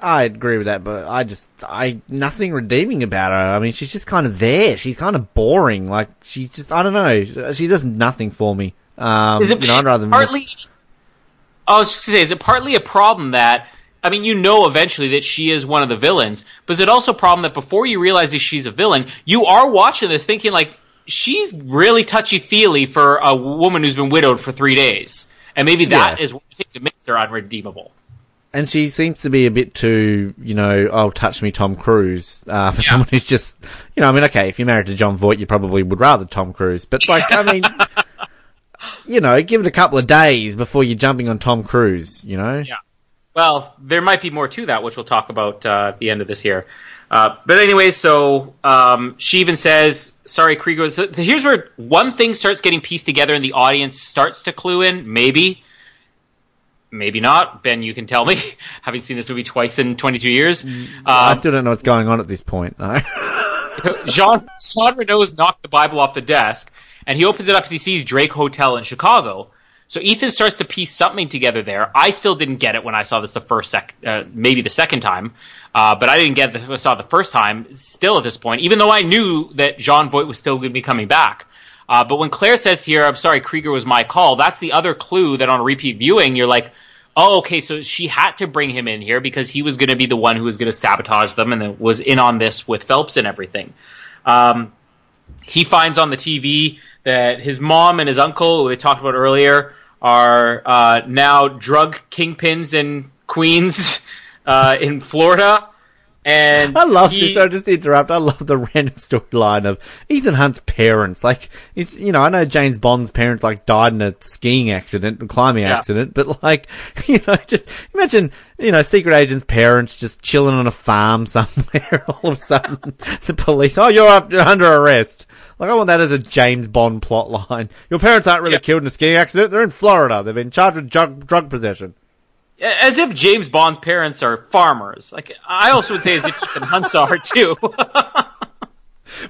I agree with that, but I just I nothing redeeming about her. I mean, she's just kind of there. She's kind of boring. Like she's just I don't know. She does nothing for me. Um, Is it, you know, is rather partly? I was just gonna say, is it partly a problem that I mean, you know, eventually that she is one of the villains, but is it also a problem that before you realize that she's a villain, you are watching this thinking like she's really touchy feely for a woman who's been widowed for three days, and maybe that Yeah. is what makes it makes her unredeemable. and she seems to be a bit too, you know, oh, touch me, Tom Cruise, uh, for someone who's just, you know, I mean, okay, if you're married to Jon Voight, you probably would rather Tom Cruise, but like, I mean, you know, give it a couple of days before you're jumping on Tom Cruise, you know? Yeah. Well, there might be more to that, which we'll talk about uh, at the end of this year. Uh, but anyway, so um, she even says, "Sorry, Krieger." So here's where one thing starts getting pieced together, and the audience starts to clue in. Maybe, maybe not. Ben, you can tell me, having seen this movie twice in 22 years. I Um, still don't know what's going on at this point, no? Jean Jean Reno's knocked the Bible off the desk, and he opens it up and he sees Drake Hotel in Chicago. So Ethan starts to piece something together there. I still didn't get it when I saw this the first sec, uh, maybe the second time, uh, but I didn't get it. I saw the first time. Still at this point, even though I knew that Jean Voight was still going to be coming back. Uh, but when Claire says here, "I'm sorry, Krieger was my call," that's the other clue that on repeat viewing, you're like, "Oh, okay, so she had to bring him in here because he was going to be the one who was going to sabotage them and was in on this with Phelps and everything." Um, he finds on the TV that his mom and his uncle, who we talked about earlier, are uh, now drug kingpins in Queens, uh, in Florida. And I love he- this. I'll just interrupt. I love the random storyline of Ethan Hunt's parents. Like, it's, you know, I know James Bond's parents, like, died in a skiing accident, a climbing Yeah. accident, but like, you know, just imagine, you know, secret agent's parents just chilling on a farm somewhere. All of a sudden, the police, oh, you're up, you're under arrest. Like, I want that as a James Bond plot line. Your parents aren't really Yeah. killed in a skiing accident. They're in Florida. They've been charged with drug, drug possession. As if James Bond's parents are farmers. Like I also would say as if Ethan Hunt's are too.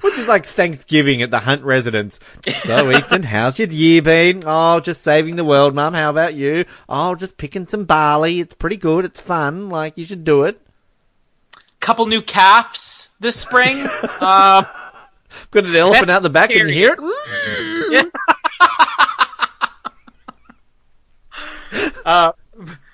Which is like Thanksgiving at the Hunt residence. So, Ethan, how's your year been? Oh, just saving the world, Mum. How about you? Oh, just picking some barley. It's pretty good. It's fun. Like, you should do it. Couple new calves this spring. Um, Got an elephant out the back. Can you scary. hear it?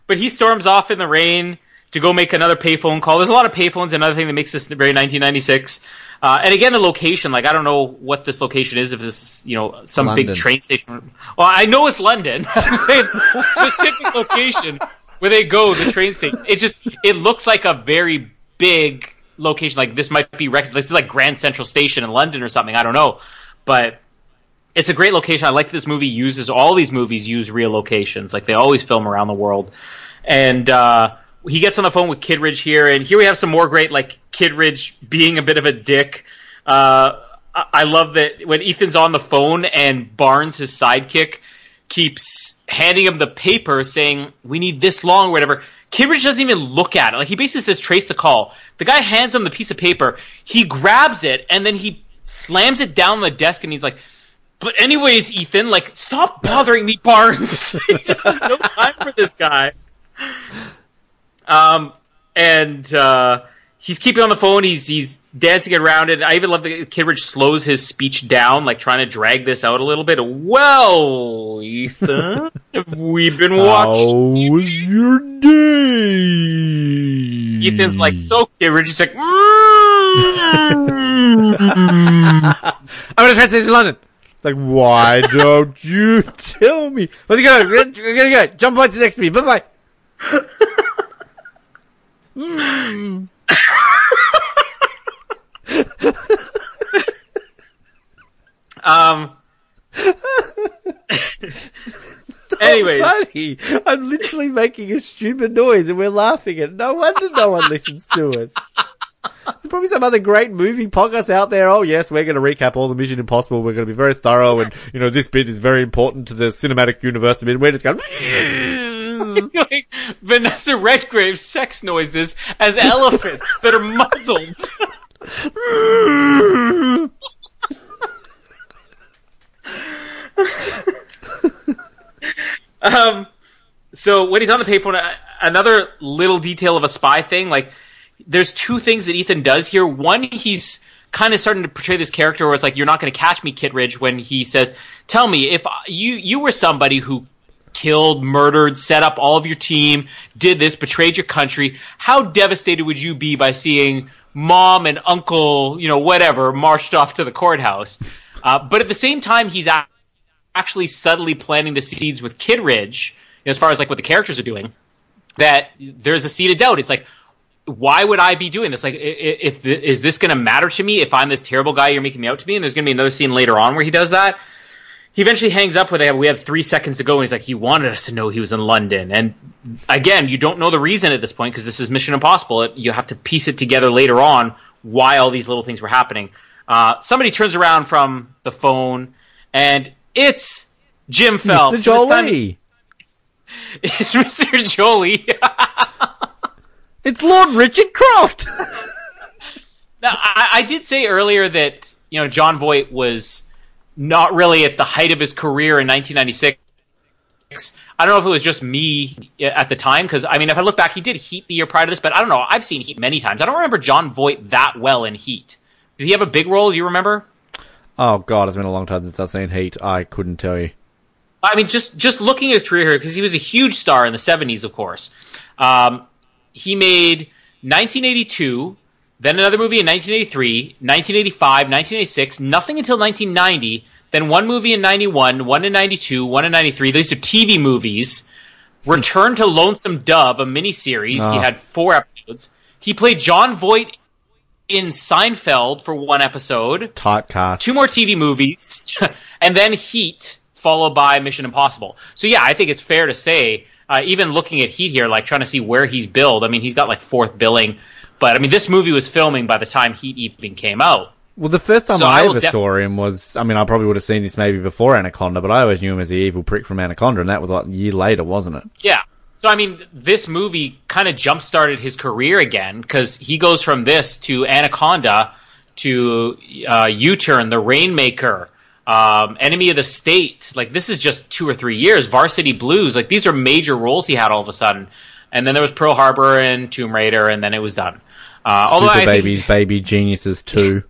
but he storms off in the rain to go make another payphone call. There's a lot of payphones. Another thing that makes this very 1996. Uh, and again, the location. Like I don't know what this location is. If this, is, you know, some London. big train station. Well, I know it's London. I'm saying specific location where they go. The train station. It just it looks like a very big location. Like this might be rec- this is like Grand Central Station in London or something. I don't know, but it's a great location. I like this movie uses all these movies use real locations. Like they always film around the world. And uh, he gets on the phone with Kittridge here, and here we have some more great like Kittridge being a bit of a dick. Uh, I I love that when Ethan's on the phone and Barnes, his sidekick, keeps handing him the paper saying, "We need this long," or whatever. Kittridge doesn't even look at it. Like he basically says, "Trace the call." The guy hands him the piece of paper. He grabs it and then he slams it down on the desk, and he's like. But anyways, Ethan, like, stop bothering me, Barnes. he just has no time for this guy. Um, and uh, he's keeping on the phone. He's he's dancing around it. I even love that Kittridge slows his speech down, like trying to drag this out a little bit. Well, Ethan, we've we been How watching? was your day? Ethan's like, so Kittridge. He's like, mm. I'm gonna try to London. Like, why don't you tell me? Let's go. We're gonna we're gonna go. Jump points next to me. Bye bye. um. Anyways, Funny. I'm literally making a stupid noise and we're laughing at it. No wonder no one listens to us. There's probably some other great movie podcasts out there. Oh yes, we're going to recap all the Mission Impossible. We're going to be very thorough and, you know, this bit is very important to the cinematic universe. And we're just going, doing Vanessa Redgrave's sex noises as elephants that are muzzled. um, so when he's on the payphone, another little detail of a spy thing, like there's two things that Ethan does here. One, he's kind of starting to portray this character where it's like you're not going to catch me, Kittridge, when he says, "Tell me if you you were somebody who killed, murdered, set up all of your team, did this, betrayed your country, how devastated would you be by seeing mom and uncle, you know, whatever, marched off to the courthouse?" Uh, but at the same time, he's actually subtly planting the seeds with Kittridge, as far as like what the characters are doing. That there's a seed of doubt. It's like, why would I be doing this? Like, if, if is this going to matter to me if I'm this terrible guy you're making me out to be? And there's going to be another scene later on where he does that. He eventually hangs up with it. We have three seconds to go, and he's like, "He wanted us to know he was in London." And again, you don't know the reason at this point because this is Mission Impossible. You have to piece it together later on why all these little things were happening. Uh, somebody turns around from the phone, and it's Jim Phelps. Mr. Jolie. It's Mr. Jolie. it's Lord Richard Croft. now, I, I, did say earlier that you know Jon Voight was not really at the height of his career in 1996. I don't know if it was just me at the time because I mean, if I look back, he did Heat the year prior to this, but I don't know. I've seen Heat many times. I don't remember Jon Voight that well in Heat. Did he have a big role? Do you remember? Oh God, it's been a long time since I've seen Heat. I couldn't tell you. I mean, just just looking at his career here, because he was a huge star in the '70s, of course. Um, he made 1982, then another movie in 1983, 1985, 1986, nothing until 1990, then one movie in 91, one in 92, one in 93. These are TV movies. Return to Lonesome Dove, a miniseries. Oh. He ah. had four episodes. He played Jon Voight in Seinfeld for one episode. Typecast. Two more TV movies, and then Heat, followed by Mission Impossible. So yeah, I think it's fair to say, uh, even looking at Heat here, like trying to see where he's billed. I mean, he's got like fourth billing, but I mean, this movie was filming by the time Heat even came out. Well, the first time so I, I ever def- saw him was, I mean, I probably would have seen this maybe before Anaconda, but I always knew him as the evil prick from Anaconda, and that was like a year later, wasn't it? Yeah. So, I mean, this movie kind of jump started his career again because he goes from this to Anaconda to uh, U Turn, The Rainmaker, um, Enemy of the State. Like, this is just two or three years. Varsity Blues. Like, these are major roles he had all of a sudden. And then there was Pearl Harbor and Tomb Raider, and then it was done. Uh, although Super Babies, Baby Geniuses too.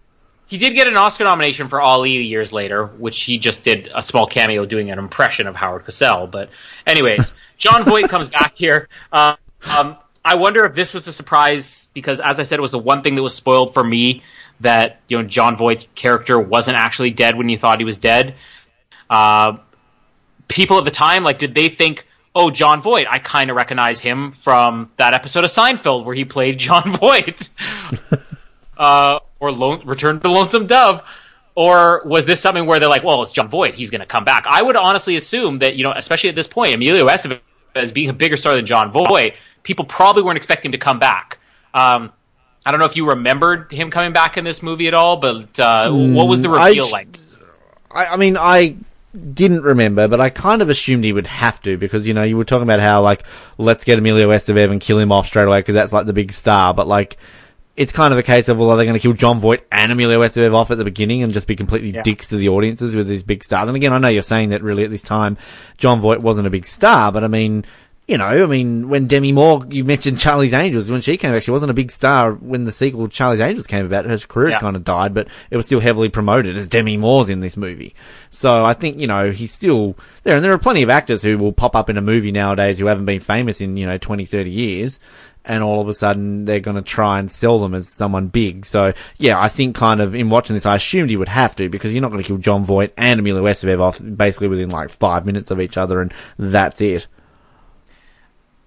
He did get an Oscar nomination for Ali years later, which he just did a small cameo doing an impression of Howard Cosell. But, anyways, Jon Voight comes back here. Uh, um, I wonder if this was a surprise because, as I said, it was the one thing that was spoiled for me that you know Jon Voight's character wasn't actually dead when you thought he was dead. Uh, people at the time, like, did they think, "Oh, Jon Voight, I kind of recognize him from that episode of Seinfeld where he played Jon Voight," uh, or Lone, Return to the Lonesome Dove? Or was this something where they're like, well, it's Jon Voight, he's going to come back? I would honestly assume that, you know, especially at this point, Emilio Estevez as being a bigger star than Jon Voight, people probably weren't expecting him to come back. Um, I don't know if you remembered him coming back in this movie at all, but uh, what was the reveal I, like? I, I mean, I didn't remember, but I kind of assumed he would have to because you know you were talking about how like let's get Emilio Estevez and kill him off straight away because that's like the big star, but like it's kind of a case of, well, are they going to kill Jon Voight and Emilio Estevez off at the beginning and just be completely yeah. dicks to the audiences with these big stars? And again, I know you're saying that really at this time, Jon Voight wasn't a big star, but I mean, you know, I mean, when Demi Moore, you mentioned Charlie's Angels, when she came back, she wasn't a big star when the sequel Charlie's Angels came about. Her career yeah. kind of died, but it was still heavily promoted as Demi Moore's in this movie. So I think, you know, he's still there. And there are plenty of actors who will pop up in a movie nowadays who haven't been famous in, you know, 20, 30 years and all of a sudden they're going to try and sell them as someone big. So yeah, I think kind of in watching this, I assumed he would have to because you're not going to kill Jon Voight and Emilio Estevez off basically within like five minutes of each other, and that's it.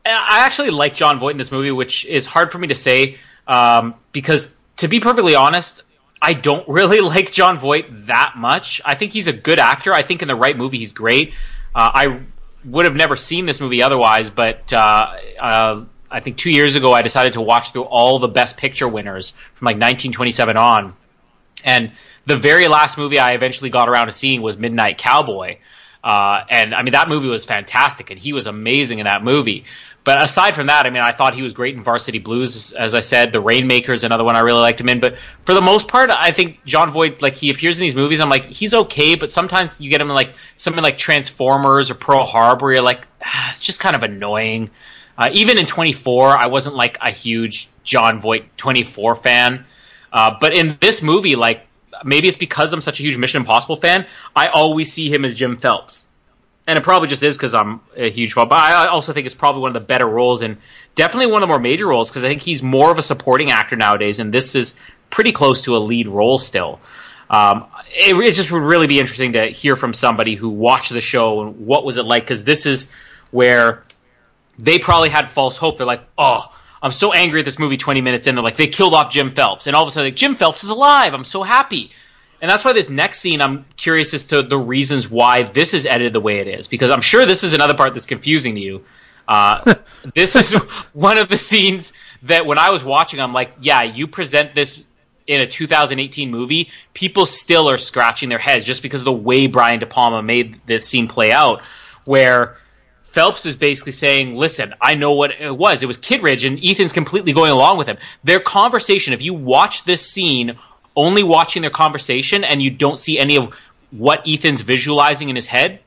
I actually like Jon Voight in this movie, which is hard for me to say um, because, to be perfectly honest, I don't really like Jon Voight that much. I think he's a good actor. I think in the right movie, he's great. Uh, I would have never seen this movie otherwise, but uh, uh, I think two years ago, I decided to watch through all the Best Picture winners from like 1927 on, and the very last movie I eventually got around to seeing was Midnight Cowboy. Uh, and I mean, that movie was fantastic, and he was amazing in that movie. But aside from that, I mean, I thought he was great in Varsity Blues. As I said, The Rainmaker is another one I really liked him in. But for the most part, I think Jon Voight, like he appears in these movies, I'm like, he's okay. But sometimes you get him in like something like Transformers or Pearl Harbor. You're like, ah, it's just kind of annoying. Uh, even in 24, I wasn't like a huge Jon Voight 24 fan. Uh, but in this movie, like maybe it's because I'm such a huge Mission Impossible fan, I always see him as Jim Phelps. And it probably just is because I'm a huge fan. But I also think it's probably one of the better roles and definitely one of the more major roles because I think he's more of a supporting actor nowadays, and this is pretty close to a lead role still. Um, it, it just would really be interesting to hear from somebody who watched the show and what was it like because this is where they probably had false hope. They're like, oh, I'm so angry at this movie 20 minutes in. They're like, they killed off Jim Phelps. And all of a sudden, like, Jim Phelps is alive. I'm so happy. And that's why this next scene, I'm curious as to the reasons why this is edited the way it is. Because I'm sure this is another part that's confusing to you. Uh, this is one of the scenes that when I was watching, I'm like, yeah, you present this in a 2018 movie, people still are scratching their heads just because of the way Brian De Palma made the scene play out. Where Phelps is basically saying, listen, I know what it was. It was Kittridge, and Ethan's completely going along with him. Their conversation, if you watch this scene only watching their conversation and you don't see any of what Ethan's visualizing in his head,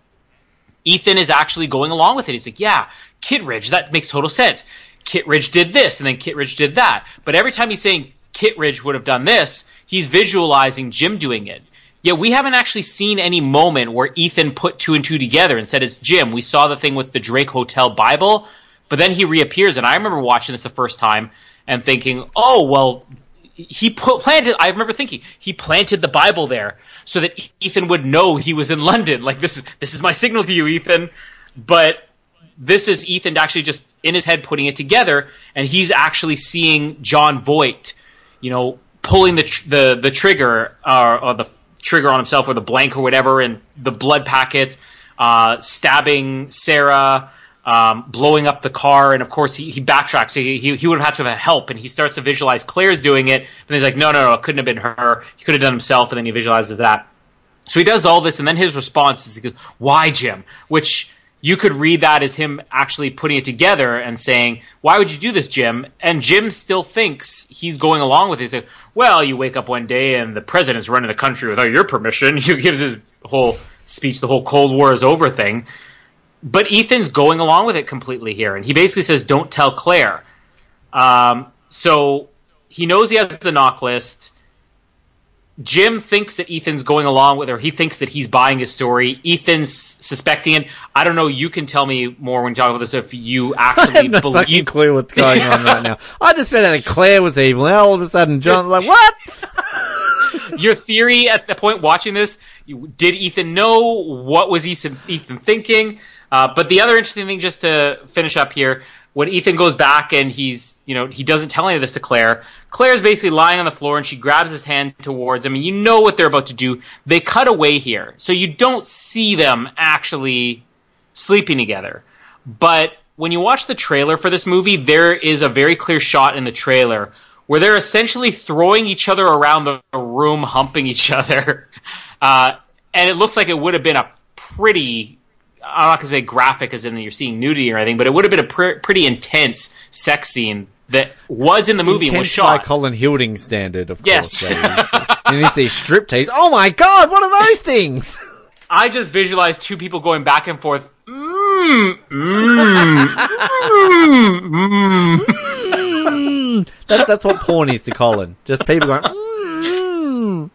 Ethan is actually going along with it. He's like, yeah, Kittridge, that makes total sense. Kittridge did this, and then Kittridge did that. But every time he's saying Kittridge would have done this, he's visualizing Jim doing it. Yeah, we haven't actually seen any moment where Ethan put two and two together and said it's Jim. We saw the thing with the Drake Hotel Bible, but then he reappears, and I remember watching this the first time and thinking, oh, well, he put, planted. I remember thinking he planted the Bible there so that Ethan would know he was in London. Like this is this is my signal to you, Ethan. But this is Ethan actually just in his head putting it together, and he's actually seeing Jon Voight, you know, pulling the tr- the the trigger uh, or the trigger on himself or the blank or whatever, and the blood packets, uh, stabbing Sarah um, blowing up the car, and of course he, he backtracks. So he, he, he would have had to have help, and he starts to visualize Claire's doing it, and he's like, no, no, no, it couldn't have been her. He could have done himself, and then he visualizes that. So he does all this, and then his response is, he goes, why, Jim? Which you could read that as him actually putting it together and saying, why would you do this, Jim? And Jim still thinks he's going along with it. He's like, well, you wake up one day and the president's running the country without your permission. He gives his whole speech, the whole Cold War is over thing but Ethan's going along with it completely here, and he basically says, "Don't tell Claire." Um, so he knows he has the NOC list. Jim thinks that Ethan's going along with, her. he thinks that he's buying his story. Ethan's suspecting it. I don't know. You can tell me more when you talk about this if you actually no believe. clue what's going on right now. I just found out that Claire was evil, and all of a sudden John like, what? Your theory at the point watching this, did Ethan know? What was Ethan, Ethan thinking? Uh, but the other interesting thing, just to finish up here, when Ethan goes back and he's, you know, he doesn't tell any of this to Claire. Claire's basically lying on the floor and she grabs his hand towards him. And you know what they're about to do. They cut away here. So you don't see them actually sleeping together. But when you watch the trailer for this movie, there is a very clear shot in the trailer where they're essentially throwing each other around the room, humping each other. Uh, and it looks like it would have been a pretty I'm not going to say graphic as in you're seeing nudity or anything, but it would have been a pr- pretty intense sex scene that was in the movie and was shot. by Colin Hilding standard, of Yes. course. and you see striptease. Oh my god, what are those things? I just visualized two people going back and forth. Mm, mm, mm, mm. That, that's what porn is to Colin. Just people going. Mm.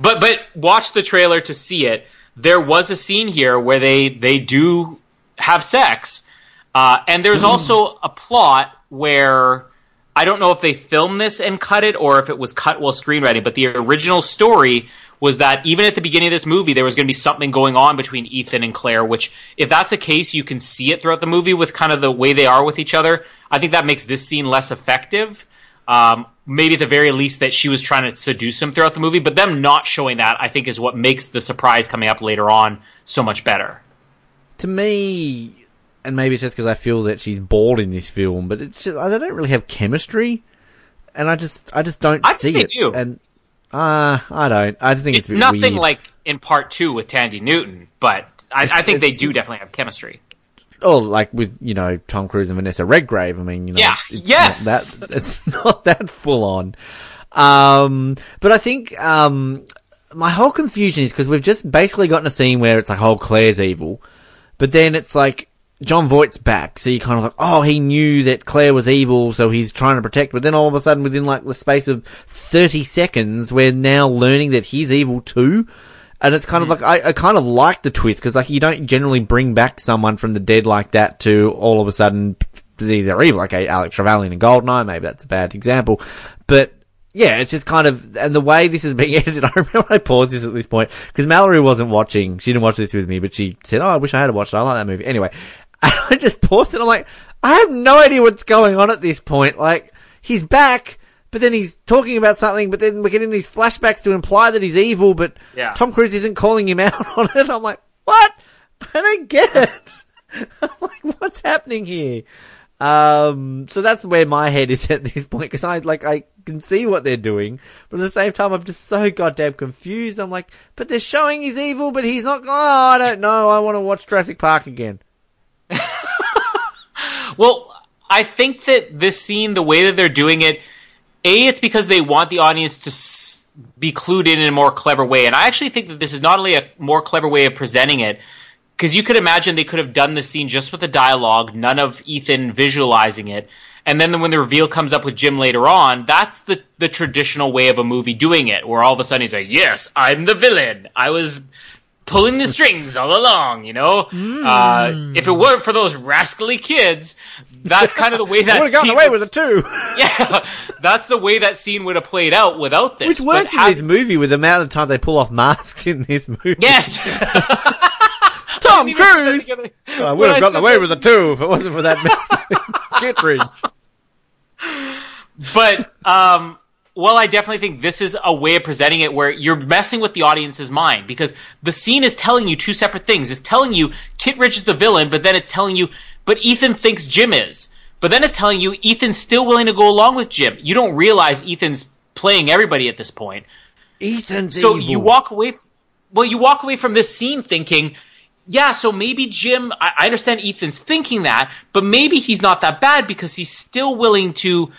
But but watch the trailer to see it. There was a scene here where they they do have sex, uh, and there's also a plot where I don't know if they filmed this and cut it or if it was cut while screenwriting. But the original story was that even at the beginning of this movie, there was going to be something going on between Ethan and Claire. Which, if that's the case, you can see it throughout the movie with kind of the way they are with each other. I think that makes this scene less effective. Um, maybe at the very least that she was trying to seduce him throughout the movie, but them not showing that, I think, is what makes the surprise coming up later on so much better. To me, and maybe it's just because I feel that she's bored in this film, but it's just they don't really have chemistry, and I just I just don't I see think they it. do. And uh, I don't. I just think it's, It's nothing weird. like in part two with Thandie Newton, but I, I think they do definitely have chemistry. Oh, like with you know Tom Cruise and Vanessa Redgrave. I mean, you know, Yeah, it's, yes! not that it's not that full on. Um, but I think um, my whole confusion is because we've just basically gotten a scene where it's like, oh, Claire's evil, but then it's like Jon Voight's back, so you kind of like, oh, he knew that Claire was evil, so he's trying to protect. But then all of a sudden, within like the space of thirty seconds, we're now learning that he's evil too. And it's kind of like I, I kind of like the twist because like you don't generally bring back someone from the dead like that to all of a sudden they're evil. Like uh, Alex Trevelyan in Goldeneye, maybe that's a bad example, but yeah, it's just kind of and the way this is being edited. I remember I paused this at this point because Mallory wasn't watching. She didn't watch this with me, but she said, "Oh, I wish I had watched it. I like that movie." Anyway, and I just paused it. I'm like, I have no idea what's going on at this point. Like he's back. But then he's talking about something, but then we're getting these flashbacks to imply that he's evil, but Yeah. Tom Cruise isn't calling him out on it. I'm like, what? I don't get it. I'm like, what's happening here? Um, so that's where my head is at this point, because I, like, I can see what they're doing, but at the same time, I'm just so goddamn confused. I'm like, but they're showing he's evil, but he's not, oh, I don't know, I want to watch Jurassic Park again. Well, I think that this scene, the way that they're doing it, a it's because they want the audience to be clued in in a more clever way, and I actually think that this is not only a more clever way of presenting it, because you could imagine they could have done the scene just with the dialogue, none of Ethan visualizing it, and then when the reveal comes up with Jim later on, that's the the traditional way of a movie doing it, where all of a sudden he's like, "Yes, I'm the villain. I was." Pulling the strings all along, you know. Uh, if it weren't for those rascally kids, that's kind of the way that would have gotten away would- with it too. yeah, that's the way that scene would have played out without this. Which works in this movie with the amount of times they pull off masks in this movie. Yes, Tom didn't even put that Cruise! together. I would have gotten away that- with it too if it wasn't for that Mexican Kittridge. But um, well, I definitely think this is a way of presenting it where you're messing with the audience's mind because the scene is telling you two separate things. It's telling you Kittridge is the villain, but then it's telling you, but Ethan thinks Jim is. But then it's telling you Ethan's still willing to go along with Jim. You don't realize Ethan's playing everybody at this point. Ethan's so evil. you walk away f- well you walk away from this scene thinking yeah so maybe jim I, I understand ethan's thinking that but maybe he's not that bad because he's still willing to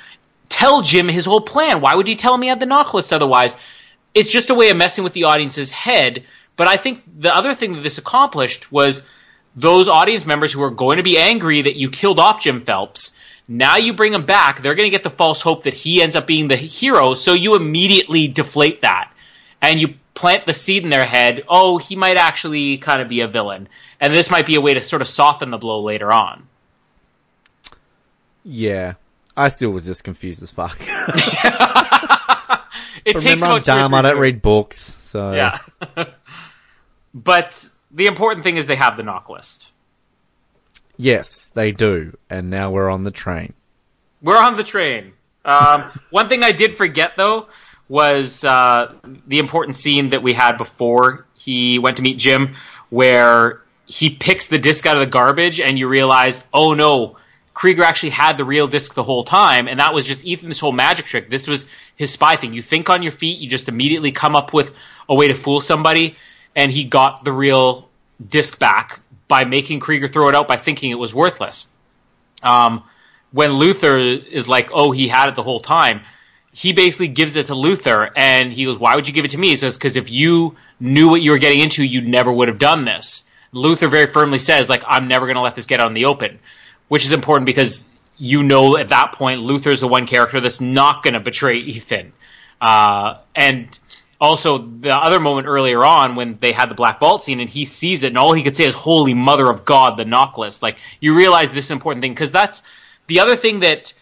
tell jim his whole plan why would he tell him he had the list otherwise it's just a way of messing with the audience's head but i think the other thing that this accomplished was those audience members who are going to be angry that you killed off jim phelps now you bring him back they're going to get the false hope that he ends up being the hero so you immediately deflate that and you plant the seed in their head, oh, he might actually kind of be a villain. And this might be a way to sort of soften the blow later on. Yeah. I still was just confused as fuck. It takes Remember, I'm about two dumb. I don't read books, so Yeah. but the important thing is they have the NOC list. yes, they do. And now we're on the train. We're on the train. Um, one thing I did forget though was uh, the important scene that we had before he went to meet Jim, where he picks the disc out of the garbage, and you realize, oh no, Krieger actually had the real disc the whole time, and that was just Ethan's whole magic trick. This was his spy thing. You think on your feet, you just immediately come up with a way to fool somebody, and he got the real disc back by making Krieger throw it out by thinking it was worthless. Um, when Luther is like, oh, he had it the whole time, he basically gives it to Luther, and he goes, why would you give it to me? He says, because if you knew what you were getting into, you never would have done this. Luther very firmly says, like, I'm never going to let this get out in the open, which is important because you know at that point Luther's the one character that's not going to betray Ethan. Uh, and also the other moment earlier on when they had the black vault scene and he sees it and all he could say is holy mother of god the NOC list like you realize this important thing because that's the other thing that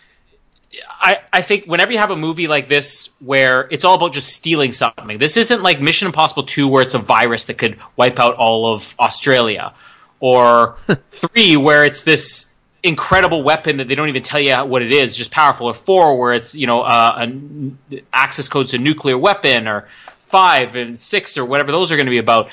I, I think whenever you have a movie like this where it's all about just stealing something, this isn't like Mission Impossible 2 where it's a virus that could wipe out all of Australia, or 3 where it's this incredible weapon that they don't even tell you what it is, just powerful, or 4 where it's, you know, uh, access code to nuclear weapon, or 5 and 6 or whatever those are going to be about.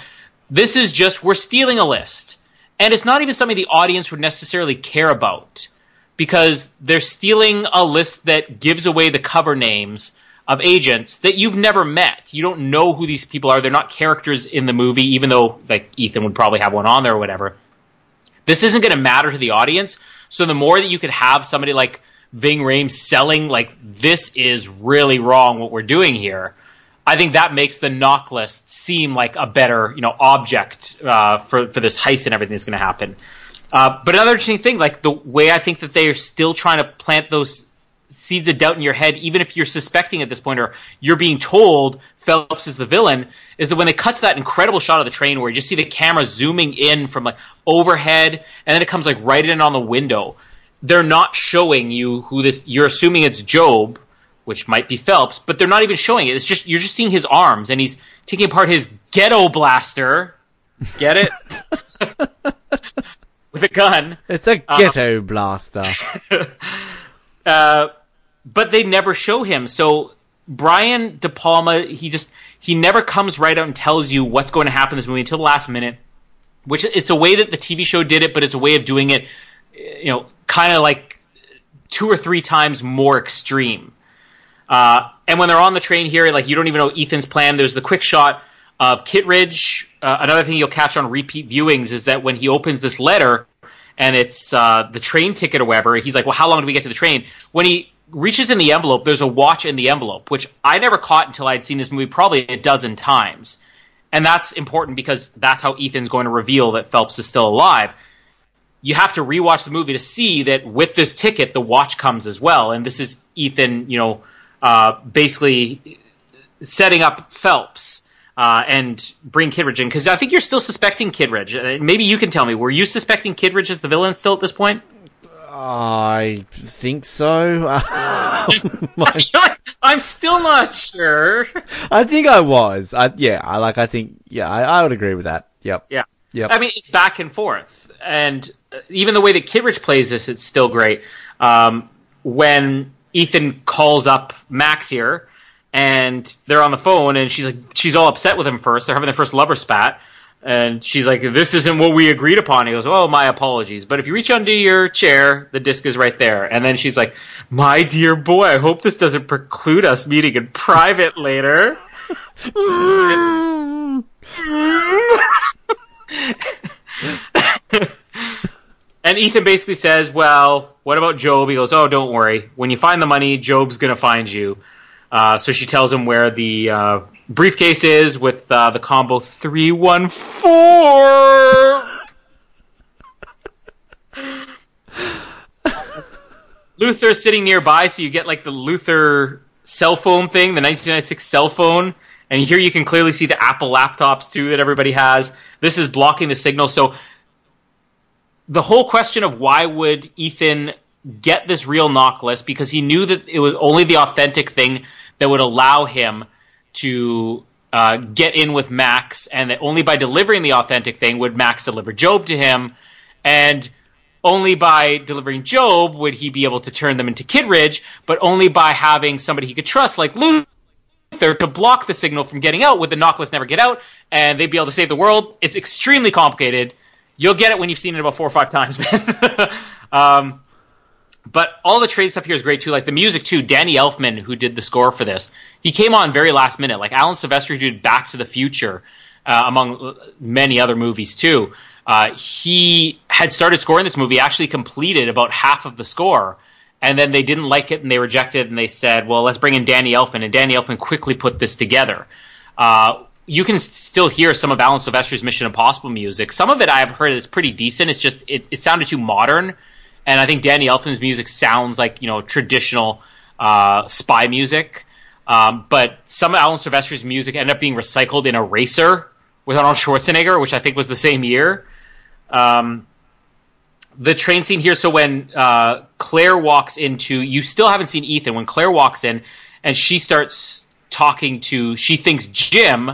This is just, we're stealing a list. And it's not even something the audience would necessarily care about because they're stealing a list that gives away the cover names of agents that you've never met. You don't know who these people are. They're not characters in the movie, even though like Ethan would probably have one on there or whatever. This isn't going to matter to the audience. So the more that you could have somebody like Ving Rhames selling like this is really wrong what we're doing here, I think that makes the NOC list seem like a better you know object uh, for for this heist and everything that's going to happen. Uh, but another interesting thing, like the way I think that they are still trying to plant those seeds of doubt in your head, even if you're suspecting at this point or you're being told Phelps is the villain, is that when they cut to that incredible shot of the train where you just see the camera zooming in from like overhead and then it comes like right in on the window, they're not showing you who this. You're assuming it's Job, which might be Phelps, but they're not even showing it. It's just you're just seeing his arms and he's taking apart his ghetto blaster. Get it? With a gun. It's a ghetto blaster. Uh, but they never show him. So Brian De Palma, he just he never comes right out and tells you what's going to happen in this movie until the last minute. Which it's a way that the TV show did it, but it's a way of doing it, you know, kind of like two or three times more extreme. Uh, and when they're on the train here, like you don't even know Ethan's plan. There's the quick shot of Kittridge. Uh, another thing you'll catch on repeat viewings is that when he opens this letter and it's uh, the train ticket or whatever, he's like, "Well, how long do we get to the train?" When he reaches in the envelope, there's a watch in the envelope, which I never caught until I'd seen this movie probably a dozen times. And that's important because that's how Ethan's going to reveal that Phelps is still alive. You have to rewatch the movie to see that with this ticket, the watch comes as well. And this is Ethan, you know, uh, basically setting up Phelps uh, and bring Kittridge in. Because I think you're still suspecting Kittridge. Uh, maybe you can tell me. Were you suspecting Kittridge as the villain still at this point? I think so. I'm still not sure. I think I was. I, yeah, I like. I think. Yeah, I, I would agree with that. Yep. Yeah. Yep. I mean, it's back and forth, and even the way that Kittridge plays this, it's still great. Um, when Ethan calls up Max here, and they're on the phone, and she's like, she's all upset with him first. They're having their first lover spat. And she's like, "This isn't what we agreed upon." He goes, "Oh, my apologies, but if you reach under your chair, the disc is right there." And then she's like, "My dear boy, I hope this doesn't preclude us meeting in private later." and Ethan basically says, "Well, what about Job?" He goes, "Oh, don't worry. When you find the money, Job's gonna find you." Uh, so she tells him where the uh, briefcase is with uh, the combo three one four. Luther's sitting nearby, so you get like the Luther cell phone thing, the 1996 cell phone, and here you can clearly see the Apple laptops too that everybody has. This is blocking the signal, so the whole question of why would Ethan get this real NOC list because he knew that it was only the authentic thing that would allow him to uh, get in with Max, and that only by delivering the authentic thing would Max deliver Job to him, and only by delivering Job would he be able to turn them into Kittridge, but only by having somebody he could trust, like Luther, to block the signal from getting out, would the knock never get out, and they'd be able to save the world. It's extremely complicated. You'll get it when you've seen it about four or five times, man. um, but all the trade stuff here is great too. Like the music too. Danny Elfman, who did the score for this, he came on very last minute. Like Alan Silvestri, did Back to the Future, uh, among many other movies too. Uh, he had started scoring this movie, actually completed about half of the score, and then they didn't like it and they rejected it and they said, "Well, let's bring in Danny Elfman." And Danny Elfman quickly put this together. Uh, you can still hear some of Alan Silvestri's Mission Impossible music. Some of it I've heard is pretty decent. It's just it, it sounded too modern and I think Danny Elfman's music sounds like you know traditional uh, spy music. Um, but some of Alan Silvestri's music ended up being recycled in Eraser with Arnold Schwarzenegger, which I think was the same year. Um, the train scene here. So when uh, Claire walks into, you still haven't seen Ethan. When Claire walks in and she starts talking to, she thinks Jim.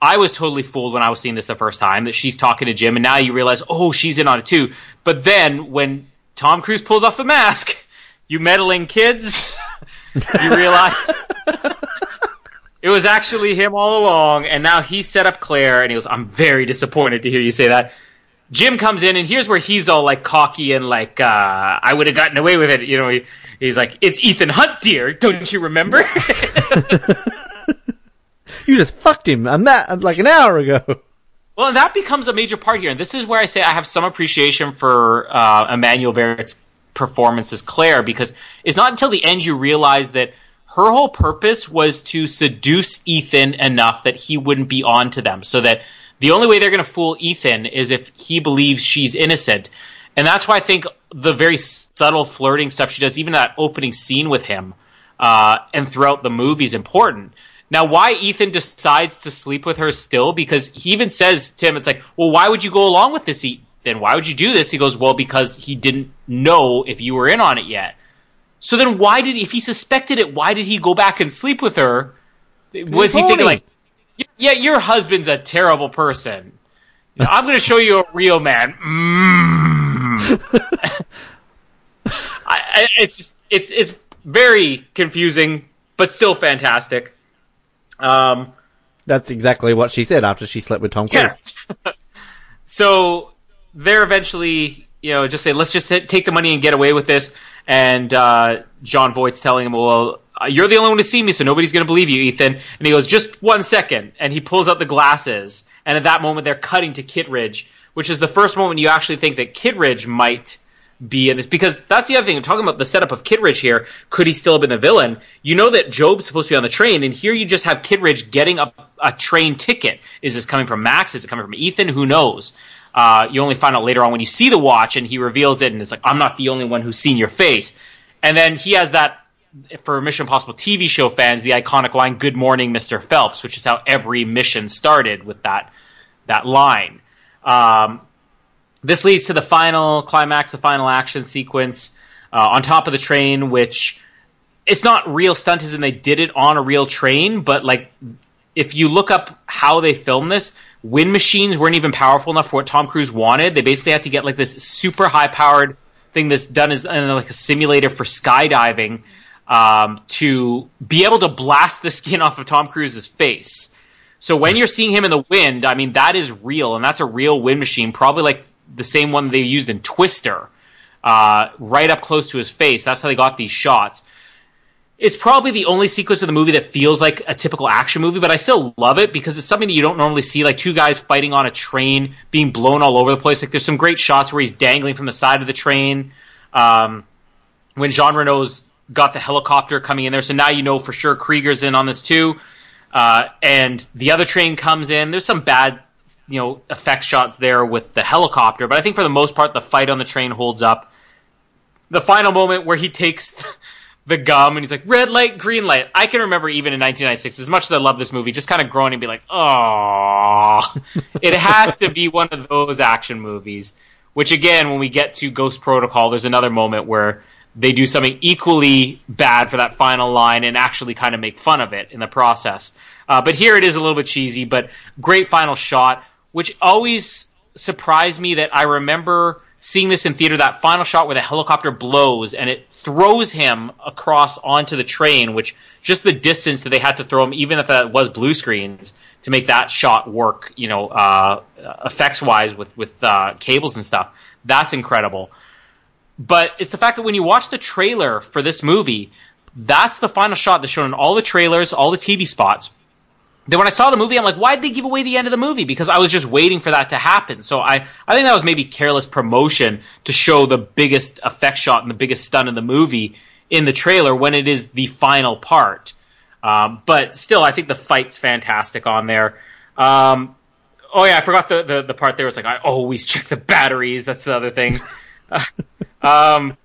I was totally fooled when I was seeing this the first time that she's talking to Jim, and now you realize, oh, she's in on it too. But then when Tom Cruise pulls off the mask. You meddling kids. you realize it was actually him all along, and now he set up Claire, and he goes, I'm very disappointed to hear you say that. Jim comes in, and here's where he's all like cocky and like, uh, I would have gotten away with it. You know, he, He's like, "It's Ethan Hunt, dear. Don't you remember?" You just fucked him a ma- like an hour ago. Well, and that becomes a major part here, and this is where I say I have some appreciation for uh, Emmanuelle Béart's performance as Claire, because it's not until the end you realize that her whole purpose was to seduce Ethan enough that he wouldn't be on to them, so that the only way they're going to fool Ethan is if he believes she's innocent. And that's why I think the very subtle flirting stuff she does, even that opening scene with him, uh, and throughout the movie is important. Now, why Ethan decides to sleep with her still? Because he even says to him, it's like, well, why would you go along with this? Then why would you do this? He goes, well, because he didn't know if you were in on it yet. So then why did, if he suspected it, why did he go back and sleep with her? Was he thinking like, yeah, your husband's a terrible person. I'm going to show you a real man. Mm. I, it's it's it's very confusing, but still fantastic. Um, That's exactly what she said after she slept with Tom Cruise. yes. so they're eventually, you know, just say, let's just t- take the money and get away with this. And uh, Jon Voight's telling him, well, uh, you're the only one to see me, so nobody's going to believe you, Ethan. And he goes, just one second. And he pulls out the glasses. And at that moment, they're cutting to Kittridge, which is the first moment you actually think that Kittridge might be in this. Because that's the other thing. I'm talking about the setup of Kittridge here. Could he still have been the villain? You know that Job's supposed to be on the train, and here you just have Kittridge getting a, a train ticket. Is this coming from Max? Is it coming from Ethan? Who knows? Uh, you only find out later on when you see the watch and he reveals it, and it's like, I'm not the only one who's seen your face. And then he has that for Mission Impossible TV show fans, the iconic line "Good morning, Mr. Phelps," which is how every mission started with that that line. Um, this leads to the final climax, the final action sequence uh, on top of the train, which it's not real stunt as in they did it on a real train, but like if you look up how they filmed this, wind machines weren't even powerful enough for what Tom Cruise wanted. They basically had to get like this super high powered thing that's done as uh, like a simulator for skydiving um, to be able to blast the skin off of Tom Cruise's face. So when you're seeing him in the wind, I mean that is real, and that's a real wind machine, probably like the same one they used in Twister, uh, right up close to his face. That's how they got these shots. It's probably the only sequence of the movie that feels like a typical action movie, but I still love it because it's something that you don't normally see, like two guys fighting on a train, being blown all over the place. Like there's some great shots where he's dangling from the side of the train. Um, when Jean Reno's got the helicopter coming in there, so now you know for sure Krieger's in on this too. Uh, and the other train comes in. There's some bad, you know, effect shots there with the helicopter, but I think for the most part, the fight on the train holds up. The final moment where he takes the gum and he's like, red light, green light. I can remember even in 1996, as much as I love this movie, just kind of groaning and be like, oh, it had to be one of those action movies. Which again, when we get to Ghost Protocol, there's another moment where they do something equally bad for that final line and actually kind of make fun of it in the process. Uh, but here it is a little bit cheesy, but great final shot, which always surprised me that I remember seeing this in theater, that final shot where the helicopter blows and it throws him across onto the train, which just the distance that they had to throw him, even if that was blue screens, to make that shot work, you know, uh, effects wise with, with uh, cables and stuff. That's incredible. But it's the fact that when you watch the trailer for this movie, that's the final shot that's shown in all the trailers, all the TV spots. Then when I saw the movie, I'm like, why'd they give away the end of the movie? Because I was just waiting for that to happen. So I, I think that was maybe careless promotion to show the biggest effect shot and the biggest stun in the movie in the trailer when it is the final part. Um, but still, I think the fight's fantastic on there. Um, oh yeah, I forgot the, the, the part there was like, I always check the batteries. That's the other thing. um,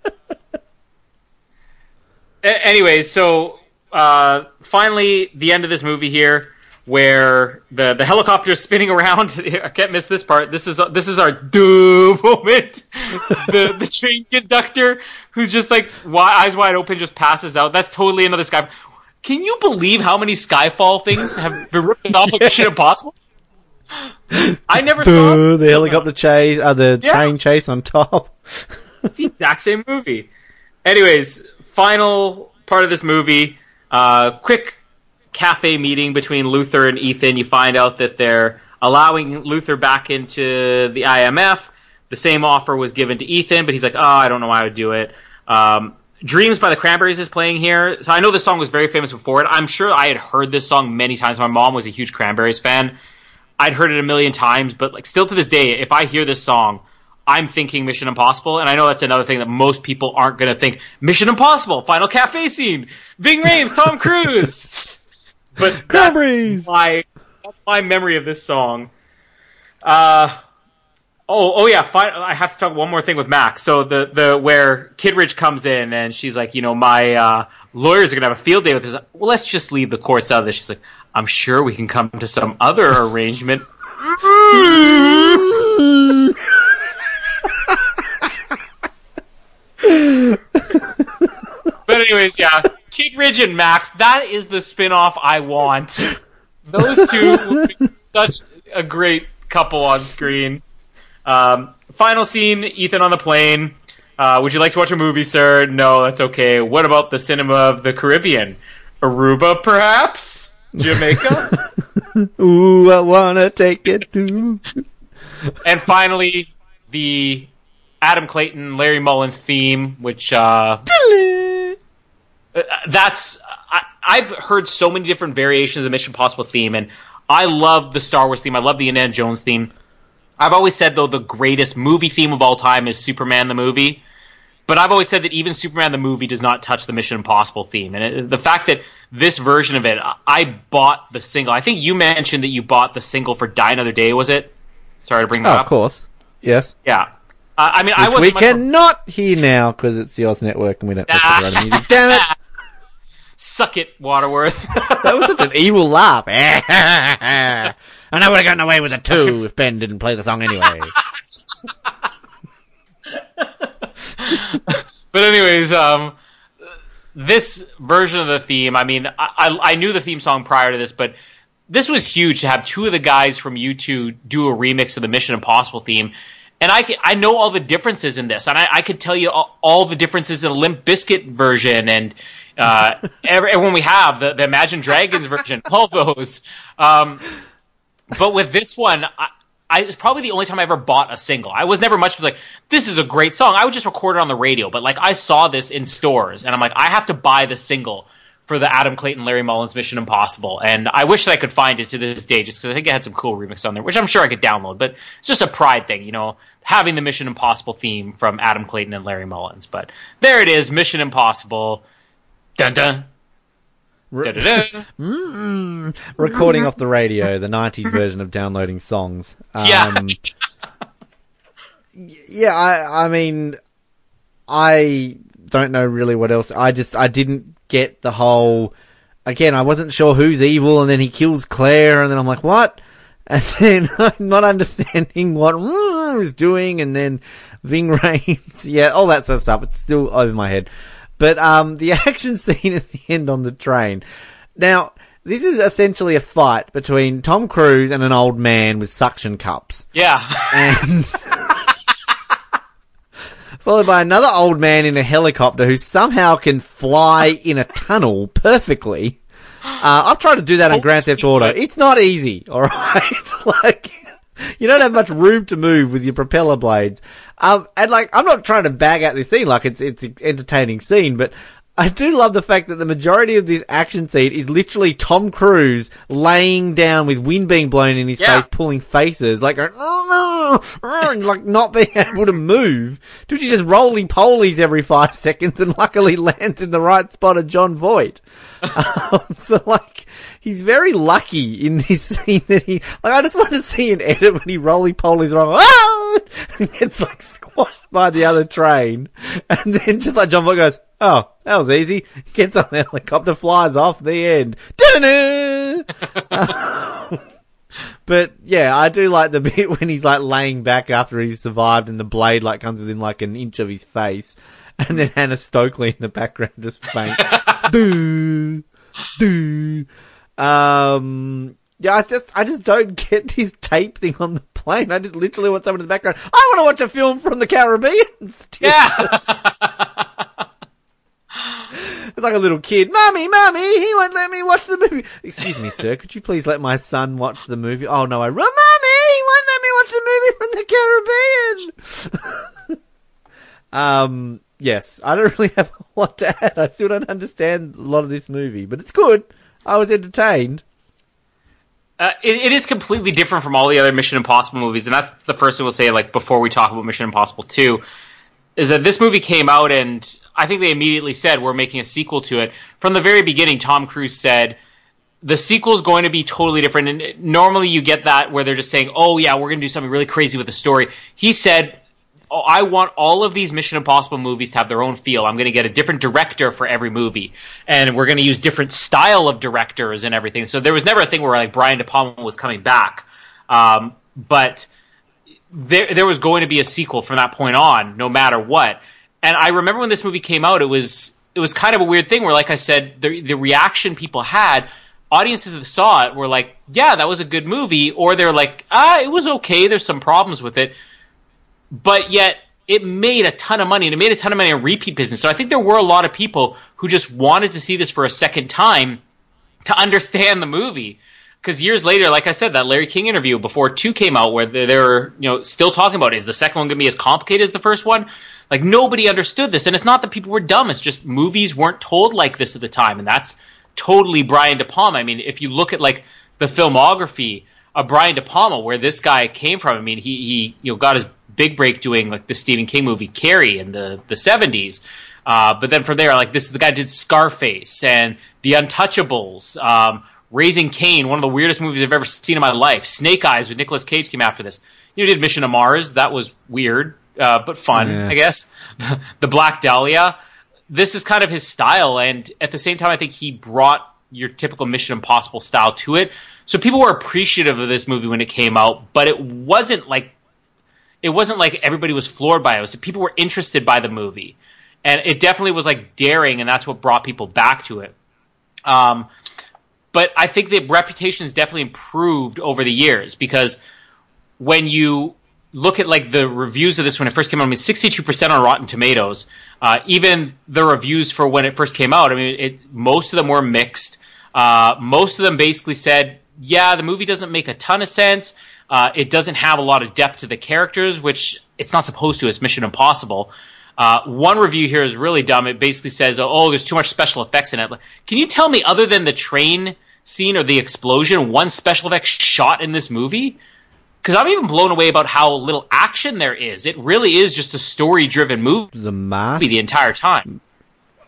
anyways, so uh, finally, the end of this movie here, where the the helicopter is spinning around. I can't miss this part. This is this is our duh moment. the the train conductor who's just like wi- eyes wide open, just passes out. That's totally another Sky. Can you believe how many Skyfall things have been ripped off of Mission Impossible? I never saw the helicopter chase, uh, the Yeah. train chase on top. It's the exact same movie. Anyways, final part of this movie. Uh, quick cafe meeting between Luther and Ethan. You find out that they're allowing Luther back into the IMF. The same offer was given to Ethan, but he's like, "Oh, I don't know why I would do it." Um, Dreams by the Cranberries is playing here. So I know this song was very famous before it. I'm sure I had heard this song many times. My mom was a huge Cranberries fan. I'd heard it a million times, but like still to this day, if I hear this song, I'm thinking Mission Impossible, and I know that's another thing that most people aren't going to think. Mission Impossible, Final Cafe scene, Ving Rhames, Tom Cruise. but that's my that's my memory of this song. Uh, oh, oh yeah. Fi- I have to talk one more thing with Max. So the the where Kittridge comes in and she's like, you know, my uh, lawyers are gonna have a field day with this. Well, let's just leave the courts out of this. She's like, I'm sure we can come to some other arrangement. but anyways, yeah, Kittridge and Max. That is the spin-off I want. Those two such a great couple on screen. Um, final scene: Ethan on the plane. Uh, would you like to watch a movie, sir? No, that's okay. What about the cinema of the Caribbean? Aruba, perhaps? Jamaica? Ooh, I wanna take it to. and finally, the Adam Clayton, Larry Mullins theme, which uh, that's I, I've heard so many different variations of the Mission Possible theme, and I love the Star Wars theme. I love the Indiana Jones theme. I've always said though the greatest movie theme of all time is Superman the movie. But I've always said that even Superman the movie does not touch the Mission Impossible theme, and it, the fact that this version of it, I bought the single. I think you mentioned that you bought the single for Die Another Day. Was it? Sorry to bring that oh, up. Of course, yes. Yeah. Uh, I mean, Which I was we cannot hear now because it's the Oz Network and we don't copyright music. Damn it! Suck it, Waterworth. that was such an evil laugh. And I would have gotten away with it too if Ben didn't play the song anyway. but anyways, um, this version of the theme, I mean, I, I, I knew the theme song prior to this, but this was huge to have two of the guys from U2 do a remix of the Mission Impossible theme. And I, can, I know all the differences in this, and I, I could tell you all, all the differences in the Limp Bizkit version and uh, every, everyone we have, the, the Imagine Dragons version, all those. Um, but with this one, I, I it's probably the only time I ever bought a single. I was never much like, this is a great song. I would just record it on the radio, but like I saw this in stores, and I'm like, I have to buy the single for the Adam Clayton, Larry Mullins Mission Impossible. And I wish that I could find it to this day, just because I think it had some cool remix on there, which I'm sure I could download. But it's just a pride thing, you know, having the Mission Impossible theme from Adam Clayton and Larry Mullins. But there it is, Mission Impossible. Dun dun. mm, recording off the radio, the '90s version of downloading songs. Um, yeah, yeah. I, I mean, I don't know really what else. I just, I didn't get the whole. Again, I wasn't sure who's evil, and then he kills Claire, and then I'm like, what? And then I'm not understanding what I was doing, and then Ving Rhames, yeah, all that sort of stuff. It's still over my head. But um, the action scene at the end on the train. Now, this is essentially a fight between Tom Cruise and an old man with suction cups. Yeah. And followed by another old man in a helicopter who somehow can fly in a tunnel perfectly. Uh, I've tried to do that on Grand Theft Auto. It's not easy, alright? Like, you don't have much room to move with your propeller blades. Um, and like, I'm not trying to bag out this scene, like it's, it's an entertaining scene, but I do love the fact that the majority of this action scene is literally Tom Cruise laying down with wind being blown in his Yeah. face, pulling faces, like, going, oh oh, and like not being able to move. Dude, he just roly polies every five seconds and luckily lands in the right spot of Jon Voight. um, so like, he's very lucky in this scene that he, like, I just want to see an edit when he roly polies wrong, ah! and gets like squashed by the other train. And then just like Jon Voight goes, oh, that was easy. Gets on the helicopter, flies off, the end. But yeah, I do like the bit when he's like laying back after he's survived and the blade like comes within like an inch of his face. And then Hannah Stokely in the background just faint. Doo, doo. Um, yeah, I just, I just don't get this tape thing on the plane. I just literally want someone in the background. I want to watch a film from the Caribbean. Yeah. It's like a little kid. Mommy, mommy, he won't let me watch the movie. Excuse me, sir. Could you please let my son watch the movie? Oh no, I run. Mommy, he won't let me watch the movie from the Caribbean. um, yes, I don't really have a lot to add. I still don't understand a lot of this movie, but it's good. I was entertained. Uh, it, it is completely different from all the other Mission Impossible movies, and that's the first thing we'll say. Like before we talk about Mission Impossible Two, is that this movie came out, and I think they immediately said we're making a sequel to it. From the very beginning, Tom Cruise said the sequel is going to be totally different. And normally you get that where they're just saying, "Oh yeah, we're going to do something really crazy with the story." He said oh, I want all of these Mission Impossible movies to have their own feel. I'm going to get a different director for every movie, and we're going to use different style of directors and everything. So there was never a thing where like Brian De Palma was coming back, um, but there there was going to be a sequel from that point on, no matter what. And I remember when this movie came out, it was it was kind of a weird thing where, like I said, the the reaction people had. Audiences that saw it were like, "Yeah, that was a good movie," or they're like, "Ah, it was okay. There's some problems with it." But yet it made a ton of money and it made a ton of money in repeat business. So I think there were a lot of people who just wanted to see this for a second time to understand the movie. Because years later, like I said, that Larry King interview before two came out, where they're you know still talking about is the second one going to be as complicated as the first one? Like nobody understood this, and it's not that people were dumb; it's just movies weren't told like this at the time, and that's totally Brian De Palma. I mean, if you look at like the filmography of Brian De Palma, where this guy came from, I mean, he he you know got his big break doing like the Stephen King movie Carrie in the the seventies. Uh, but then from there, like this, the guy did Scarface and The Untouchables, um, Raising Cain, one of the weirdest movies I've ever seen in my life. Snake Eyes with Nicolas Cage came after this. You know, did Mission to Mars. That was weird, uh, but fun, yeah. I guess. the Black Dahlia. This is kind of his style, and at the same time, I think he brought your typical Mission Impossible style to it. So people were appreciative of this movie when it came out, but it wasn't like it wasn't like everybody was floored by it. It was people were interested by the movie, and it definitely was like daring, and that's what brought people back to it. Um, but I think the reputation has definitely improved over the years because when you look at like the reviews of this when it first came out, I mean, sixty-two percent on Rotten Tomatoes. Uh, even the reviews for when it first came out, I mean, it, most of them were mixed. Uh, most of them basically said, "Yeah, the movie doesn't make a ton of sense. Uh, it doesn't have a lot of depth to the characters, which it's not supposed to. It's Mission Impossible. Uh, one review here is really dumb. It basically says, "Oh, there's too much special effects in it." Can you tell me, other than the train scene or the explosion, one special effect shot in this movie? Because I'm even blown away about how little action there is. It really is just a story-driven movie. The mask the entire time.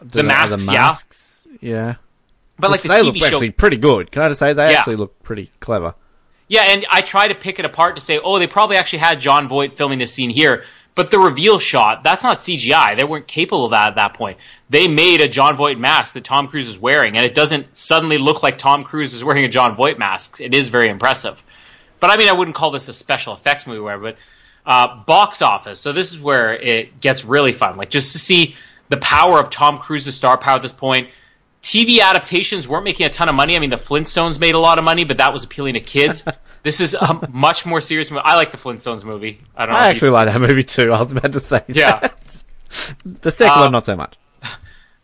The, the masks, the masks, yeah, yeah. But like the they TV look show, actually pretty good. Can I just say they yeah. actually look pretty clever. Yeah, and I try to pick it apart to say, oh, they probably actually had Jon Voight filming this scene here. But the reveal shot, that's not CGI. They weren't capable of that at that point. They made a Jon Voight mask that Tom Cruise is wearing, and it doesn't suddenly look like Tom Cruise is wearing a Jon Voight mask. It is very impressive. But I mean, I wouldn't call this a special effects movie, whatever, but uh, box office. So this is where it gets really fun. Like just to see the power of Tom Cruise's star power at this point, TV adaptations weren't making a ton of money. I mean, the Flintstones made a lot of money, but that was appealing to kids. this is a much more serious movie. I like the Flintstones movie. I don't. I actually like that movie too. I was about to say. Yeah. the second one, um, not so much.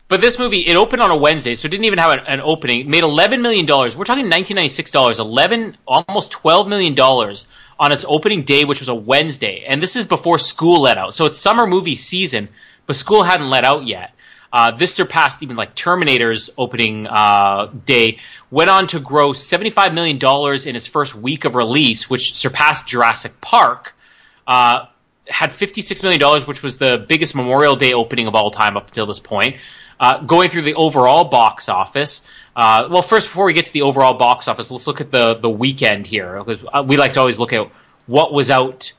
But this movie, it opened on a Wednesday, so it didn't even have an, an opening. It made eleven million dollars. We're talking nineteen ninety six dollars. Eleven, almost twelve million dollars on its opening day, which was a Wednesday. And this is before school let out, so it's summer movie season, but school hadn't let out yet. Uh, this surpassed even like Terminator's opening uh, day. Went on to gross $75 million in its first week of release, which surpassed Jurassic Park. Uh, had $56 million, which was the biggest Memorial Day opening of all time up until this point. Uh, going through the overall box office. Uh, well, first, before we get to the overall box office, let's look at the, the weekend here. Uh, we like to always look at what was out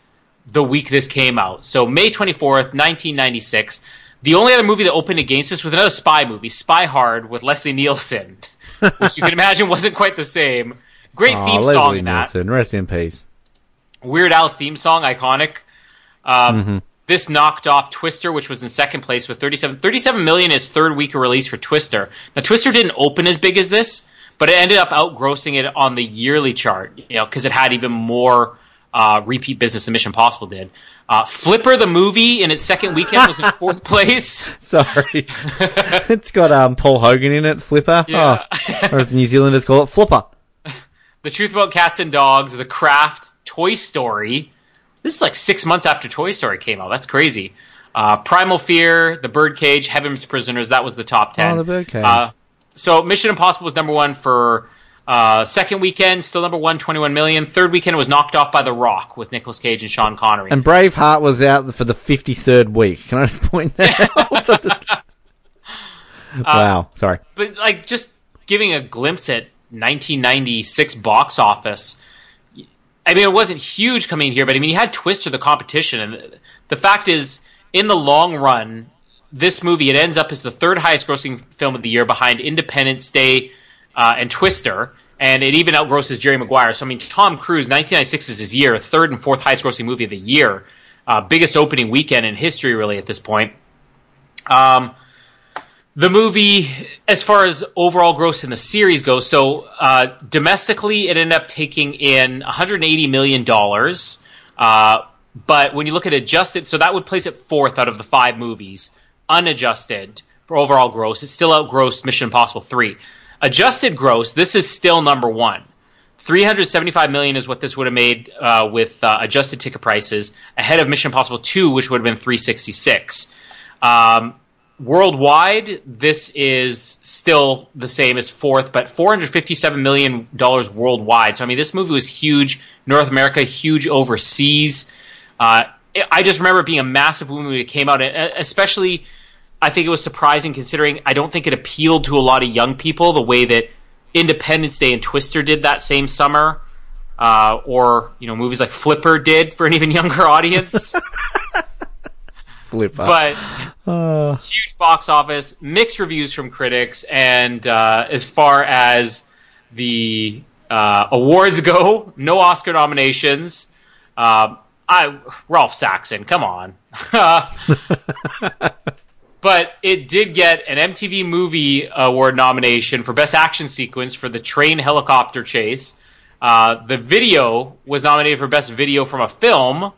the week this came out. So, May 24th, 1996. The only other movie that opened against this was another spy movie, Spy Hard, with Leslie Nielsen, which you can imagine wasn't quite the same. Great Aww, theme Leslie song in Nielsen, that. Rest in peace. Weird Al's theme song, iconic. Um, mm-hmm. This knocked off Twister, which was in second place with 37. 37 million is third week of release for Twister. Now, Twister didn't open as big as this, but it ended up outgrossing it on the yearly chart, you know, because it had even more uh, repeat business than Mission Possible did. Uh, Flipper the movie in its second weekend was in fourth place. Sorry, it's got um, Paul Hogan in it. Flipper, yeah. oh, or as New Zealanders call it, Flipper. The Truth About Cats and Dogs, The Craft, Toy Story. This is like six months after Toy Story came out. That's crazy. Uh, Primal Fear, The Birdcage, Heaven's Prisoners. That was the top ten. Oh, The Birdcage. Uh, so Mission Impossible was number one for uh, second weekend, still number one, 21 million. Third weekend it was knocked off by The Rock with Nicolas Cage and Sean Connery. And Braveheart was out for the 53rd week. Can I just point that out? wow. Sorry. but like just giving a glimpse at 1996 box office. I mean, it wasn't huge coming here, but I mean, you had Twister, the competition, and the fact is, in the long run, this movie it ends up as the third highest grossing film of the year behind Independence Day uh, and Twister, and it even outgrosses Jerry Maguire. So I mean, Tom Cruise, 1996 is his year, third and fourth highest grossing movie of the year, uh, biggest opening weekend in history, really at this point. Um, the movie, as far as overall gross in the series goes, so uh, domestically, it ended up taking in 180 million dollars. Uh, but when you look at adjusted, so that would place it fourth out of the five movies, unadjusted for overall gross. It still outgrossed Mission Impossible three. Adjusted gross, this is still number one. 375 million is what this would have made uh, with uh, adjusted ticket prices, ahead of Mission Impossible 2, which would have been 366. Um, worldwide, this is still the same as fourth, but 457 million dollars worldwide. So I mean, this movie was huge. North America, huge overseas. Uh, I just remember it being a massive movie it came out, especially. I think it was surprising considering I don't think it appealed to a lot of young people the way that Independence Day and Twister did that same summer, uh, or you know movies like Flipper did for an even younger audience. Flipper. but Uh, huge box office, mixed reviews from critics, and uh, as far as the uh, awards go, no Oscar nominations. Uh, I Rolf Saxon, come on. but it did get an MTV Movie Award nomination for Best Action Sequence for the train helicopter chase. Uh, the video was nominated for Best Video from a Film.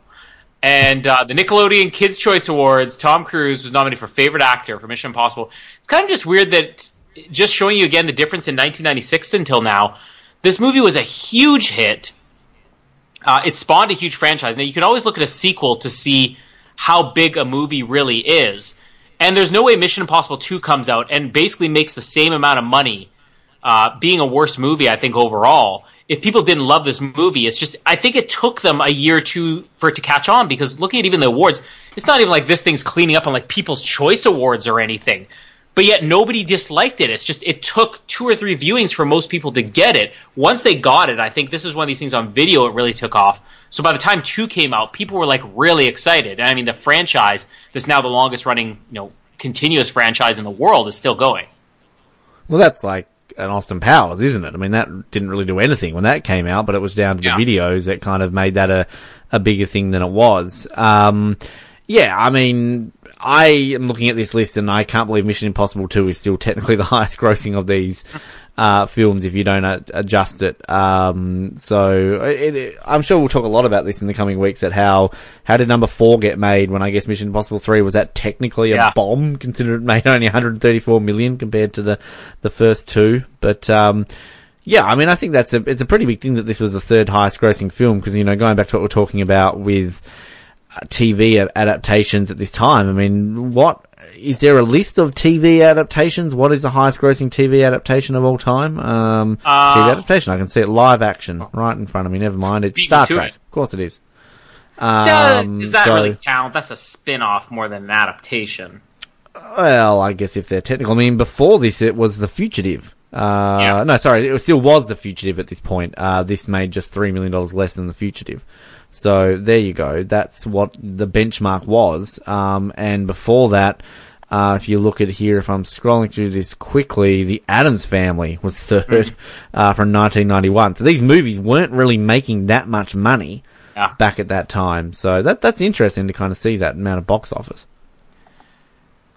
And uh, the Nickelodeon Kids' Choice Awards, Tom Cruise was nominated for Favorite Actor for Mission Impossible. It's kind of just weird that, just showing you again the difference in 1996 until now, this movie was a huge hit. Uh, it spawned a huge franchise. Now, you can always look at a sequel to see how big a movie really is. And there's no way Mission Impossible 2 comes out and basically makes the same amount of money, uh, being a worse movie, I think, overall. If people didn't love this movie, it's just, I think it took them a year or two for it to catch on because looking at even the awards, it's not even like this thing's cleaning up on like People's Choice Awards or anything. But yet nobody disliked it. It's just, it took two or three viewings for most people to get it. Once they got it, I think this is one of these things on video, it really took off. So by the time two came out, people were like really excited. And I mean, the franchise that's now the longest running, you know, continuous franchise in the world is still going. well, that's like an Austin Powers, isn't it? I mean, that didn't really do anything when that came out, but it was down to the videos that kind of made that a, a bigger thing than it was. Um, yeah, I mean, I am looking at this list and I can't believe Mission Impossible 2 is still technically the highest grossing of these uh, films if you don't uh, adjust it. Um, so it, it, I'm sure we'll talk a lot about this in the coming weeks at how how did number four get made when I guess Mission Impossible 3 was that technically a Yeah. bomb considering it made only 134 million compared to the the first two. But um, yeah, I mean, I think that's a it's a pretty big thing that this was the third highest grossing film because you know going back to what we're talking about with TV adaptations at this time. I mean, what is there a list of TV adaptations? What is the highest grossing TV adaptation of all time? Um, Uh, TV adaptation. I can see it live action right in front of me. Never mind, it's Star Trek. it. Of course, it is. Um, does that so- really count? That's a spin off more than an adaptation. Well, I guess if they're technical. I mean, before this, it was The Fugitive. Uh, Yeah. no, sorry, it still was The Fugitive at this point. Uh, this made just $3 million less than The Fugitive. So there you go. That's what the benchmark was. Um, and before that, uh, if you look at here, if I'm scrolling through this quickly, The Addams Family was third, uh, from 1991. So these movies weren't really making that much money Yeah. back at that time. So that, that's interesting to kind of see that amount of box office.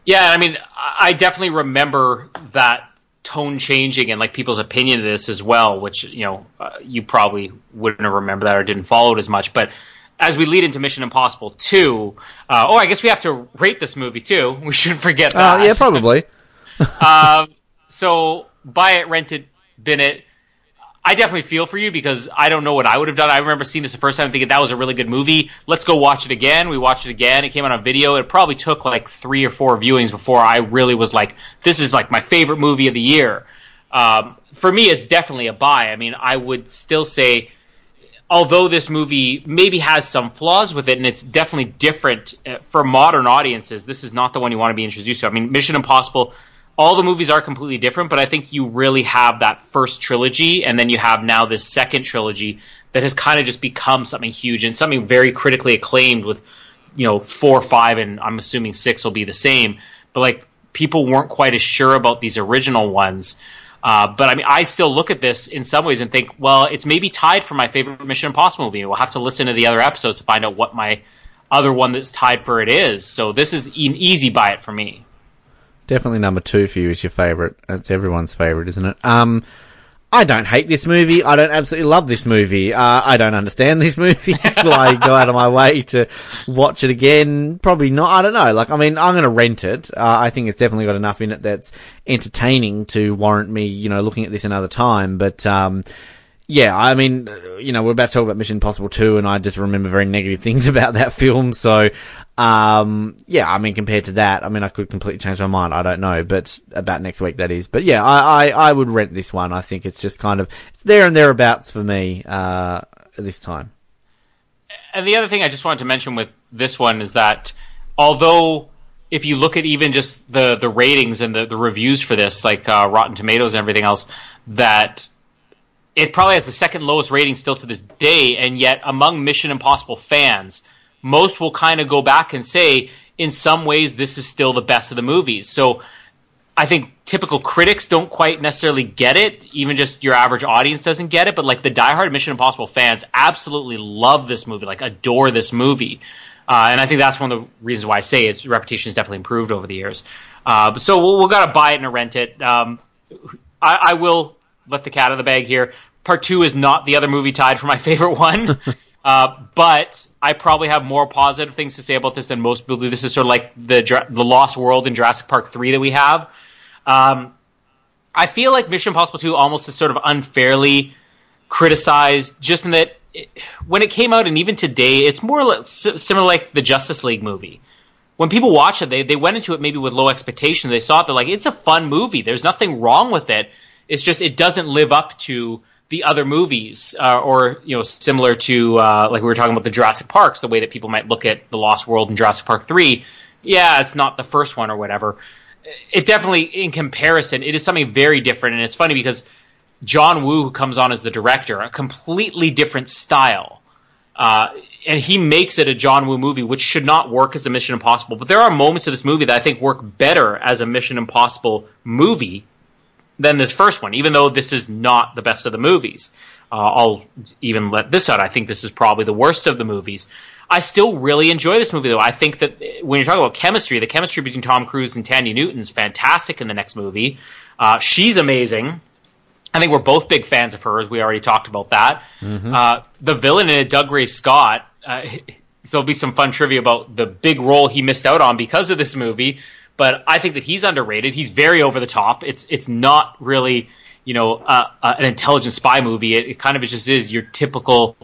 Yeah, I mean, I I definitely remember that tone changing and like people's opinion of this as well, which you know uh, you probably wouldn't have remembered that or didn't follow it as much. But as we lead into Mission Impossible Two, uh, oh, I guess we have to rate this movie too. We shouldn't forget that. Uh, yeah, probably. um, so buy it, rent it, bin it. I definitely feel for you because I don't know what I would have done. I remember seeing this the first time thinking that was a really good movie. Let's go watch it again. We watched it again. It came out on video. It probably took like three or four viewings before I really was like, this is like my favorite movie of the year. Um, for me, it's definitely a buy. I mean, I would still say, although this movie maybe has some flaws with it, and it's definitely different uh, for modern audiences, this is not the one you want to be introduced to. I mean, Mission Impossible all the movies are completely different, but I think you really have that first trilogy, and then you have now this second trilogy that has kind of just become something huge and something very critically acclaimed. With you know four, five, and I'm assuming six will be the same. But like people weren't quite as sure about these original ones. Uh, but I mean, I still look at this in some ways and think, well, it's maybe tied for my favorite Mission Impossible movie. We'll have to listen to the other episodes to find out what my other one that's tied for it is. So this is an easy buy it for me. Definitely number two for you is your favourite. It's everyone's favourite, isn't it? Um, I don't hate this movie. I don't absolutely love this movie. Uh, I don't understand this movie. Will I go out of my way to watch it again? Probably not. I don't know. Like, I mean, I'm going to rent it. Uh, I think it's definitely got enough in it that's entertaining to warrant me, you know, looking at this another time. But, um, yeah, I mean, you know, we're about to talk about Mission Impossible 2 and I just remember very negative things about that film. So, um, yeah, I mean, compared to that, I mean, I could completely change my mind. I don't know, but about next week, that is. But yeah, I, I, I would rent this one. I think it's just kind of, it's there and thereabouts for me, uh, this time. And the other thing I just wanted to mention with this one is that although if you look at even just the, the ratings and the, the reviews for this, like, uh, Rotten Tomatoes and everything else, that it probably has the second lowest rating still to this day, and yet among Mission Impossible fans, most will kind of go back and say, in some ways, this is still the best of the movies. So I think typical critics don't quite necessarily get it. Even just your average audience doesn't get it. But like the diehard Mission Impossible fans absolutely love this movie, like adore this movie. Uh, and I think that's one of the reasons why I say its reputation has definitely improved over the years. Uh, so we'll, we'll got to buy it and rent it. Um, I, I will let the cat out of the bag here. Part two is not the other movie tied for my favorite one. Uh, but I probably have more positive things to say about this than most people do. This is sort of like the the Lost World in Jurassic Park three that we have. Um, I feel like Mission Impossible two almost is sort of unfairly criticized, just in that it, when it came out and even today, it's more like, similar like the Justice League movie. When people watch it, they they went into it maybe with low expectations. They saw it, they're like, it's a fun movie. There's nothing wrong with it it's just it doesn't live up to the other movies, uh, or you know, similar to uh, like we were talking about the Jurassic Parks, the way that people might look at the Lost World and Jurassic Park three. Yeah, it's not the first one or whatever. It definitely, in comparison, it is something very different, and it's funny because John Woo, who comes on as the director, a completely different style. Uh, and he makes it a John Woo movie, which should not work as a Mission Impossible. But there are moments of this movie that I think work better as a Mission Impossible movie than this first one, even though this is not the best of the movies. Uh, I'll even let this out. I think this is probably the worst of the movies. I still really enjoy this movie, though. I think that when you're talking about chemistry, the chemistry between Tom Cruise and Thandie Newton is fantastic in the next movie. Uh, she's amazing. I think we're both big fans of hers. We already talked about that. Mm-hmm. Uh, the villain in it, Dougray Scott. Uh, so there'll be some fun trivia about the big role he missed out on because of this movie but I think that he's underrated. He's very over the top. It's it's not really you know uh, uh, an intelligent spy movie. It, it, kind of just is your typical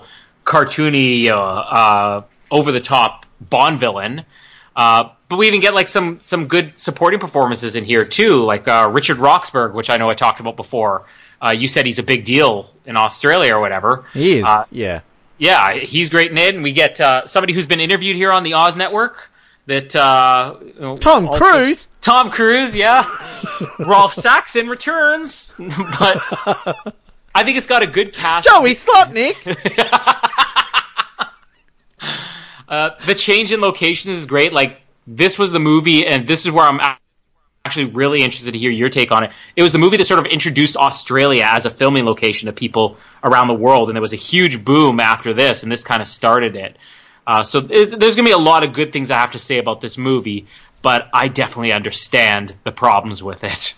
cartoony, uh, uh over the top Bond villain. Uh, but we even get like some some good supporting performances in here too, like uh, Richard Roxburgh, which I know I talked about before. you said he's a big deal in Australia or whatever. He is, yeah. Yeah, he's great in it, and we get somebody who's been interviewed here on the Oz Network that uh, Tom also, Cruise. Tom Cruise, yeah. Rolf Saxon returns, but I think it's got a good cast. Joey Slotnick. uh, the change in locations is great. Like this was the movie, and this is where I'm actually really interested to hear your take on it. It was the movie that sort of introduced Australia as a filming location to people around the world, and there was a huge boom after this, and this kind of started it. Uh, so there's going to be a lot of good things I have to say about this movie, but I definitely understand the problems with it.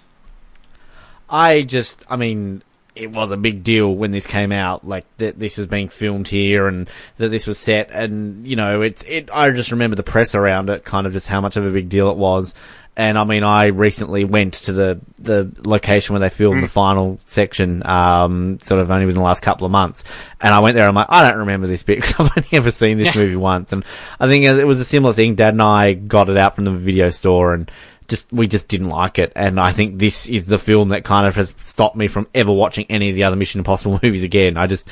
I just, I mean, it was a big deal when this came out, like that this is being filmed here and that this was set, and you know, it's it. I just remember the press around it, kind of just how much of a big deal it was, And I mean, I recently went to the, the location where they filmed the final section, um, sort of only within the last couple of months. And I went there, I'm like, I don't remember this bit because I've only ever seen this movie once. And I think it was a similar thing. Dad and I got it out from the video store and just, we just didn't like it. And I think this is the film that kind of has stopped me from ever watching any of the other Mission Impossible movies again. I just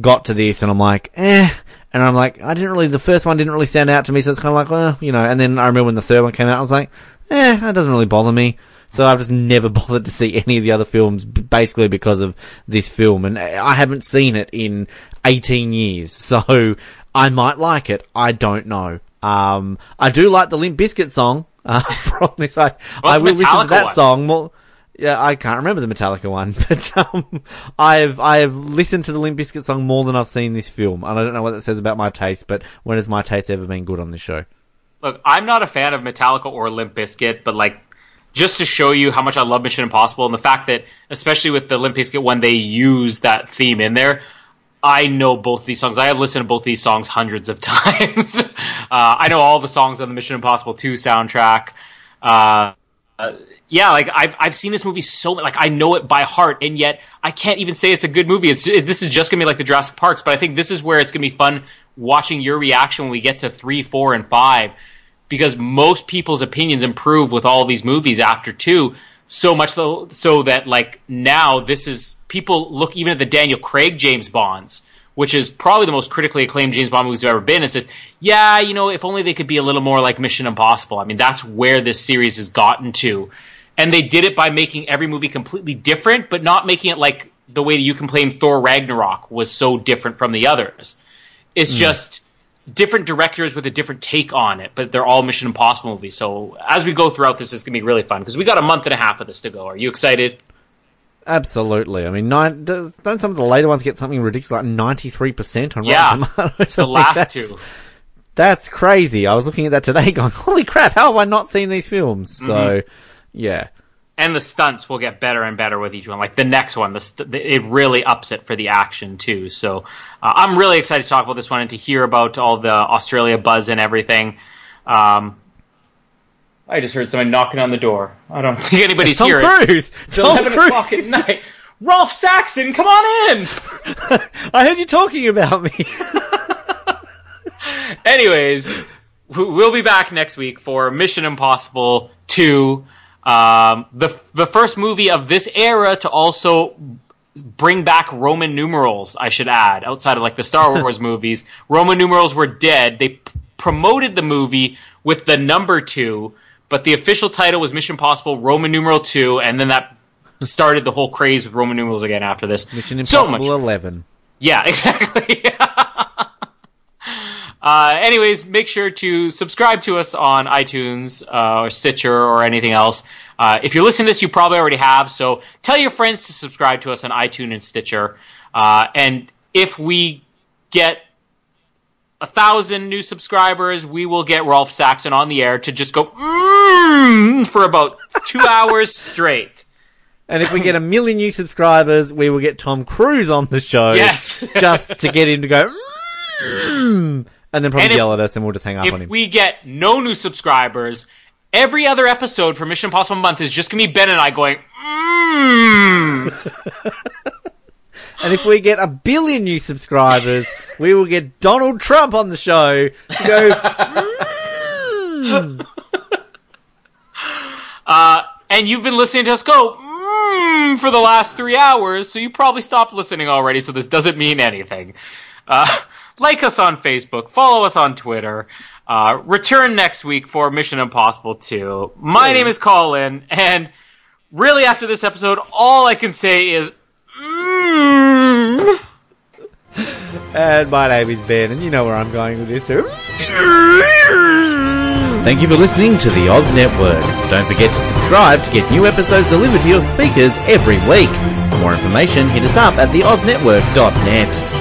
got to this and I'm like, eh. And I'm like, I didn't really, the first one didn't really stand out to me, so it's kind of like, well, you know, and then I remember when the third one came out, I was like, eh, that doesn't really bother me. So I've just never bothered to see any of the other films, basically because of this film, and I haven't seen it in 18 years, so I might like it, I don't know. Um, I do like the Limp Bizkit song, uh, from this, I, I will listen to that one? song more, yeah, I can't remember the Metallica one, but um, I've I've listened to the Limp Bizkit song more than I've seen this film, and I don't know what that says about my taste. But when has my taste ever been good on this show? Look, I'm not a fan of Metallica or Limp Bizkit, but like just to show you how much I love Mission Impossible and the fact that, especially with the Limp Bizkit when they use that theme in there, I know both these songs. I have listened to both these songs hundreds of times. uh, I know all the songs on the Mission Impossible 2 soundtrack. Uh, yeah, like I've I've seen this movie so many like I know it by heart, and yet I can't even say it's a good movie. It's this is just gonna be like the Jurassic Parks, but I think this is where it's gonna be fun watching your reaction when we get to three, four, and five, because most people's opinions improve with all these movies after two. So much so, so that like now this is people look even at the Daniel Craig James Bonds, which is probably the most critically acclaimed James Bond movies have ever been. Is that yeah, you know, if only they could be a little more like Mission Impossible. I mean, that's where this series has gotten to, and they did it by making every movie completely different, but not making it like the way that you complained Thor Ragnarok was so different from the others. It's mm. just different directors with a different take on it, but they're all Mission Impossible movies. So as we go throughout this, it's gonna be really fun because we got a month and a half of this to go. Are you excited? Absolutely. I mean, nine, does, don't some of the later ones get something ridiculous like ninety three percent on Yeah, Rotten Tomatoes? The last two. That's crazy. I was looking at that today, going, "Holy crap! How have I not seen these films?" Mm-hmm. So, yeah. And the stunts will get better and better with each one. Like the next one, the st- it really ups it for the action too. So uh, I'm really excited to talk about this one and to hear about all the Australia buzz and everything. Um, I just heard someone knocking on the door. I don't think anybody's Tom here. Cruise. It's Tom 11 Cruise. o'clock at night. Rolf Saxon, come on in. I heard you talking about me. Anyways, we'll be back next week for Mission Impossible 2. Um, the the first movie of this era to also bring back Roman numerals, I should add, outside of like the Star Wars movies. Roman numerals were dead. They p- promoted the movie with the number 2, but the official title was Mission Impossible Roman numeral 2 and then that started the whole craze with Roman numerals again after this. Mission so Impossible much Eleven. yeah, exactly. uh, anyways, make sure to subscribe to us on iTunes uh, or Stitcher or anything else. Uh, if you're listening to this, you probably already have. So tell your friends to subscribe to us on iTunes and Stitcher. Uh, and if we get a thousand new subscribers, we will get Rolf Saxon on the air to just go mm, for about two hours straight. And if we get a million new subscribers, we will get Tom Cruise on the show. Yes. just to get him to go, "Mm," and then probably And if- yell at us, and we'll just hang up on him. if we get no new subscribers, every other episode for Mission Impossible Month is just gonna be Ben and I going, mmm. And if we get a billion new subscribers, we will get Donald Trump on the show to go. "Mm." uh, and you've been listening to us go, mmm, for the last three hours, so you probably stopped listening already, so this doesn't mean anything. Uh, like us on Facebook, follow us on Twitter. Uh, return next week for Mission Impossible 2. My name is Colin, and really after this episode, all I can say is, mmm. And my name is Ben, and you know where I'm going with this. too. Thank you for listening to the Oz Network. Don't forget to subscribe to get new episodes delivered to your speakers every week. For more information, hit us up at theoznetwork.net.